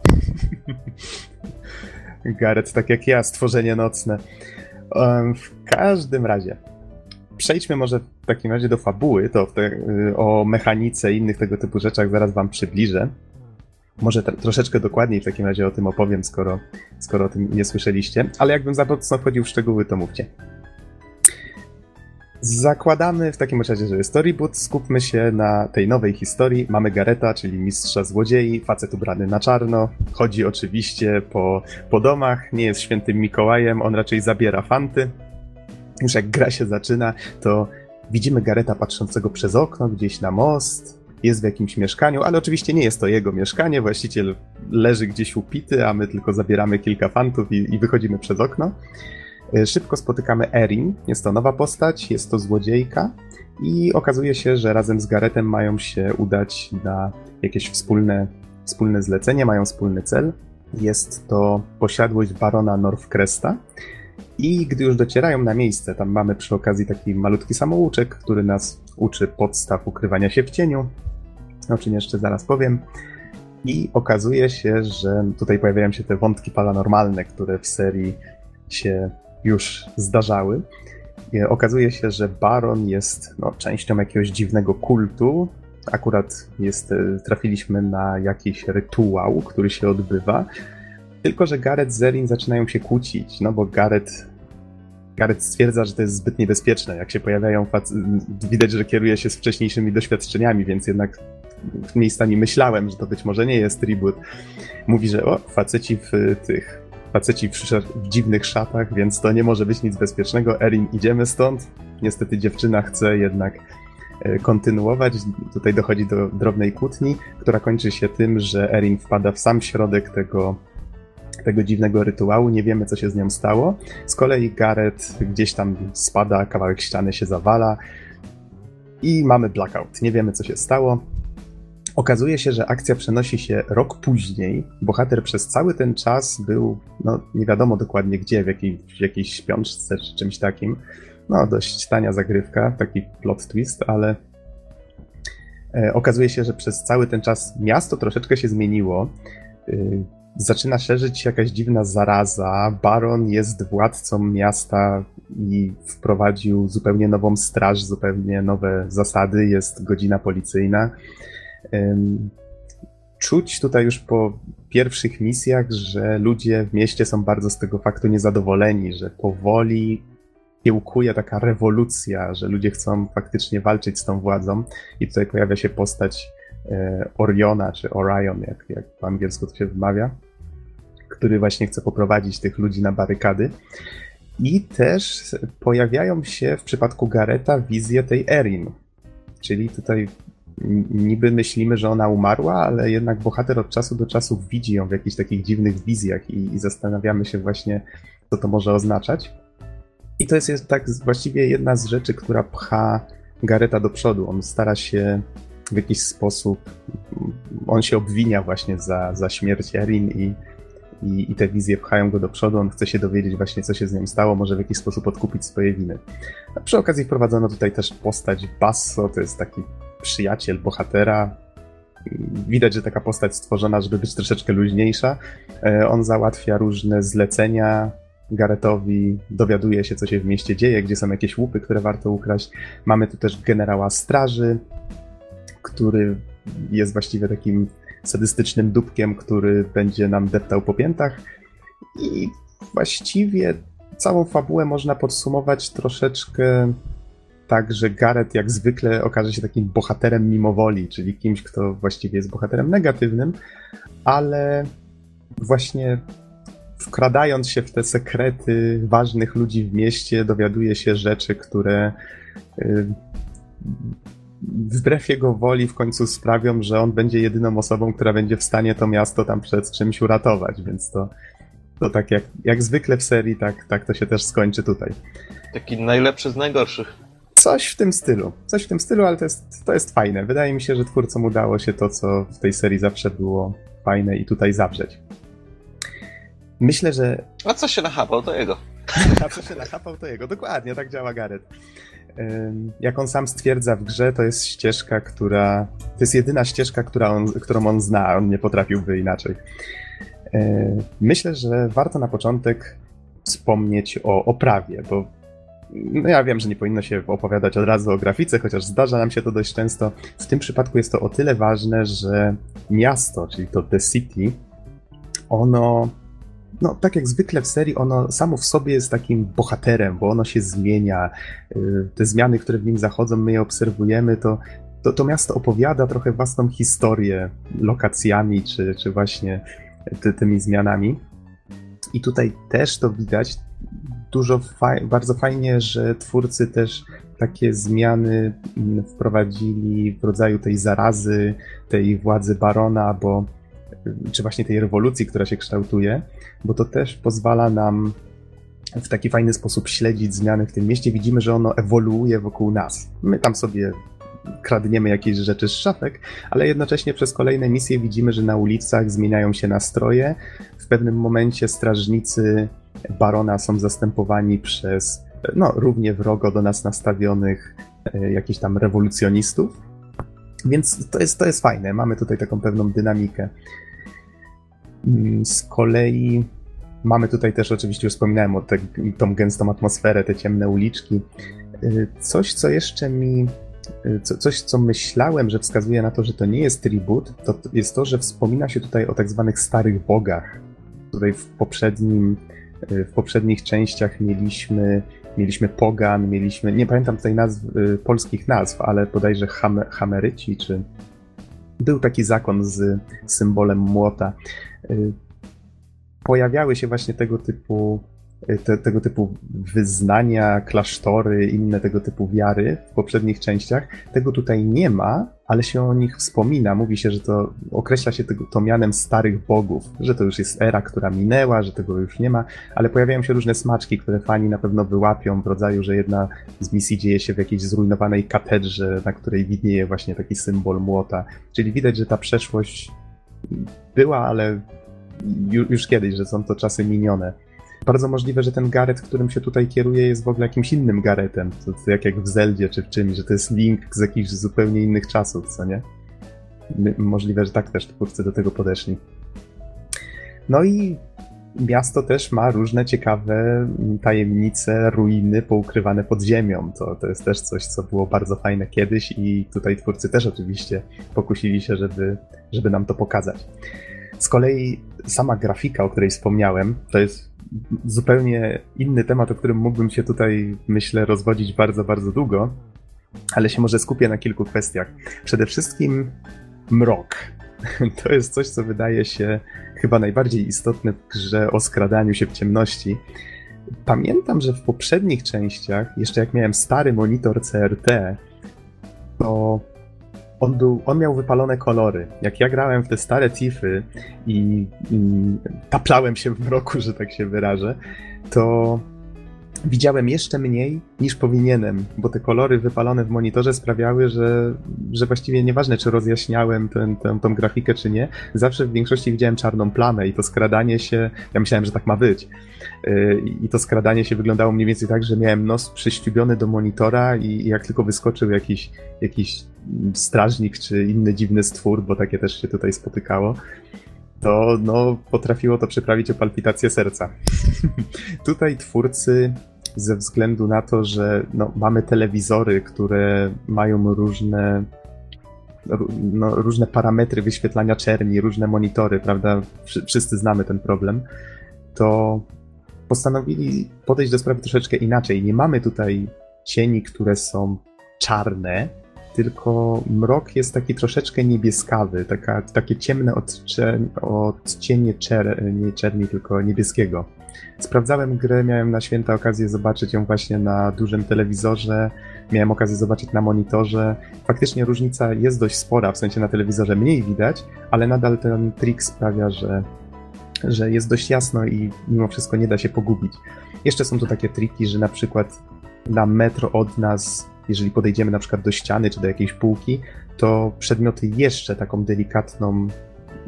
[LAUGHS] Gareth, tak jak ja, stworzenie nocne. Um, w każdym razie, przejdźmy może w takim razie do fabuły, to te, o mechanice i innych tego typu rzeczach zaraz wam przybliżę. Może troszeczkę dokładniej w takim razie o tym opowiem, skoro, skoro o tym nie słyszeliście, ale jakbym za mocno wchodził w szczegóły, to mówcie. Zakładamy w takim razie, że jest to reboot, skupmy się na tej nowej historii. Mamy Gareta, czyli mistrza złodziei, facet ubrany na czarno, chodzi oczywiście po, po domach, nie jest świętym Mikołajem, on raczej zabiera fanty, już jak gra się zaczyna, to widzimy Gareta patrzącego przez okno gdzieś na most, jest w jakimś mieszkaniu, ale oczywiście nie jest to jego mieszkanie, właściciel leży gdzieś upity, a my tylko zabieramy kilka fantów i, i wychodzimy przez okno. E, szybko spotykamy Erin, jest to nowa postać, jest to złodziejka i okazuje się, że razem z Garetem mają się udać na jakieś wspólne, wspólne zlecenie, mają wspólny cel. Jest to posiadłość barona Northcresta, i gdy już docierają na miejsce, tam mamy przy okazji taki malutki samouczek, który nas uczy podstaw ukrywania się w cieniu, o czym jeszcze zaraz powiem. I okazuje się, że tutaj pojawiają się te wątki paranormalne, które w serii się już zdarzały. I okazuje się, że Baron jest no, częścią jakiegoś dziwnego kultu, akurat jest, e, trafiliśmy na jakiś rytuał, który się odbywa. Tylko, że Gareth z Erin zaczynają się kłócić, no bo Gareth, Gareth stwierdza, że to jest zbyt niebezpieczne. Jak się pojawiają, widać, że kieruje się z wcześniejszymi doświadczeniami, więc jednak miejscami myślałem, że to być może nie jest reboot. Mówi, że o, faceci w tych faceci w, w dziwnych szatach, więc to nie może być nic bezpiecznego. Erin, idziemy stąd. Niestety dziewczyna chce jednak e, kontynuować. Tutaj dochodzi do drobnej kłótni, która kończy się tym, że Erin wpada w sam środek tego, tego dziwnego rytuału. Nie wiemy, co się z nią stało. Z kolei Gareth gdzieś tam spada, kawałek ściany się zawala i mamy blackout. Nie wiemy, co się stało. Okazuje się, że akcja przenosi się rok później. Bohater przez cały ten czas był, no nie wiadomo dokładnie gdzie, w, jakiej, w jakiejś śpiączce czy czymś takim. No, dość tania zagrywka, taki plot twist, ale e, okazuje się, że przez cały ten czas miasto troszeczkę się zmieniło. Y, zaczyna szerzyć się jakaś dziwna zaraza. Baron jest władcą miasta i wprowadził zupełnie nową straż, zupełnie nowe zasady. Jest godzina policyjna. Czuć tutaj już po pierwszych misjach, że ludzie w mieście są bardzo z tego faktu niezadowoleni, że powoli kiełkuje taka rewolucja, że ludzie chcą faktycznie walczyć z tą władzą. I tutaj pojawia się postać e, Oriona, czy Orion, jak, jak po angielsku to się wymawia, który właśnie chce poprowadzić tych ludzi na barykady. I też pojawiają się w przypadku Gareta wizje tej Erin. Czyli tutaj niby myślimy, że ona umarła, ale jednak bohater od czasu do czasu widzi ją w jakichś takich dziwnych wizjach i, i zastanawiamy się właśnie, co to może oznaczać. I to jest, jest tak właściwie jedna z rzeczy, która pcha Gareta do przodu. On stara się w jakiś sposób, on się obwinia właśnie za, za śmierć Erin i, i, i te wizje pchają go do przodu. On chce się dowiedzieć właśnie, co się z nią stało, może w jakiś sposób odkupić swoje winy. A przy okazji wprowadzono tutaj też postać Basso, to jest taki przyjaciel bohatera. Widać, że taka postać stworzona, żeby być troszeczkę luźniejsza. E, On załatwia różne zlecenia Garetowi, dowiaduje się, co się w mieście dzieje, gdzie są jakieś łupy, które warto ukraść. Mamy tu też generała straży, który jest właściwie takim sadystycznym dupkiem, który będzie nam deptał po piętach. I właściwie całą fabułę można podsumować troszeczkę tak, że Gareth jak zwykle okaże się takim bohaterem mimowoli, czyli kimś, kto właściwie jest bohaterem negatywnym, ale właśnie wkradając się w te sekrety ważnych ludzi w mieście, dowiaduje się rzeczy, które y, wbrew jego woli w końcu sprawią, że on będzie jedyną osobą, która będzie w stanie to miasto tam przed czymś uratować, więc to, to tak jak, jak zwykle w serii, tak, tak to się też skończy tutaj. Taki najlepszy z najgorszych. Coś w tym stylu. Coś w tym stylu, ale to jest, to jest fajne. Wydaje mi się, że twórcom udało się to, co w tej serii zawsze było fajne i tutaj zawrzeć. Myślę, że A co się nachapał, to jego. [LAUGHS] a co się nachapał, to jego. Dokładnie, tak działa Gareth. Jak on sam stwierdza w grze, to jest ścieżka, która. To jest jedyna ścieżka, która on, którą on zna. On nie potrafiłby inaczej. Myślę, że warto na początek wspomnieć o oprawie, bo no ja wiem, że nie powinno się opowiadać od razu o grafice, chociaż zdarza nam się to dość często. W tym przypadku jest to o tyle ważne, że miasto, czyli to The City, ono no, tak jak zwykle w serii, ono samo w sobie jest takim bohaterem, bo ono się zmienia. Y, Te zmiany, które w nim zachodzą, my je obserwujemy, to, to, to miasto opowiada trochę własną historię lokacjami, czy, czy właśnie ty, tymi zmianami. I tutaj też to widać. Dużo bardzo fajnie, że twórcy też takie zmiany mm, wprowadzili w rodzaju tej zarazy, tej władzy barona, bo czy właśnie tej rewolucji, która się kształtuje, bo to też pozwala nam w taki fajny sposób śledzić zmiany w tym mieście. Widzimy, że ono ewoluuje wokół nas. My tam sobie kradniemy jakieś rzeczy z szafek, ale jednocześnie przez kolejne misje widzimy, że na ulicach zmieniają się nastroje. W pewnym momencie strażnicy barona są zastępowani przez no, równie wrogo do nas nastawionych e, jakichś tam rewolucjonistów. Więc to jest, to jest fajne. Mamy tutaj taką pewną dynamikę. Mm, Z kolei mamy tutaj też, oczywiście już wspominałem o te, tą gęstą atmosferę, te ciemne uliczki. Y, Coś, co jeszcze mi co, coś, co myślałem, że wskazuje na to, że to nie jest tribut, to jest to, że wspomina się tutaj o tak zwanych starych bogach. Tutaj w poprzednim, y, w poprzednich częściach mieliśmy, mieliśmy pogan, mieliśmy, nie pamiętam tutaj nazw, y, polskich nazw, ale bodajże ham, hameryci, czy był taki zakon z symbolem młota. Pojawiały się właśnie tego typu te, tego typu wyznania, klasztory, inne tego typu wiary w poprzednich częściach. Tego tutaj nie ma, ale się o nich wspomina. Mówi się, że to określa się tego, to mianem starych bogów, że to już jest era, która minęła, że tego już nie ma, ale pojawiają się różne smaczki, które fani na pewno wyłapią w rodzaju, że jedna z misji dzieje się w jakiejś zrujnowanej katedrze, na której widnieje właśnie taki symbol młota. Czyli widać, że ta przeszłość była, ale już kiedyś, że są to czasy minione. Bardzo możliwe, że ten Gareth, którym się tutaj kieruje, jest w ogóle jakimś innym Garethem, to, to jak, jak w Zeldzie czy w czymś, że to jest link z jakichś zupełnie innych czasów, co nie? Możliwe, że tak też twórcy do tego podeszli. No i miasto też ma różne ciekawe tajemnice, ruiny poukrywane pod ziemią. To, to jest też coś, co było bardzo fajne kiedyś i tutaj twórcy też oczywiście pokusili się, żeby, żeby nam to pokazać. Z kolei sama grafika, o której wspomniałem, to jest zupełnie inny temat, o którym mógłbym się tutaj, myślę, rozwodzić bardzo, bardzo długo, ale się może skupię na kilku kwestiach. Przede wszystkim mrok. [LAUGHS] To jest coś, co wydaje się chyba najbardziej istotne w grze o skradaniu się w ciemności. Pamiętam, że w poprzednich częściach, jeszcze jak miałem stary monitor CRT, to on, był, on miał wypalone kolory. Jak ja grałem w te stare Tify i, i taplałem się w mroku, że tak się wyrażę, to widziałem jeszcze mniej niż powinienem, bo te kolory wypalone w monitorze sprawiały, że, że właściwie nieważne, czy rozjaśniałem ten, ten, tą grafikę, czy nie, zawsze w większości widziałem czarną plamę i to skradanie się, ja myślałem, że tak ma być. Y, I to skradanie się wyglądało mniej więcej tak, że miałem nos przyściubiony do monitora i jak tylko wyskoczył jakiś, jakiś strażnik czy inny dziwny stwór, bo takie też się tutaj spotykało, to no, potrafiło to przyprawić o palpitację serca. [LAUGHS] tutaj twórcy ze względu na to, że no, mamy telewizory, które mają różne no, różne parametry wyświetlania czerni, różne monitory, prawda? Wszyscy znamy ten problem. To postanowili podejść do sprawy troszeczkę inaczej. Nie mamy tutaj cieni, które są czarne, tylko mrok jest taki troszeczkę niebieskawy, taka, takie ciemne odcienie czer, nie czerni, tylko niebieskiego. Sprawdzałem grę, miałem na święta okazję zobaczyć ją właśnie na dużym telewizorze, miałem okazję zobaczyć na monitorze. Faktycznie różnica jest dość spora, w sensie na telewizorze mniej widać, ale nadal ten trik sprawia, że, że jest dość jasno i mimo wszystko nie da się pogubić. Jeszcze są tu takie triki, że na przykład na metro od nas jeżeli podejdziemy na przykład do ściany czy do jakiejś półki, to przedmioty jeszcze taką delikatną,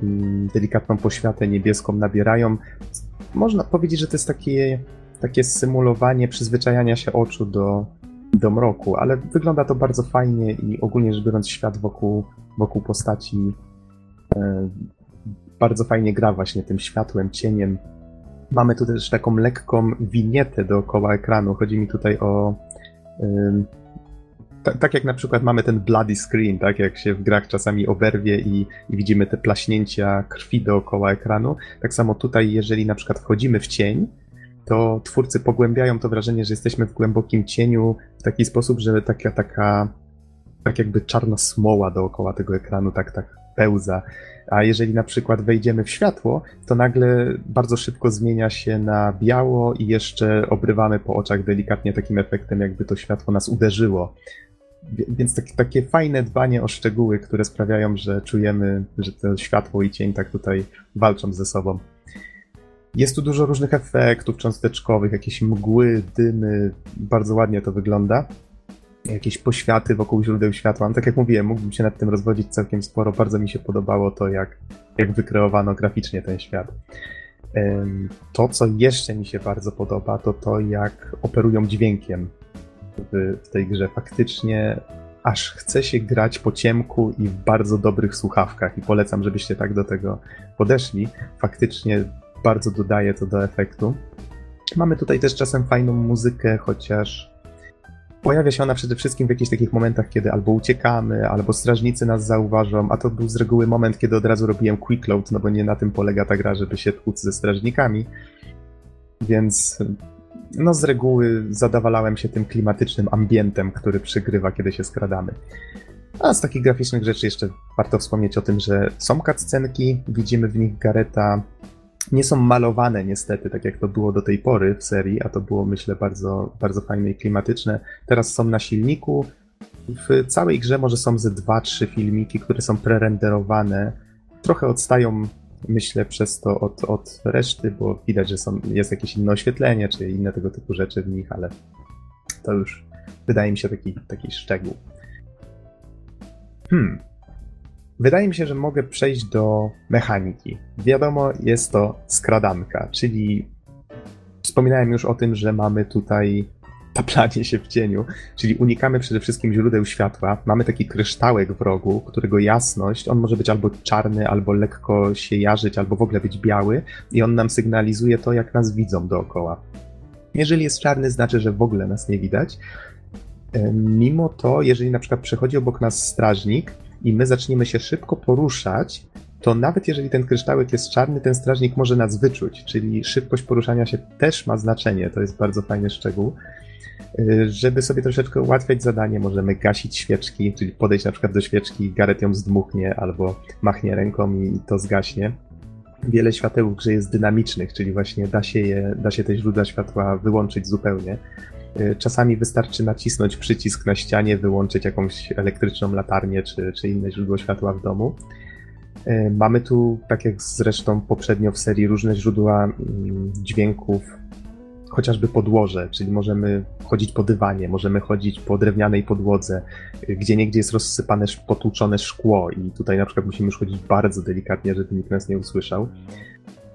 mm, delikatną poświatę niebieską nabierają. Można powiedzieć, że to jest takie, takie symulowanie przyzwyczajania się oczu do, do mroku, ale wygląda to bardzo fajnie i ogólnie rzecz biorąc świat wokół, wokół postaci e, bardzo fajnie gra właśnie tym światłem, cieniem. Mamy tu też taką lekką winietę dookoła ekranu. Chodzi mi tutaj o tak, jak na przykład mamy ten bloody screen, tak jak się w grach czasami oberwie i, i, widzimy te plaśnięcia krwi dookoła ekranu, tak samo tutaj, jeżeli na przykład wchodzimy w cień, to twórcy pogłębiają to wrażenie, że jesteśmy w głębokim cieniu w taki sposób, że taka, taka tak jakby czarna smoła dookoła tego ekranu tak, tak pełza. A jeżeli na przykład wejdziemy w światło, to nagle bardzo szybko zmienia się na biało i jeszcze obrywamy po oczach delikatnie takim efektem, jakby to światło nas uderzyło. Więc takie, takie fajne dbanie o szczegóły, które sprawiają, że czujemy, że to światło i cień tak tutaj walczą ze sobą. Jest tu dużo różnych efektów cząsteczkowych, jakieś mgły, dymy, bardzo ładnie to wygląda. Jakieś poświaty wokół źródeł światła. No, tak jak mówiłem, mógłbym się nad tym rozwodzić całkiem sporo. Bardzo mi się podobało to, jak, jak wykreowano graficznie ten świat. To, co jeszcze mi się bardzo podoba, to to, jak operują dźwiękiem w, w tej grze. Faktycznie aż chce się grać po ciemku i w bardzo dobrych słuchawkach i polecam, żebyście tak do tego podeszli. Faktycznie bardzo dodaje to do efektu. Mamy tutaj też czasem fajną muzykę, chociaż pojawia się ona przede wszystkim w jakichś takich momentach, kiedy albo uciekamy, albo strażnicy nas zauważą, a to był z reguły moment, kiedy od razu robiłem quick load, no bo nie na tym polega ta gra, żeby się tłuc ze strażnikami. Więc no z reguły zadawalałem się tym klimatycznym ambientem, który przygrywa, kiedy się skradamy. A z takich graficznych rzeczy jeszcze warto wspomnieć o tym, że są cutscenki, widzimy w nich Gareta. Nie są malowane niestety, tak jak to było do tej pory w serii, a to było myślę bardzo, bardzo fajne i klimatyczne. Teraz są na silniku. W całej grze może są ze 2-3 filmiki, które są prerenderowane. Trochę odstają myślę przez to od, od reszty, bo widać, że są, jest jakieś inne oświetlenie, czy inne tego typu rzeczy w nich, ale to już wydaje mi się taki, taki szczegół. Hmm. Wydaje mi się, że mogę przejść do mechaniki. Wiadomo, jest to skradanka, czyli wspominałem już o tym, że mamy tutaj taplanie się w cieniu, czyli unikamy przede wszystkim źródeł światła. Mamy taki kryształek w rogu, którego jasność, on może być albo czarny, albo lekko się jarzyć, albo w ogóle być biały i on nam sygnalizuje to, jak nas widzą dookoła. Jeżeli jest czarny, znaczy, że w ogóle nas nie widać. Mimo to, jeżeli na przykład przechodzi obok nas strażnik i my zaczniemy się szybko poruszać, to nawet jeżeli ten kryształek jest czarny, ten strażnik może nas wyczuć, czyli szybkość poruszania się też ma znaczenie. To jest bardzo fajny szczegół. Y, żeby sobie troszeczkę ułatwiać zadanie, możemy gasić świeczki, czyli podejść na przykład do świeczki, Garet ją zdmuchnie albo machnie ręką i to zgaśnie. Wiele świateł w grze jest dynamicznych, czyli właśnie da się, je, da się te źródła światła wyłączyć zupełnie. Y, czasami wystarczy nacisnąć przycisk na ścianie, wyłączyć jakąś elektryczną latarnię czy, czy inne źródło światła w domu. Y, mamy tu, tak jak zresztą poprzednio w serii, różne źródła mm, dźwięków, chociażby podłoże, czyli możemy chodzić po dywanie, możemy chodzić po drewnianej podłodze, gdzie niegdzie jest rozsypane, potłuczone szkło i tutaj na przykład musimy już chodzić bardzo delikatnie, żeby nikt nas nie usłyszał.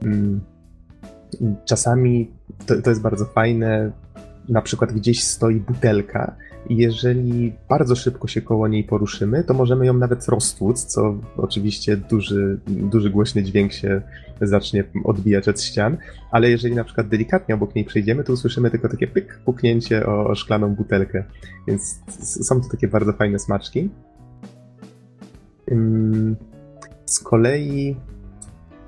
Mm, czasami to, to jest bardzo fajne, na przykład gdzieś stoi butelka jeżeli bardzo szybko się koło niej poruszymy, to możemy ją nawet roztłuc, co oczywiście duży, duży głośny dźwięk się zacznie odbijać od ścian, ale jeżeli na przykład delikatnie obok niej przejdziemy, to usłyszymy tylko takie pyk, puknięcie o, o szklaną butelkę, więc są to takie bardzo fajne smaczki. Z kolei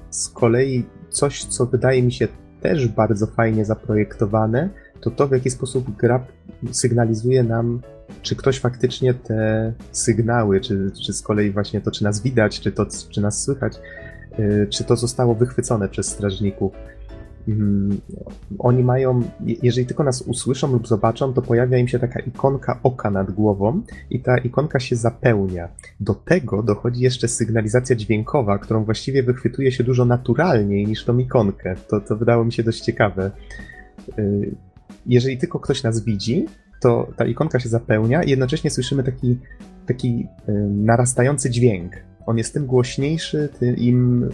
z kolei coś, co wydaje mi się też bardzo fajnie zaprojektowane, to to, w jaki sposób gra sygnalizuje nam, czy ktoś faktycznie te sygnały, czy, czy z kolei właśnie to, czy nas widać, czy to, czy nas słychać, y, czy to zostało wychwycone przez strażników. Mm, oni mają, jeżeli tylko nas usłyszą lub zobaczą, to pojawia im się taka ikonka oka nad głową i ta ikonka się zapełnia. Do tego dochodzi jeszcze sygnalizacja dźwiękowa, którą właściwie wychwytuje się dużo naturalniej niż tą ikonkę. To, to wydało mi się dość ciekawe. Jeżeli tylko ktoś nas widzi, to ta ikonka się zapełnia i jednocześnie słyszymy taki, taki narastający dźwięk. On jest tym głośniejszy, tym im,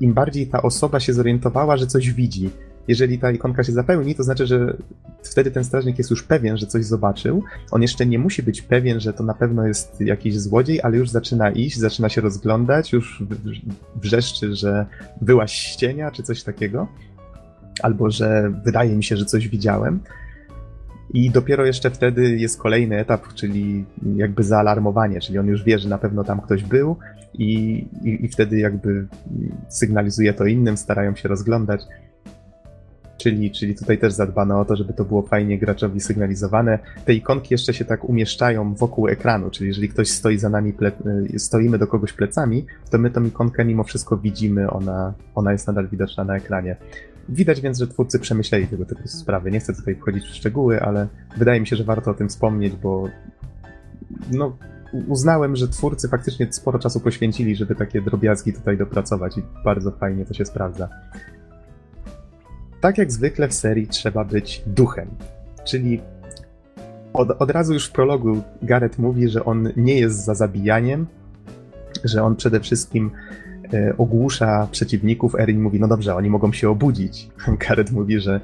im bardziej ta osoba się zorientowała, że coś widzi. Jeżeli ta ikonka się zapełni, to znaczy, że wtedy ten strażnik jest już pewien, że coś zobaczył. On jeszcze nie musi być pewien, że to na pewno jest jakiś złodziej, ale już zaczyna iść, zaczyna się rozglądać, już wrzeszczy, że byłaś ścienia czy coś takiego albo że wydaje mi się, że coś widziałem. I dopiero jeszcze wtedy jest kolejny etap, czyli jakby zaalarmowanie, czyli on już wie, że na pewno tam ktoś był i, i, i wtedy jakby sygnalizuje to innym, starają się rozglądać. Czyli, czyli tutaj też zadbano o to, żeby to było fajnie graczowi sygnalizowane. Te ikonki jeszcze się tak umieszczają wokół ekranu, czyli jeżeli ktoś stoi za nami, ple- stoimy do kogoś plecami, to my tą ikonkę mimo wszystko widzimy, ona, ona jest nadal widoczna na ekranie. Widać więc, że twórcy przemyśleli tego typu sprawy. Nie chcę tutaj wchodzić w szczegóły, ale wydaje mi się, że warto o tym wspomnieć, bo no, uznałem, że twórcy faktycznie sporo czasu poświęcili, żeby takie drobiazgi tutaj dopracować i bardzo fajnie to się sprawdza. Tak jak zwykle w serii trzeba być duchem, czyli od, od razu już w prologu Gareth mówi, że on nie jest za zabijaniem, że on przede wszystkim ogłusza przeciwników, Erin mówi, no dobrze, oni mogą się obudzić. [LAUGHS] Karet mówi, że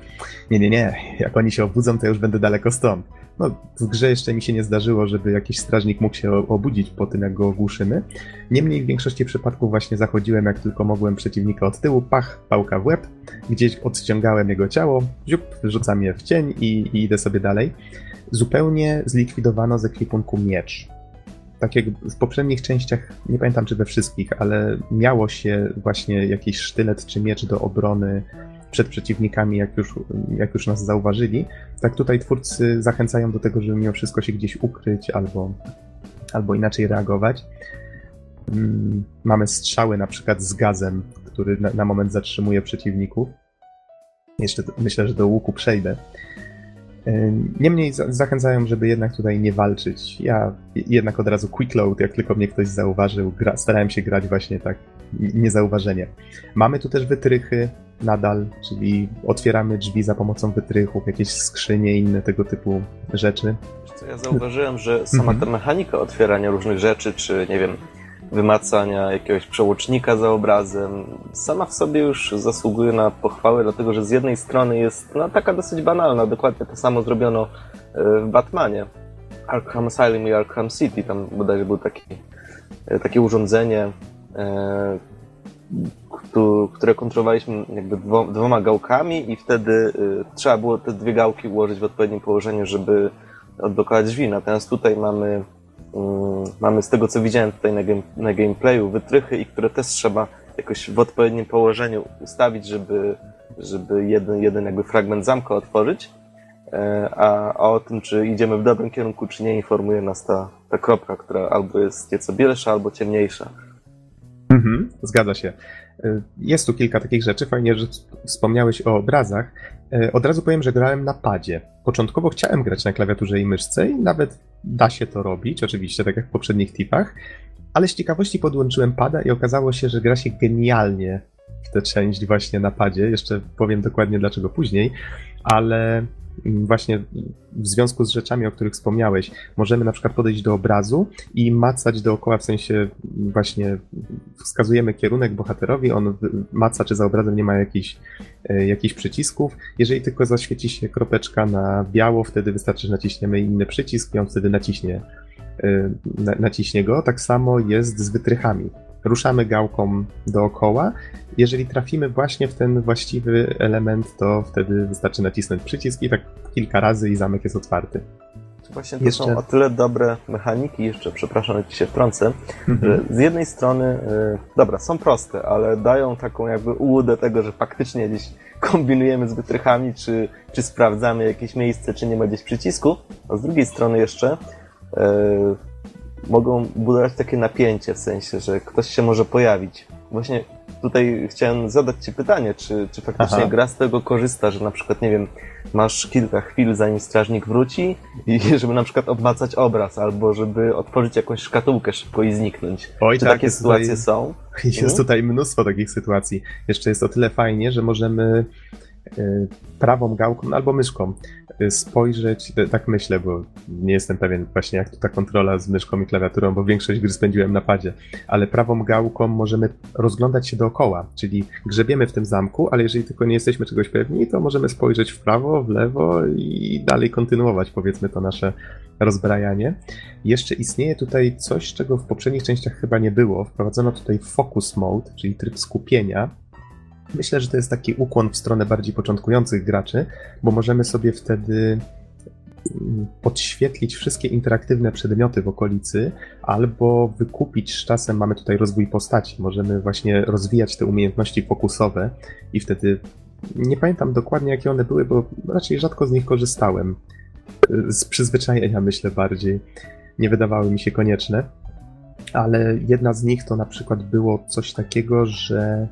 nie, nie, nie, jak oni się obudzą, to już będę daleko stąd. No, w grze jeszcze mi się nie zdarzyło, żeby jakiś strażnik mógł się obudzić po tym, jak go ogłuszymy. Niemniej w większości przypadków właśnie zachodziłem, jak tylko mogłem przeciwnika od tyłu, pach, pałka w łeb, gdzieś odciągałem jego ciało, ziup, rzucam je w cień i, i idę sobie dalej. Zupełnie zlikwidowano z ekwipunku miecz tak jak w poprzednich częściach, nie pamiętam czy we wszystkich, ale miało się właśnie jakiś sztylet czy miecz do obrony przed przeciwnikami, jak już, jak już nas zauważyli. Tak tutaj twórcy zachęcają do tego, żeby mimo wszystko się gdzieś ukryć albo, albo inaczej reagować. Mm, mamy strzały na przykład z gazem, który na, na moment zatrzymuje przeciwników. Jeszcze myślę, że do łuku przejdę. Niemniej zachęcają, żeby jednak tutaj nie walczyć. Ja jednak od razu quick load, jak tylko mnie ktoś zauważył, gra, starałem się grać właśnie tak niezauważenie. Mamy tu też wytrychy nadal, czyli otwieramy drzwi za pomocą wytrychów, jakieś skrzynie, inne tego typu rzeczy. Co ja zauważyłem, że sama ta mechanika otwierania różnych rzeczy, czy nie wiem, wymacania jakiegoś przełącznika za obrazem, sama w sobie już zasługuje na pochwałę, dlatego że z jednej strony jest no, taka dosyć banalna, dokładnie to samo zrobiono e, w Batmanie. Arkham Asylum i Arkham City, tam bodajże było taki, e, takie urządzenie, e, które kontrolowaliśmy jakby dwoma gałkami i wtedy trzeba było te dwie gałki ułożyć w odpowiednim położeniu, żeby odblokować drzwi. Natomiast tutaj mamy mamy z tego, co widziałem tutaj na, game, na gameplayu, wytrychy, i które też trzeba jakoś w odpowiednim położeniu ustawić, żeby, żeby jeden, jeden jakby fragment zamka otworzyć. E, a, a o tym, czy idziemy w dobrym kierunku, czy nie, informuje nas ta, ta kropka, która albo jest nieco bielsza, albo ciemniejsza. Mhm, zgadza się. E, jest tu kilka takich rzeczy. Fajnie, że wspomniałeś o obrazach. E, od razu powiem, że grałem na padzie. Początkowo chciałem grać na klawiaturze i myszce i nawet da się to robić, oczywiście, tak jak w poprzednich tipach, ale z ciekawości podłączyłem pada i okazało się, że gra się genialnie w tę część właśnie na padzie. Jeszcze powiem dokładnie dlaczego później, ale właśnie w związku z rzeczami, o których wspomniałeś, możemy na przykład podejść do obrazu i macać dookoła, w sensie właśnie wskazujemy kierunek bohaterowi, on maca, czy za obrazem nie ma jakichś, e, jakichś przycisków. Jeżeli tylko zaświeci się kropeczka na biało, wtedy wystarczy, że naciśniemy inny przycisk i on wtedy naciśnie, e, naciśnie go. Tak samo jest z wytrychami ruszamy gałką dookoła. Jeżeli trafimy właśnie w ten właściwy element, to wtedy wystarczy nacisnąć przycisk i tak kilka razy i zamek jest otwarty. Właśnie to jeszcze... są o tyle dobre mechaniki, jeszcze przepraszam, że ci się wtrącę, mhm. że z jednej strony, yy, dobra, są proste, ale dają taką jakby ułudę tego, że faktycznie gdzieś kombinujemy z wytrychami, czy, czy sprawdzamy jakieś miejsce, czy nie ma gdzieś przycisku, a z drugiej strony jeszcze yy, mogą budować takie napięcie, w sensie, że ktoś się może pojawić. Właśnie tutaj chciałem zadać Ci pytanie, czy, czy faktycznie Aha. gra z tego korzysta, że na przykład, nie wiem, masz kilka chwil, zanim strażnik wróci i [LAUGHS] żeby na przykład obmacać obraz, albo żeby otworzyć jakąś szkatułkę szybko i zniknąć. Oj, czy tak, takie sytuacje tutaj, są? [LAUGHS] Jest mhm. tutaj mnóstwo takich sytuacji. Jeszcze jest o tyle fajnie, że możemy prawą gałką albo myszką spojrzeć, tak myślę, bo nie jestem pewien właśnie jak to ta kontrola z myszką i klawiaturą, bo większość gry spędziłem na padzie, ale prawą gałką możemy rozglądać się dookoła, czyli grzebiemy w tym zamku, ale jeżeli tylko nie jesteśmy czegoś pewni, to możemy spojrzeć w prawo, w lewo i dalej kontynuować powiedzmy to nasze rozbrajanie. Jeszcze istnieje tutaj coś, czego w poprzednich częściach chyba nie było. Wprowadzono tutaj focus mode, czyli tryb skupienia, Myślę, że to jest taki ukłon w stronę bardziej początkujących graczy, bo możemy sobie wtedy mm, podświetlić wszystkie interaktywne przedmioty w okolicy, albo wykupić z czasem, mamy tutaj rozwój postaci, możemy właśnie rozwijać te umiejętności fokusowe i wtedy nie pamiętam dokładnie jakie one były, bo raczej rzadko z nich korzystałem. Z przyzwyczajenia myślę bardziej. Nie wydawały mi się konieczne. Ale jedna z nich to na przykład było coś takiego, że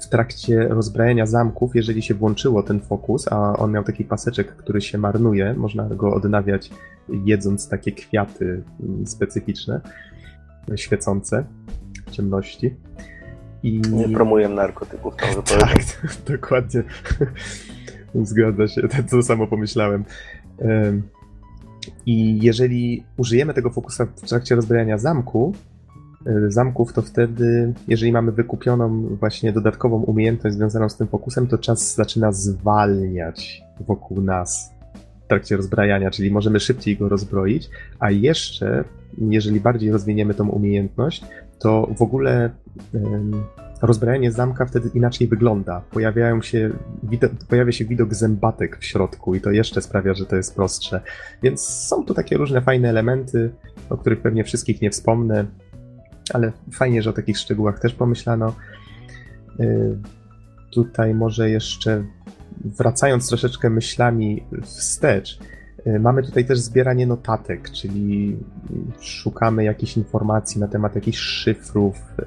w trakcie rozbrajania zamków, jeżeli się włączyło ten fokus, a on miał taki paseczek, który się marnuje, można go odnawiać jedząc takie kwiaty mm, specyficzne, świecące w ciemności. I... Nie promuję narkotyków, to [LAUGHS] Tak, [LAUGHS] dokładnie. Zgadza się, to samo pomyślałem. I jeżeli użyjemy tego fokusa w trakcie rozbrajania zamku, zamków, to wtedy, jeżeli mamy wykupioną właśnie dodatkową umiejętność związaną z tym fokusem, to czas zaczyna zwalniać wokół nas. trakcie rozbrajania, czyli możemy szybciej go rozbroić, a jeszcze, jeżeli bardziej rozwiniemy tą umiejętność, to w ogóle em, rozbrajanie zamka wtedy inaczej wygląda. Pojawiają się, pojawia się widok zębatek w środku i to jeszcze sprawia, że to jest prostsze. Więc są tu takie różne fajne elementy, o których pewnie wszystkich nie wspomnę, ale fajnie, że o takich szczegółach też pomyślano. Y, Tutaj może jeszcze wracając troszeczkę myślami wstecz, y, mamy tutaj też zbieranie notatek, czyli szukamy jakichś informacji na temat jakichś szyfrów, y,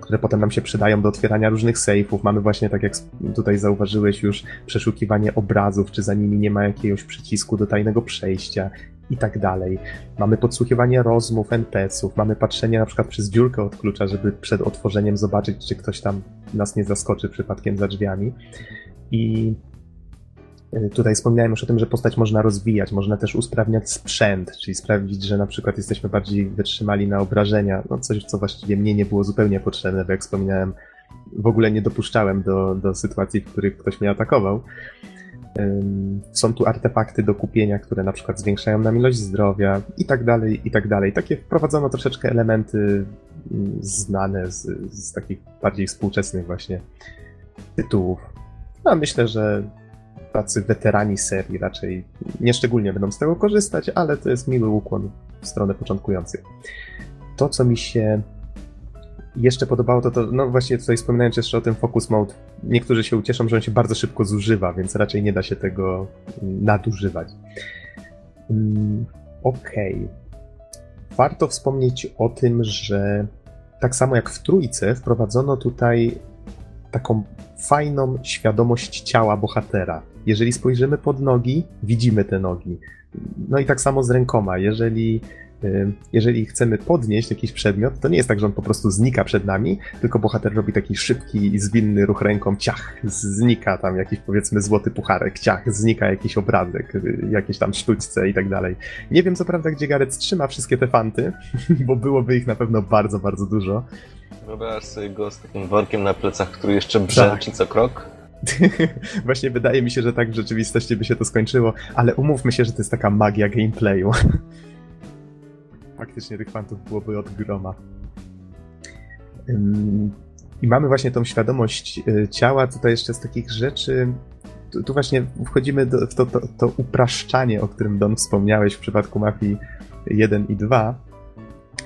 które potem nam się przydają do otwierania różnych sejfów. Mamy właśnie, tak jak tutaj zauważyłeś już, przeszukiwanie obrazów, czy za nimi nie ma jakiegoś przycisku do tajnego przejścia i tak dalej. Mamy podsłuchiwanie rozmów NPC-ów, mamy patrzenie na przykład przez dziurkę od klucza, żeby przed otworzeniem zobaczyć, czy ktoś tam nas nie zaskoczy przypadkiem za drzwiami. I y, tutaj wspomniałem już o tym, że postać można rozwijać, można też usprawniać sprzęt, czyli sprawdzić, że na przykład jesteśmy bardziej wytrzymali na obrażenia, no coś, co właściwie mnie nie było zupełnie potrzebne, bo jak wspomniałem, w ogóle nie dopuszczałem do, do sytuacji, w których ktoś mnie atakował. Są tu artefakty do kupienia, które na przykład zwiększają nam ilość zdrowia i tak dalej, i tak dalej. Takie wprowadzono troszeczkę elementy mm, znane z, z takich bardziej współczesnych właśnie tytułów. A myślę, że tacy weterani serii raczej nieszczególnie będą z tego korzystać, ale to jest miły ukłon w stronę początkujących. To, co mi się jeszcze podobało, to to, no właśnie tutaj wspominając jeszcze o tym focus mode, niektórzy się ucieszą, że on się bardzo szybko zużywa, więc raczej nie da się tego nadużywać. Mm, Okej. Warto wspomnieć o tym, że tak samo jak w trójce wprowadzono tutaj taką fajną świadomość ciała bohatera. Jeżeli spojrzymy pod nogi, widzimy te nogi. No i tak samo z rękoma. Jeżeli, jeżeli chcemy podnieść jakiś przedmiot, to nie jest tak, że on po prostu znika przed nami, tylko bohater robi taki szybki i zwinny ruch ręką, ciach, znika tam jakiś powiedzmy złoty pucharek, ciach, znika jakiś obrazek, y, jakieś tam sztućce i tak dalej. Nie wiem co prawda, gdzie Gareth trzyma wszystkie te fanty, [LAUGHS] bo byłoby ich na pewno bardzo, bardzo dużo. Wyobraź sobie go z takim workiem na plecach, który jeszcze brzęczy co krok. [LAUGHS] Właśnie wydaje mi się, że tak w rzeczywistości by się to skończyło, ale umówmy się, że to jest taka magia gameplayu. [LAUGHS] Faktycznie tych fantów byłoby od groma. I mamy właśnie tą świadomość y, ciała. Tutaj jeszcze z takich rzeczy. Tu, tu właśnie wchodzimy do, w to, to, to upraszczanie, o którym Don wspomniałeś w przypadku mafii 1 i 2.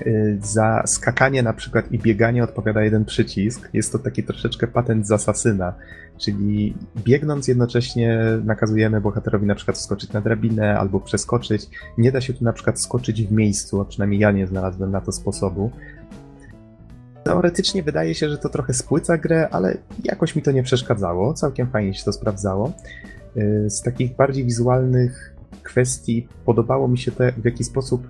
Y, Za skakanie na przykład i bieganie odpowiada jeden przycisk. Jest to taki troszeczkę patent z asasyna, czyli biegnąc jednocześnie nakazujemy bohaterowi na przykład wskoczyć na drabinę albo przeskoczyć. Nie da się tu na przykład skoczyć w miejscu, a przynajmniej ja nie znalazłem na to sposobu. Teoretycznie wydaje się, że to trochę spłyca grę, ale jakoś mi to nie przeszkadzało. Całkiem fajnie się to sprawdzało. Y, Z takich bardziej wizualnych kwestii podobało mi się to, w jaki sposób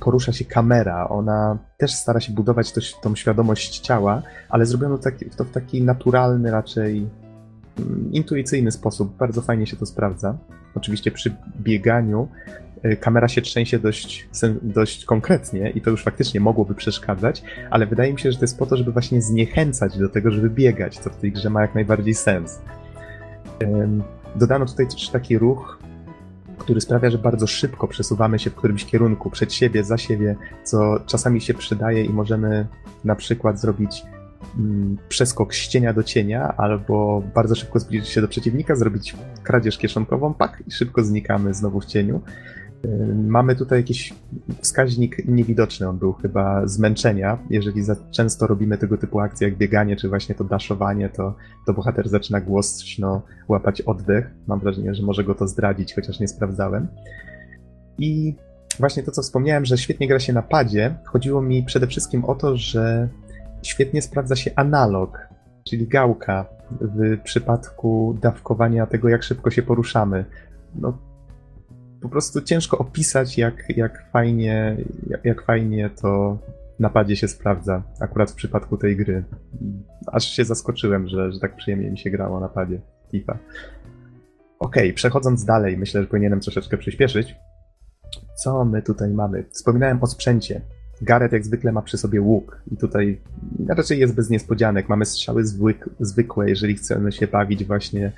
porusza się kamera. Ona też stara się budować to, tą świadomość ciała, ale zrobiono to w taki naturalny, raczej mm, intuicyjny sposób. Bardzo fajnie się to sprawdza. Oczywiście przy bieganiu y, kamera się trzęsie dość, dość konkretnie i to już faktycznie mogłoby przeszkadzać, ale wydaje mi się, że to jest po to, żeby właśnie zniechęcać do tego, żeby biegać, co w tej grze ma jak najbardziej sens. Dodano tutaj też taki ruch, który sprawia, że bardzo szybko przesuwamy się w którymś kierunku, przed siebie, za siebie, co czasami się przydaje i możemy na przykład zrobić mm, przeskok z cienia do cienia, albo bardzo szybko zbliżyć się do przeciwnika, zrobić kradzież kieszonkową, pak i szybko znikamy znowu w cieniu. Yy, Mamy tutaj jakiś wskaźnik niewidoczny, on był chyba zmęczenia. Jeżeli za często robimy tego typu akcje jak bieganie, czy właśnie to daszowanie, to, to bohater zaczyna głośno łapać oddech. Mam wrażenie, że może go to zdradzić, chociaż nie sprawdzałem. I właśnie to, co wspomniałem, że świetnie gra się na padzie, chodziło mi przede wszystkim o to, że świetnie sprawdza się analog, czyli gałka w przypadku dawkowania tego, jak szybko się poruszamy. No, po prostu ciężko opisać, jak, jak, fajnie, jak, fajnie to na padzie się sprawdza, akurat w przypadku tej gry. Aż się zaskoczyłem, że, że tak przyjemnie mi się grało na padzie FIFA. Okej, przechodząc dalej, myślę, że powinienem troszeczkę przyspieszyć. Co my tutaj mamy? Wspominałem o sprzęcie. Gareth jak zwykle ma przy sobie łuk i tutaj raczej jest bez niespodzianek. Mamy strzały zwyk, zwykłe, jeżeli chcemy się bawić właśnie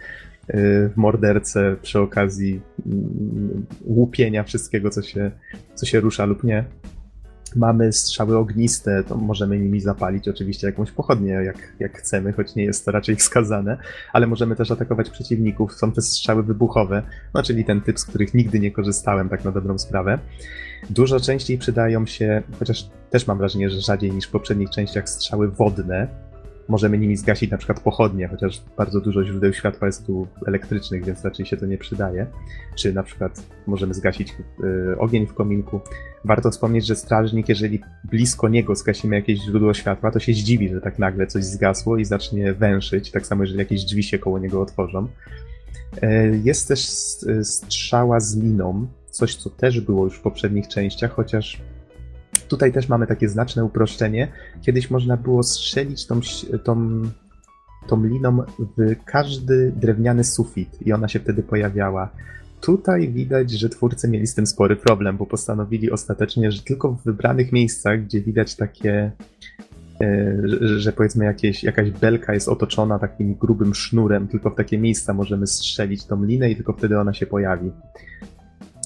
mordercę przy okazji mm, łupienia wszystkiego, co się, co się rusza lub nie. Mamy strzały ogniste, to możemy nimi zapalić oczywiście jakąś pochodnię, jak, jak chcemy, choć nie jest to raczej wskazane, ale możemy też atakować przeciwników. Są te strzały wybuchowe, no czyli ten typ, z których nigdy nie korzystałem, tak na dobrą sprawę. Dużo częściej przydają się, chociaż też mam wrażenie, że rzadziej niż w poprzednich częściach, strzały wodne, możemy nimi zgasić na przykład pochodnie, chociaż bardzo dużo źródeł światła jest tu elektrycznych, więc raczej się to nie przydaje. Czy na przykład możemy zgasić y, ogień w kominku. Warto wspomnieć, że strażnik, jeżeli blisko niego zgasimy jakieś źródło światła, to się zdziwi, że tak nagle coś zgasło i zacznie węszyć, tak samo jeżeli jakieś drzwi się koło niego otworzą. Y, jest też strzała z liną, coś co też było już w poprzednich częściach, chociaż Tutaj też mamy takie znaczne uproszczenie. Kiedyś można było strzelić tą, tą, tą liną w każdy drewniany sufit i ona się wtedy pojawiała. Tutaj widać, że twórcy mieli z tym spory problem, bo postanowili ostatecznie, że tylko w wybranych miejscach, gdzie widać takie, e, że, powiedzmy jakieś, jakaś belka jest otoczona takim grubym sznurem, tylko w takie miejsca możemy strzelić tą linę i tylko wtedy ona się pojawi.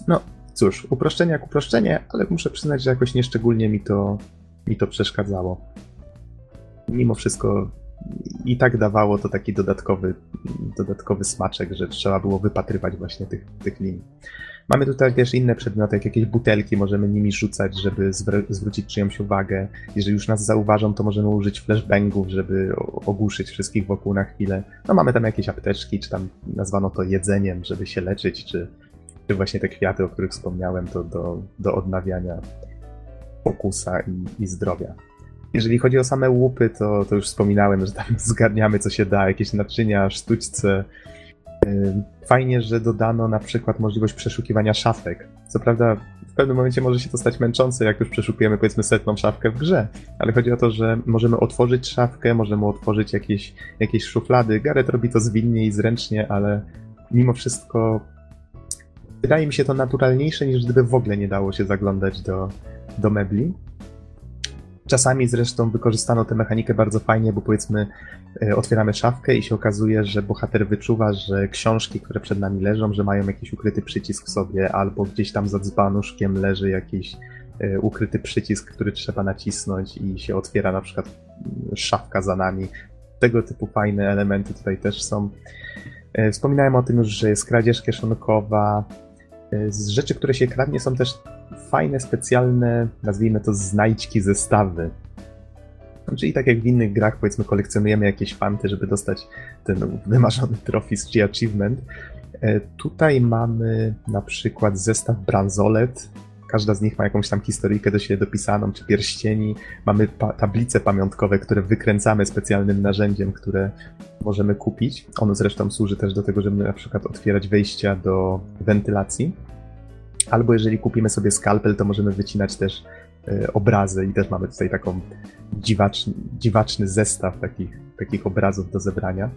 No, cóż, uproszczenie jak uproszczenie, ale muszę przyznać, że jakoś nieszczególnie mi to, mi to przeszkadzało. Mimo wszystko i tak dawało to taki dodatkowy, dodatkowy smaczek, że trzeba było wypatrywać właśnie tych, tych linii. Mamy tutaj też inne przedmioty, jak jakieś butelki, możemy nimi rzucać, żeby zwrócić czyjąś uwagę. Jeżeli już nas zauważą, to możemy użyć flashbangów, żeby ogłuszyć wszystkich wokół na chwilę. No mamy tam jakieś apteczki, czy tam nazwano to jedzeniem, żeby się leczyć, czy właśnie te kwiaty, o których wspomniałem, to do, do odnawiania fokusa i, i zdrowia. Jeżeli chodzi o same łupy, to, to już wspominałem, że tam [LAUGHS] zgarniamy co się da, jakieś naczynia, sztućce. Fajnie, że dodano na przykład możliwość przeszukiwania szafek. Co prawda w pewnym momencie może się to stać męczące, jak już przeszukujemy powiedzmy setną szafkę w grze, ale chodzi o to, że możemy otworzyć szafkę, możemy otworzyć jakieś, jakieś szuflady. Gareth robi to zwinnie i zręcznie, ale mimo wszystko wydaje mi się to naturalniejsze, niż gdyby w ogóle nie dało się zaglądać do, do mebli. Czasami zresztą wykorzystano tę mechanikę bardzo fajnie, bo powiedzmy e, otwieramy szafkę i się okazuje, że bohater wyczuwa, że książki, które przed nami leżą, że mają jakiś ukryty przycisk w sobie, albo gdzieś tam za dzbanuszkiem leży jakiś e, ukryty przycisk, który trzeba nacisnąć i się otwiera na przykład mm, szafka za nami. Tego typu fajne elementy tutaj też są. E, wspominałem o tym już, że jest kradzież kieszonkowa, z rzeczy, które się kradnie, są też fajne, specjalne, nazwijmy to znajdźki, zestawy. Czyli tak jak w innych grach, powiedzmy, kolekcjonujemy jakieś fanty, żeby dostać ten wymarzony trofis czy achievement. E, tutaj mamy na przykład zestaw bransolet. Każda z nich ma jakąś tam historyjkę do siebie dopisaną, czy pierścieni. Mamy pa tablice pamiątkowe, które wykręcamy specjalnym narzędziem, które możemy kupić. Ono zresztą służy też do tego, żeby na przykład otwierać wejścia do wentylacji. Albo jeżeli kupimy sobie skalpel, to możemy wycinać też y, obrazy i też mamy tutaj taką dziwaczny, dziwaczny zestaw takich, takich obrazów do zebrania.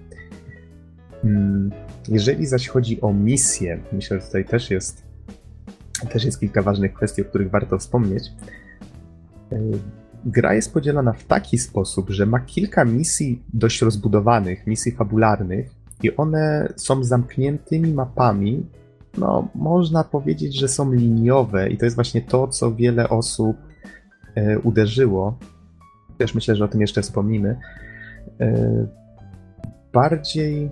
Mm, jeżeli zaś chodzi o misję, myślę, że tutaj też jest, też jest kilka ważnych kwestii, o których warto wspomnieć. Y, gra jest podzielona w taki sposób, że ma kilka misji dość rozbudowanych, misji fabularnych, i one są zamkniętymi mapami. No, można powiedzieć, że są liniowe, i to jest właśnie to, co wiele osób e, uderzyło. Też myślę, że o tym jeszcze wspomnimy. E, bardziej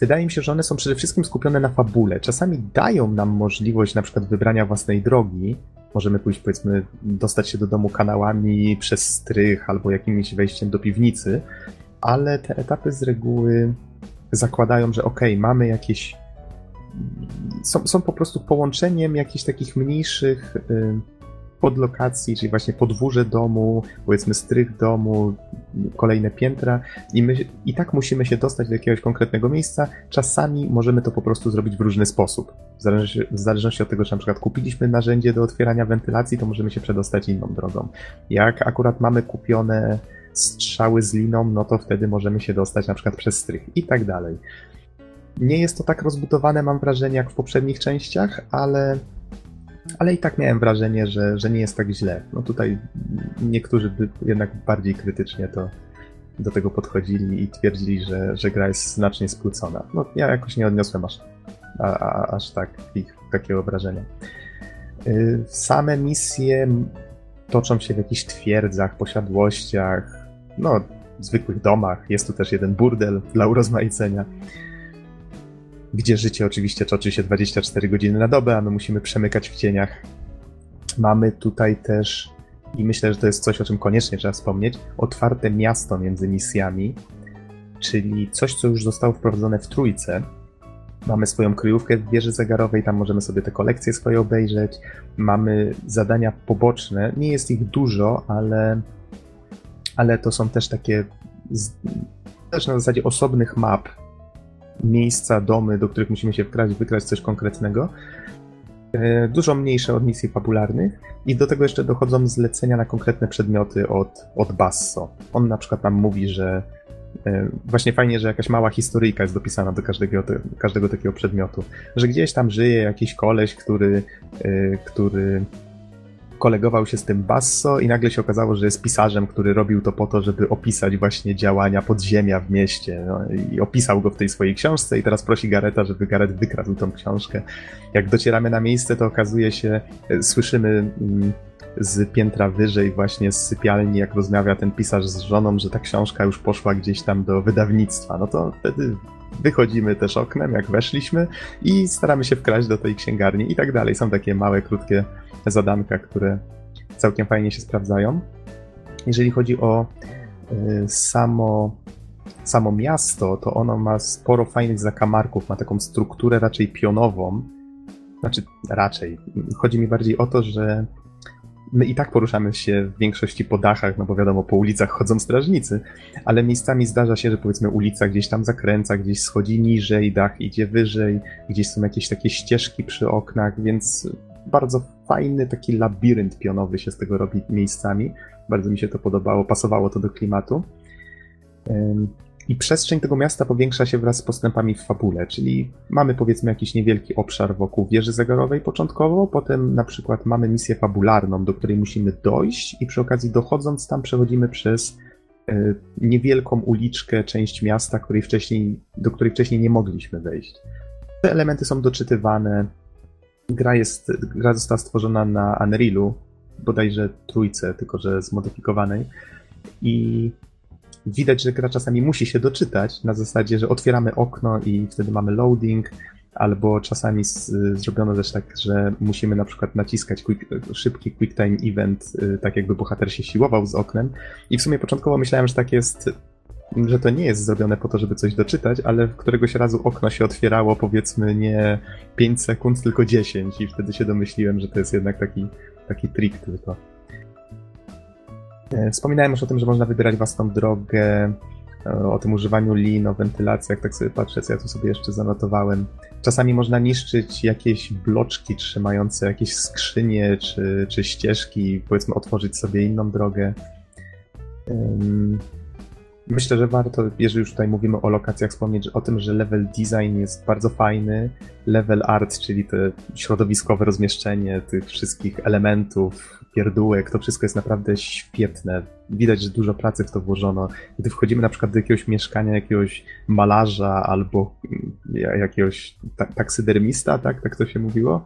wydaje mi się, że one są przede wszystkim skupione na fabule. Czasami dają nam możliwość na przykład wybrania własnej drogi, możemy pójść, powiedzmy, dostać się do domu kanałami przez strych albo jakimś wejściem do piwnicy, ale te etapy z reguły zakładają, że ok, mamy jakieś. Są, są po prostu połączeniem jakichś takich mniejszych. Y, podlokacji, czyli właśnie podwórze domu, powiedzmy strych domu, kolejne piętra i my i tak musimy się dostać do jakiegoś konkretnego miejsca. Czasami możemy to po prostu zrobić w różny sposób. W zależności, w zależności od tego, czy na przykład kupiliśmy narzędzie do otwierania wentylacji, to możemy się przedostać inną drogą. Jak akurat mamy kupione strzały z liną, no to wtedy możemy się dostać na przykład przez strych i tak dalej. Nie jest to tak rozbudowane, mam wrażenie, jak w poprzednich częściach, ale ale i tak miałem wrażenie, że, że nie jest tak źle. No tutaj niektórzy by jednak bardziej krytycznie to do tego podchodzili i twierdzili, że, że gra jest znacznie skrócona. No ja jakoś nie odniosłem aż a, a, aż tak ich, takie wrażenia. Y, same misje toczą się w jakichś twierdzach, posiadłościach, no, zwykłych domach. Jest tu też jeden burdel dla urozmaicenia, gdzie życie oczywiście toczy się 24 godziny na dobę, a my musimy przemykać w cieniach. Mamy tutaj też, i myślę, że to jest coś, o czym koniecznie trzeba wspomnieć, otwarte miasto między misjami, czyli coś, co już zostało wprowadzone w trójce, Mamy swoją kryjówkę w wieży zegarowej, tam możemy sobie te kolekcje swoje obejrzeć. Mamy zadania poboczne, nie jest ich dużo, ale, ale to są też takie z, też na zasadzie osobnych map, miejsca, domy, do których musimy się wkraść, wykraść coś konkretnego. E, dużo mniejsze od misji fabularnych i do tego jeszcze dochodzą zlecenia na konkretne przedmioty od, od Basso. On na przykład nam mówi, że E, właśnie fajnie, że jakaś mała historyjka jest dopisana do każdego, każdego takiego przedmiotu. Że gdzieś tam żyje jakiś koleś, który, e, który kolegował się z tym Basso i nagle się okazało, że jest pisarzem, który robił to po to, żeby opisać właśnie działania podziemia w mieście. No, I opisał go w tej swojej książce i teraz prosi Gareta, żeby Garet wykradł tą książkę. Jak docieramy na miejsce, to okazuje się, e, słyszymy mm, z piętra wyżej, właśnie z sypialni, jak rozmawia ten pisarz z żoną, że ta książka już poszła gdzieś tam do wydawnictwa. No to wtedy wychodzimy też oknem, jak weszliśmy i staramy się wkraść do tej księgarni i tak dalej. Są takie małe, krótkie zadanka, które całkiem fajnie się sprawdzają. Jeżeli chodzi o y, samo, samo miasto, to ono ma sporo fajnych zakamarków, ma taką strukturę raczej pionową. Znaczy, raczej. Chodzi mi bardziej o to, że my i tak poruszamy się w większości po dachach, no bo wiadomo, po ulicach chodzą strażnicy, ale miejscami zdarza się, że powiedzmy ulica gdzieś tam zakręca, gdzieś schodzi niżej, dach idzie wyżej, gdzieś są jakieś takie ścieżki przy oknach, więc bardzo fajny taki labirynt pionowy się z tego robi miejscami. Bardzo mi się to podobało, pasowało to do klimatu. I przestrzeń tego miasta powiększa się wraz z postępami w fabule, czyli mamy powiedzmy jakiś niewielki obszar wokół wieży zegarowej początkowo, potem na przykład mamy misję fabularną, do której musimy dojść i przy okazji dochodząc tam przechodzimy przez e, niewielką uliczkę, część miasta, której wcześniej, do której wcześniej nie mogliśmy wejść. Te elementy są doczytywane. Gra, jest, gra została stworzona na Unrealu, bodajże trójce, tylko że zmodyfikowanej. I widać, że gra czasami musi się doczytać na zasadzie, że otwieramy okno i wtedy mamy loading, albo czasami z, zrobiono też tak, że musimy na przykład naciskać quick, szybki quick time event, y, tak jakby bohater się siłował z oknem. I w sumie początkowo myślałem, że tak jest, że to nie jest zrobione po to, żeby coś doczytać, ale któregoś razu okno się otwierało powiedzmy nie 5 sekund, tylko 10 i wtedy się domyśliłem, że to jest jednak taki, taki trik tylko. E, wspominałem już o tym, że można wybierać własną drogę, e, o tym używaniu lin, o wentylacjach, tak sobie patrzę, co ja tu sobie jeszcze zanotowałem. Czasami można niszczyć jakieś bloczki trzymające jakieś skrzynie czy, czy ścieżki, powiedzmy otworzyć sobie inną drogę. Myślę, że warto, jeżeli już tutaj mówimy o lokacjach, wspomnieć o tym, że level design jest bardzo fajny. Level art, czyli to środowiskowe rozmieszczenie tych wszystkich elementów, pierdółek, to wszystko jest naprawdę świetne. Widać, że dużo pracy w to włożono. Gdy wchodzimy na przykład do jakiegoś mieszkania jakiegoś malarza albo mm, jakiegoś ta taksydermista, tak? Tak to się mówiło?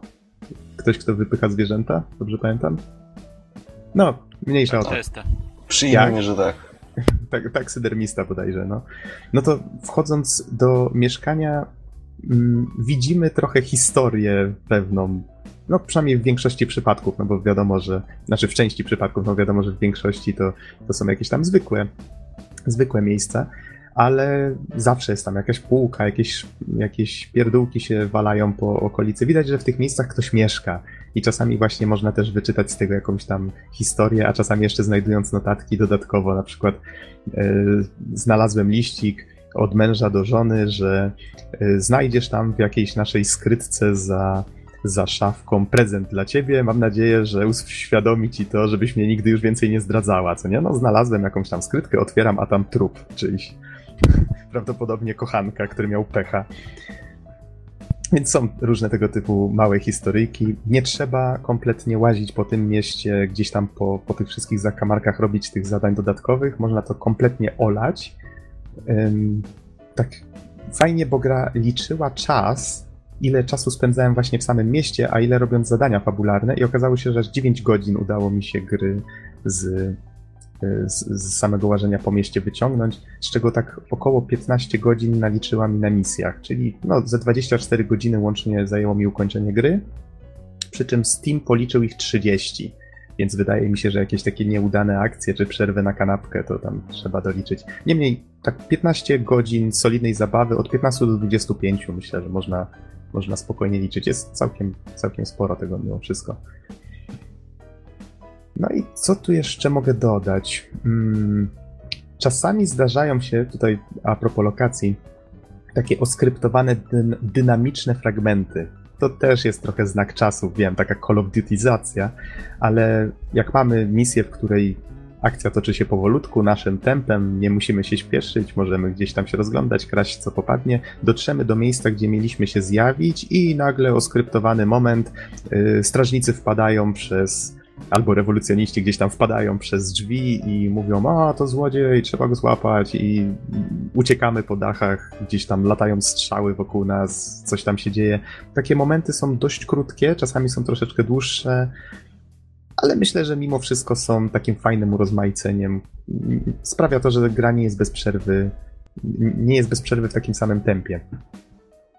Ktoś, kto wypycha zwierzęta? Dobrze pamiętam? No, mniejsza o to. Przyjemnie, że tak. tak. Taksydermista bodajże, no. No to wchodząc do mieszkania widzimy trochę historię pewną no przynajmniej w większości przypadków, no bo wiadomo, że, znaczy w części przypadków, no wiadomo, że w większości to, to są jakieś tam zwykłe, zwykłe miejsca, ale zawsze jest tam jakaś półka, jakieś, jakieś pierdółki się walają po okolicy. Widać, że w tych miejscach ktoś mieszka i czasami właśnie można też wyczytać z tego jakąś tam historię, a czasami jeszcze znajdując notatki dodatkowo, na przykład yy, znalazłem liścik od męża do żony, że yy, znajdziesz tam w jakiejś naszej skrytce za za szafką prezent dla ciebie. Mam nadzieję, że uświadomi ci to, żebyś mnie nigdy już więcej nie zdradzała, co nie? No znalazłem jakąś tam skrytkę, otwieram, a tam trup czyjś. [LAUGHS] Prawdopodobnie kochanka, który miał pecha. Więc są różne tego typu małe historyjki. Nie trzeba kompletnie łazić po tym mieście, gdzieś tam po, po tych wszystkich zakamarkach robić tych zadań dodatkowych. Można to kompletnie olać. Tak fajnie, bo gra liczyła czas ile czasu spędzałem właśnie w samym mieście, a ile robiąc zadania fabularne i okazało się, że aż 9 godzin udało mi się gry z, z, z samego łażenia po mieście wyciągnąć, z czego tak około 15 godzin naliczyła mi na misjach, czyli no, ze 24 godziny łącznie zajęło mi ukończenie gry, przy czym Steam policzył ich 30. Więc wydaje mi się, że jakieś takie nieudane akcje czy przerwy na kanapkę to tam trzeba doliczyć. Niemniej, tak 15 godzin solidnej zabawy, od 15 do 25 myślę, że można, można spokojnie liczyć. Jest całkiem, całkiem sporo tego mimo wszystko. No i co tu jeszcze mogę dodać? Hmm, czasami zdarzają się, tutaj a propos lokacji, takie oskryptowane dyn dynamiczne fragmenty to też jest trochę znak czasu, wiem, taka Call of Dutyzacja, ale jak mamy misję, w której akcja toczy się powolutku, naszym tempem, nie musimy się śpieszyć, możemy gdzieś tam się rozglądać, kraść co popadnie, dotrzemy do miejsca, gdzie mieliśmy się zjawić i nagle oskryptowany moment, yy, strażnicy wpadają przez albo rewolucjoniści gdzieś tam wpadają przez drzwi i mówią, a to złodziej, trzeba go złapać i uciekamy po dachach, gdzieś tam latają strzały wokół nas, coś tam się dzieje. Takie momenty są dość krótkie, czasami są troszeczkę dłuższe, ale myślę, że mimo wszystko są takim fajnym urozmaiceniem. Sprawia to, że gra nie jest bez przerwy, nie jest bez przerwy w takim samym tempie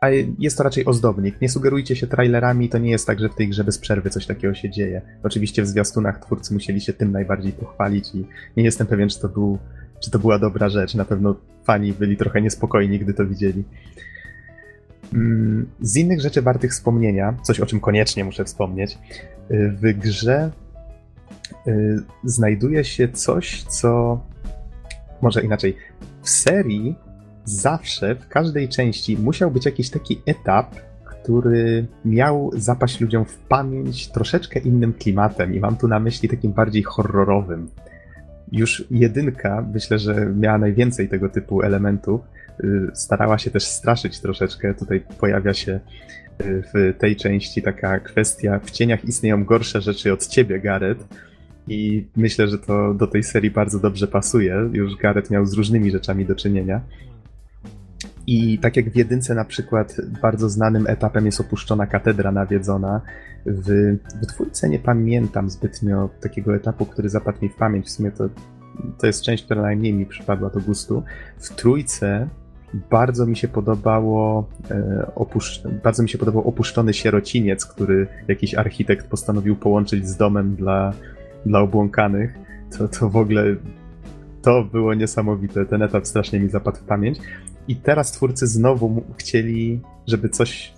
a jest to raczej ozdobnik. Nie sugerujcie się trailerami, to nie jest tak, że w tej grze bez przerwy coś takiego się dzieje. Oczywiście w zwiastunach twórcy musieli się tym najbardziej pochwalić i nie jestem pewien, czy to, był, czy to była dobra rzecz. Na pewno fani byli trochę niespokojni, gdy to widzieli. Mm, z innych rzeczy wartych wspomnienia, coś o czym koniecznie muszę wspomnieć, y, w grze y, znajduje się coś, co może inaczej. W serii zawsze w każdej części musiał być jakiś taki etap, który miał zapaść ludziom w pamięć troszeczkę innym klimatem i mam tu na myśli takim bardziej horrorowym. Już jedynka, myślę, że miała najwięcej tego typu elementów. Y, starała się też straszyć troszeczkę. Tutaj pojawia się y, w tej części taka kwestia: w cieniach istnieją gorsze rzeczy od ciebie, Gareth. I myślę, że to do tej serii bardzo dobrze pasuje. Już Gareth miał z różnymi rzeczami do czynienia. I tak jak w jedynce na przykład bardzo znanym etapem jest opuszczona katedra nawiedzona, w, w dwójce nie pamiętam zbytnio takiego etapu, który zapadł mi w pamięć. W sumie to, to jest część, która najmniej mi przypadła do gustu. W trójce bardzo mi się podobało e, opuszcz... bardzo mi się podobał opuszczony sierociniec, który jakiś architekt postanowił połączyć z domem dla, dla obłąkanych. To, to w ogóle to było niesamowite. Ten etap strasznie mi zapadł w pamięć. I teraz twórcy znowu chcieli, żeby coś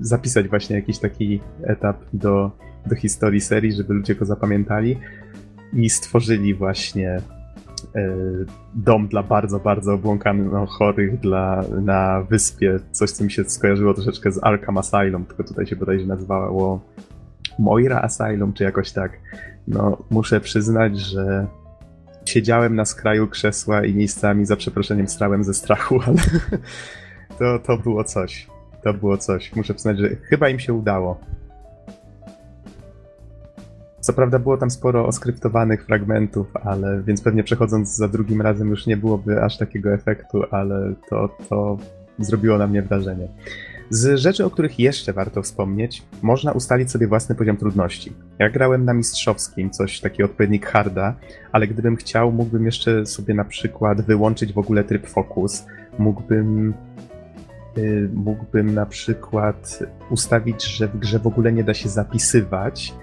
zapisać, właśnie jakiś taki etap do, do historii serii, żeby ludzie go zapamiętali. I stworzyli właśnie e, dom dla bardzo, bardzo obłąkanych chorych dla, na wyspie. Coś, co mi się skojarzyło troszeczkę z Arkham Asylum, tylko tutaj się bodajże nazywało Moira Asylum, czy jakoś tak. No, muszę przyznać, że siedziałem na skraju krzesła i miejscami za przeproszeniem strałem ze strachu, [LAUGHS] ale to, to było coś. To było coś. Muszę przyznać, że chyba im się udało. Co prawda było tam sporo oskryptowanych fragmentów, ale więc pewnie przechodząc za drugim razem już nie byłoby aż takiego efektu, ale to, to zrobiło na mnie wrażenie. Z rzeczy, o których jeszcze warto wspomnieć, można ustalić sobie własny poziom trudności. Ja grałem na mistrzowskim, coś taki odpowiednik harda, ale gdybym chciał, mógłbym jeszcze sobie na przykład wyłączyć w ogóle tryb focus, mógłbym yy, mógłbym na przykład ustawić, że w grze w ogóle nie da się zapisywać,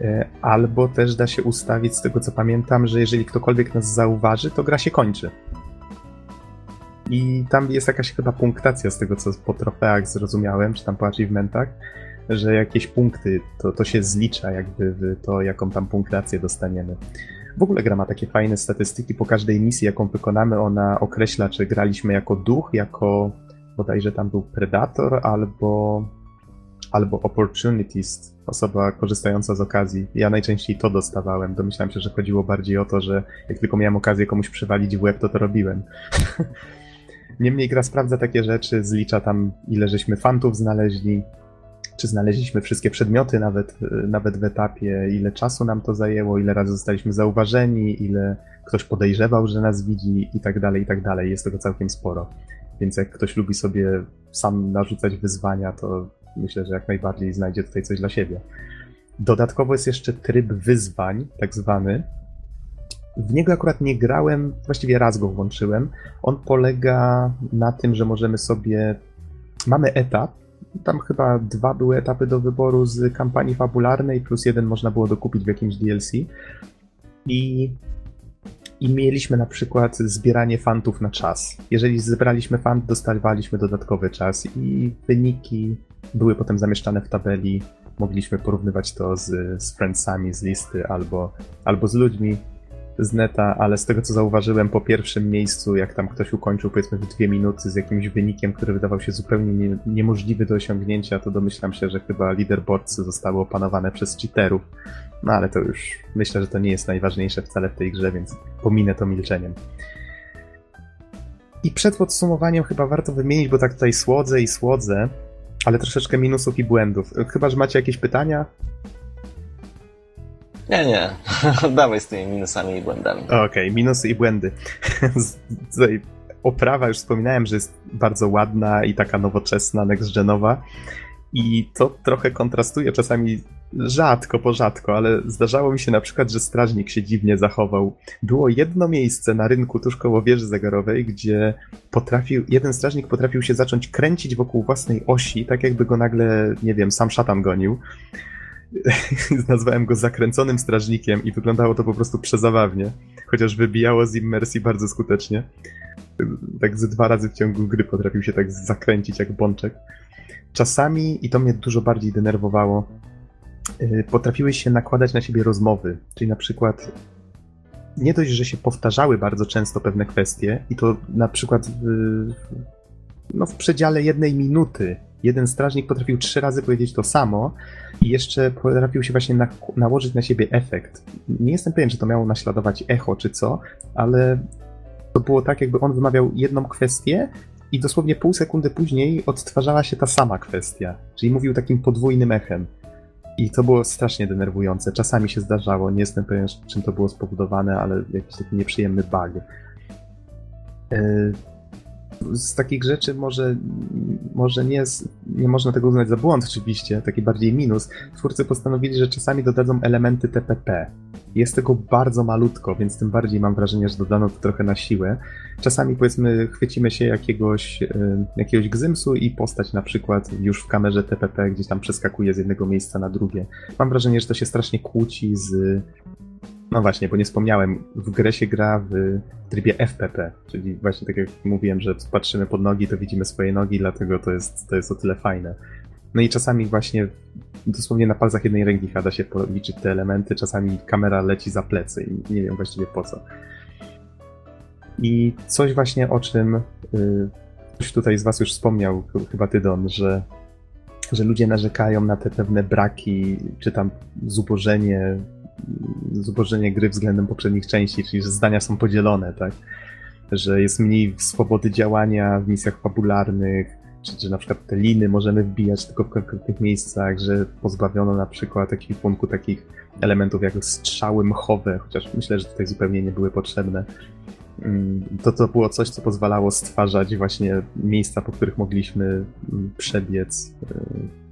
yy, albo też da się ustawić, z tego co pamiętam, że jeżeli ktokolwiek nas zauważy, to gra się kończy. I tam jest jakaś chyba punktacja z tego, co po trofeach zrozumiałem, czy tam po achievementach, że jakieś punkty, to, to się zlicza jakby w to, jaką tam punktację dostaniemy. W ogóle gra ma takie fajne statystyki. Po każdej misji, jaką wykonamy, ona określa, czy graliśmy jako duch, jako bodajże tam był Predator, albo, albo Opportunist, osoba korzystająca z okazji. Ja najczęściej to dostawałem. Domyślałem się, że chodziło bardziej o to, że jak tylko miałem okazję komuś przywalić w łeb, to to robiłem. [LAUGHS] Niemniej gra sprawdza takie rzeczy, zlicza tam ile żeśmy fantów znaleźli, czy znaleźliśmy wszystkie przedmioty nawet, nawet w etapie, ile czasu nam to zajęło, ile razy zostaliśmy zauważeni, ile ktoś podejrzewał, że nas widzi i tak dalej, i tak dalej. Jest tego całkiem sporo. Więc jak ktoś lubi sobie sam narzucać wyzwania, to myślę, że jak najbardziej znajdzie tutaj coś dla siebie. Dodatkowo jest jeszcze tryb wyzwań, tak zwany. W niego akurat nie grałem, właściwie raz go włączyłem. On polega na tym, że możemy sobie. Mamy etap. Tam chyba dwa były etapy do wyboru z kampanii fabularnej, plus jeden można było dokupić w jakimś DLC. I i mieliśmy na przykład zbieranie fantów na czas. Jeżeli zebraliśmy fant, dostawaliśmy dodatkowy czas i wyniki były potem zamieszczane w tabeli. Mogliśmy porównywać to z, z friendsami z listy albo, albo z ludźmi z neta, ale z tego co zauważyłem po pierwszym miejscu, jak tam ktoś ukończył powiedzmy w dwie minuty z jakimś wynikiem, który wydawał się zupełnie nie, niemożliwy do osiągnięcia, to domyślam się, że chyba leaderboardsy zostały opanowane przez cheaterów. No ale to już myślę, że to nie jest najważniejsze wcale w tej grze, więc pominę to milczeniem. I przed podsumowaniem chyba warto wymienić, bo tak tutaj słodzę i słodzę, ale troszeczkę minusów i błędów. Chyba, że macie jakieś pytania? Nie, nie. [LAUGHS] Dawaj z tymi minusami i błędami. Okej, okay, minusy i błędy. [LAUGHS] Oprawa, już wspominałem, że jest bardzo ładna i taka nowoczesna, next-genowa. I to trochę kontrastuje czasami rzadko, po rzadko, ale zdarzało mi się na przykład, że strażnik się dziwnie zachował. Było jedno miejsce na rynku tuż koło wieży zegarowej, gdzie potrafił, jeden strażnik potrafił się zacząć kręcić wokół własnej osi, tak jakby go nagle, nie wiem, sam szatan gonił. [LAUGHS] Nazwałem go zakręconym strażnikiem i wyglądało to po prostu przezabawnie, chociaż wybijało z immersji bardzo skutecznie. Tak ze dwa razy w ciągu gry potrafił się tak zakręcić jak bączek. Czasami, i to mnie dużo bardziej denerwowało, y, potrafiły się nakładać na siebie rozmowy. Czyli na przykład nie dość, że się powtarzały bardzo często pewne kwestie, i to na przykład w, no w przedziale jednej minuty jeden strażnik potrafił trzy razy powiedzieć to samo i jeszcze potrafił się właśnie na, nałożyć na siebie efekt. Nie jestem pewien, czy to miało naśladować echo czy co, ale to było tak, jakby on wymawiał jedną kwestię i dosłownie pół sekundy później odtwarzała się ta sama kwestia. Czyli mówił takim podwójnym echem. I to było strasznie denerwujące. Czasami się zdarzało, nie jestem pewien, czym to było spowodowane, ale jakiś taki nieprzyjemny bug. E, z takich rzeczy może, może nie, nie można tego uznać za błąd oczywiście, taki bardziej minus. Twórcy postanowili, że czasami dodadzą elementy TPP. Jest tego bardzo malutko, więc tym bardziej mam wrażenie, że dodano to trochę na siłę. Czasami powiedzmy chwycimy się jakiegoś, jakiegoś gzymsu i postać na przykład już w kamerze TPP gdzieś tam przeskakuje z jednego miejsca na drugie. Mam wrażenie, że to się strasznie kłóci z no właśnie, bo nie wspomniałem, w grę się gra w trybie FPP, czyli właśnie tak jak mówiłem, że patrzymy pod nogi, to widzimy swoje nogi, dlatego to jest, to jest o tyle fajne. No i czasami właśnie dosłownie na palcach jednej ręki da się policzyć te elementy, czasami kamera leci za plecy i nie wiem właściwie po co. I coś właśnie o czym yy, ktoś tutaj z was już wspomniał, chyba ty Don, że, że ludzie narzekają na te pewne braki, czy tam zubożenie zubożenie gry względem poprzednich części, czyli że zdania są podzielone, tak? Że jest mniej swobody działania w misjach fabularnych, czy że na przykład te liny możemy wbijać tylko w konkretnych miejscach, że pozbawiono na przykład ekwipunku takich elementów jak strzały mchowe, chociaż myślę, że tutaj zupełnie nie były potrzebne. Mm, to to było coś, co pozwalało stwarzać właśnie miejsca, po których mogliśmy mm, przebiec y,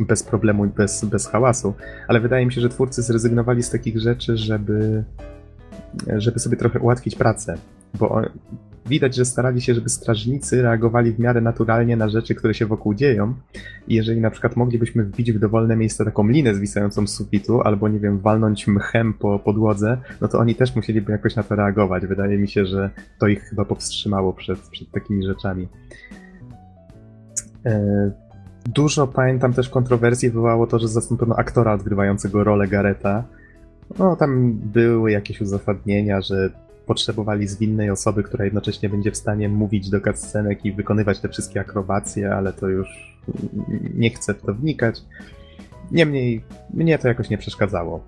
bez problemu i bez, bez hałasu, ale wydaje mi się, że twórcy zrezygnowali z takich rzeczy, żeby, żeby sobie trochę ułatwić pracę, bo widać, że starali się, żeby strażnicy reagowali w miarę naturalnie na rzeczy, które się wokół dzieją. I jeżeli na przykład moglibyśmy wbić w dowolne miejsce taką linę zwisającą z sufitu, albo nie wiem, walnąć mchem po podłodze, no to oni też musieliby jakoś na to reagować. Wydaje mi się, że to ich chyba powstrzymało przed, przed takimi rzeczami. E, Dużo pamiętam też kontrowersji wywołało to, że zastąpiono aktora odgrywającego rolę Gareta. No, tam były jakieś uzasadnienia, że potrzebowali zwinnej osoby, która jednocześnie będzie w stanie mówić do cutscenek i wykonywać te wszystkie akrobacje, ale to już nie chcę w to wnikać. Niemniej, mnie to jakoś nie przeszkadzało.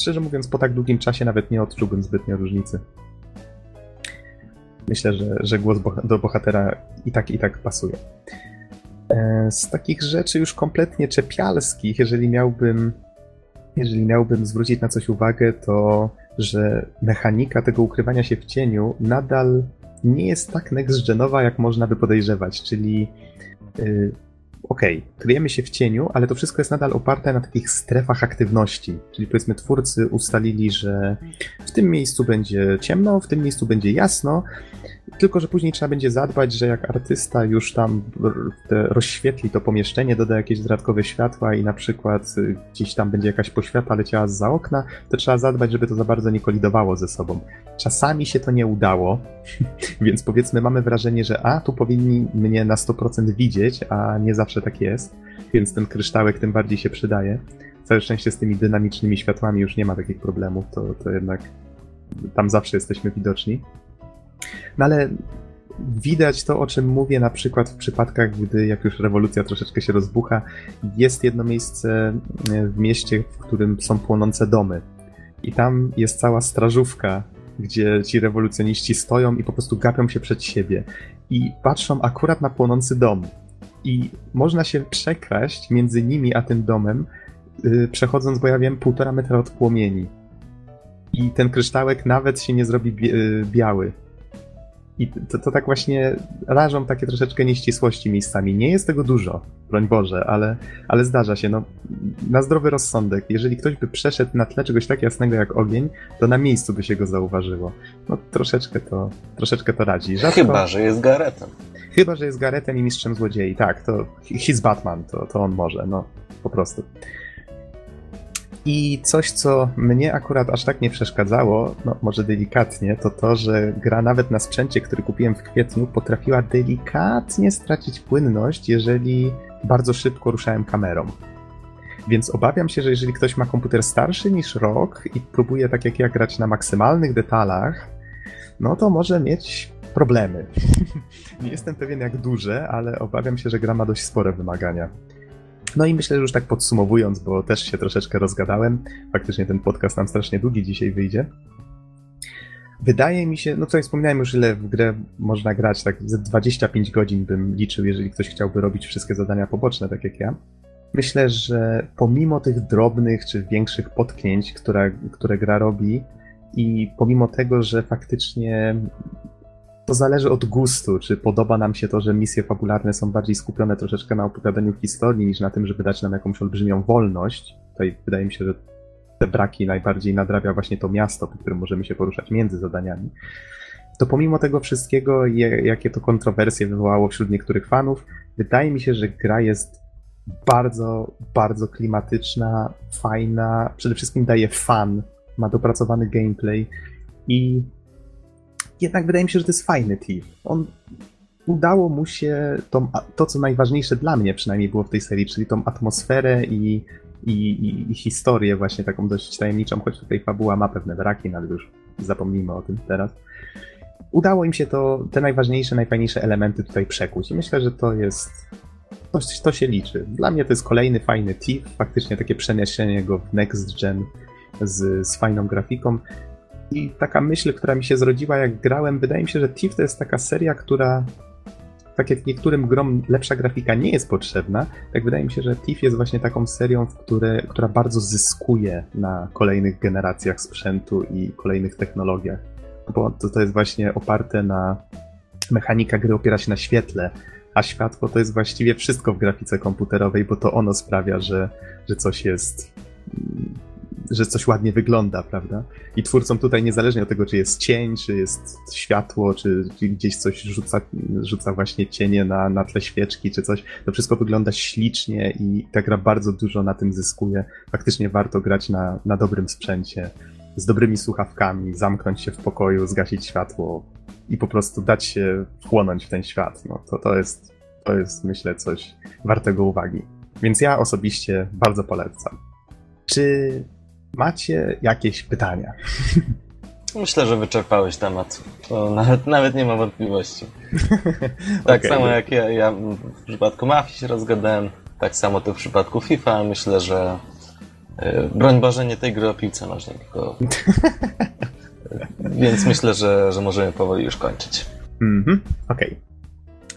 Szczerze mówiąc, po tak długim czasie nawet nie odczułbym zbytnio różnicy. Myślę, że, że głos do bohatera i tak, i tak pasuje. E, z takich rzeczy już kompletnie czepialskich, jeżeli miałbym, jeżeli miałbym zwrócić na coś uwagę, to że mechanika tego ukrywania się w cieniu nadal nie jest tak next-genowa, jak można by podejrzewać, czyli yy, okej, okay, kryjemy się w cieniu, ale to wszystko jest nadal oparte na takich strefach aktywności. Czyli powiedzmy twórcy ustalili, że w tym miejscu będzie ciemno, w tym miejscu będzie jasno, tylko że później trzeba będzie zadbać, że jak artysta już tam rozświetli to pomieszczenie, doda jakieś dodatkowe światła i na przykład y, gdzieś tam będzie jakaś poświata leciała za okna, to trzeba zadbać, żeby to za bardzo nie kolidowało ze sobą. Czasami się to nie udało, [LAUGHS] więc powiedzmy mamy wrażenie, że a, tu powinni mnie na 100% widzieć, a nie zawsze tak jest, więc ten kryształek tym bardziej się przydaje. Całe szczęście z tymi dynamicznymi światłami już nie ma takich problemów, to, to jednak tam zawsze jesteśmy widoczni. No ale widać to, o czym mówię, na przykład w przypadkach, gdy jak już rewolucja troszeczkę się rozbucha, jest jedno miejsce e, w mieście, w którym są płonące domy. I tam jest cała strażówka, gdzie ci rewolucjoniści stoją i po prostu gapią się przed siebie. I patrzą akurat na płonący dom. I można się przekraść między nimi a tym domem, yy, przechodząc, bo ja wiem, półtora metra od płomieni. I ten kryształek nawet się nie zrobi y, biały. I to, to tak właśnie rażą takie troszeczkę nieścisłości miejscami. Nie jest tego dużo, broń Boże, ale, ale zdarza się. No, na zdrowy rozsądek, jeżeli ktoś by przeszedł na tle czegoś tak jasnego jak ogień, to na miejscu by się go zauważyło. No troszeczkę to, troszeczkę to radzi. Rzadko... Chyba, że jest Garetem. Chyba, że jest Garetem i mistrzem złodziei. Tak, to he's Batman, to, to on może, no po prostu. I coś, co mnie akurat aż tak nie przeszkadzało, no może delikatnie, to to, że gra nawet na sprzęcie, który kupiłem w kwietniu, potrafiła delikatnie stracić płynność, jeżeli bardzo szybko ruszałem kamerą. Więc obawiam się, że jeżeli ktoś ma komputer starszy niż rok i próbuje tak jak ja grać na maksymalnych detalach, no to może mieć problemy. [LAUGHS] nie jestem pewien jak duże, ale obawiam się, że gra ma dość spore wymagania. No i myślę, że już tak podsumowując, bo też się troszeczkę rozgadałem, faktycznie ten podcast nam strasznie długi dzisiaj wyjdzie. Wydaje mi się, no co wspominałem już, ile w grę można grać, tak ze 25 godzin bym liczył, jeżeli ktoś chciałby robić wszystkie zadania poboczne, tak jak ja. Myślę, że pomimo tych drobnych czy większych potknięć, które, które gra robi, i pomimo tego, że faktycznie to zależy od gustu, czy podoba nam się to, że misje fabularne są bardziej skupione troszeczkę na opowiadaniu historii, niż na tym, żeby dać nam jakąś olbrzymią wolność. Tutaj wydaje mi się, że te braki najbardziej nadrabia właśnie to miasto, po którym możemy się poruszać między zadaniami. To pomimo tego wszystkiego, jakie to kontrowersje wywołało wśród niektórych fanów, wydaje mi się, że gra jest bardzo, bardzo klimatyczna, fajna, przede wszystkim daje fan, ma dopracowany gameplay i jednak wydaje mi się, że to jest fajny Thief. On udało mu się to, co najważniejsze dla mnie przynajmniej było w tej serii, czyli tą atmosferę i, i, i, i historię właśnie taką dość tajemniczą, choć tutaj fabuła ma pewne braki, no ale już zapomnijmy o tym teraz. Udało im się to, te najważniejsze, najfajniejsze elementy tutaj przekuć i myślę, że to jest to, to się liczy. Dla mnie to jest kolejny fajny Thief, faktycznie takie przeniesienie go w next gen z, z fajną grafiką. I taka myśl, która mi się zrodziła jak grałem, wydaje mi się, że Thief to jest taka seria, która tak jak niektórym grom lepsza grafika nie jest potrzebna, tak wydaje mi się, że Thief jest właśnie taką serią, w które, która bardzo zyskuje na kolejnych generacjach sprzętu i kolejnych technologiach. Bo to, to jest właśnie oparte na mechanika gry opiera się na świetle, a światło to jest właściwie wszystko w grafice komputerowej, bo to ono sprawia, że, że coś jest że coś ładnie wygląda, prawda? I twórcom tutaj, niezależnie od tego, czy jest cień, czy jest światło, czy, czy gdzieś coś rzuca, rzuca właśnie cienie na, na tle świeczki, czy coś, to wszystko wygląda ślicznie i ta gra bardzo dużo na tym zyskuje. Faktycznie warto grać na, na dobrym sprzęcie, z dobrymi słuchawkami, zamknąć się w pokoju, zgasić światło i po prostu dać się wchłonąć w ten świat. No, to, to, jest, to jest, myślę, coś wartego uwagi. Więc ja osobiście bardzo polecam. Czy Macie jakieś pytania? Myślę, że wyczerpałeś temat. To nawet, nawet nie ma wątpliwości. [LAUGHS] tak okay, samo jak ja, ja w przypadku Mafii się rozgadałem, tak samo to w przypadku FIFA. Myślę, że yy, broń Boże nie tej gry o piłce nożnej, tylko... [LAUGHS] Więc myślę, że, że możemy powoli już kończyć. Mhm, okej. Okay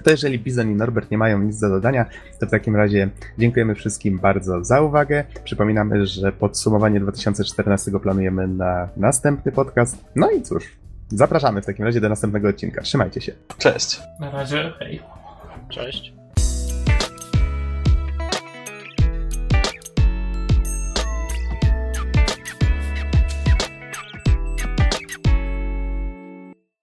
to jeżeli Bizon i Norbert nie mają nic do dodania, to w takim razie dziękujemy wszystkim bardzo za uwagę. Przypominamy, że podsumowanie 2014 planujemy na następny podcast. No i cóż, zapraszamy w takim razie do następnego odcinka. Trzymajcie się. Cześć. Na razie, hej. Cześć.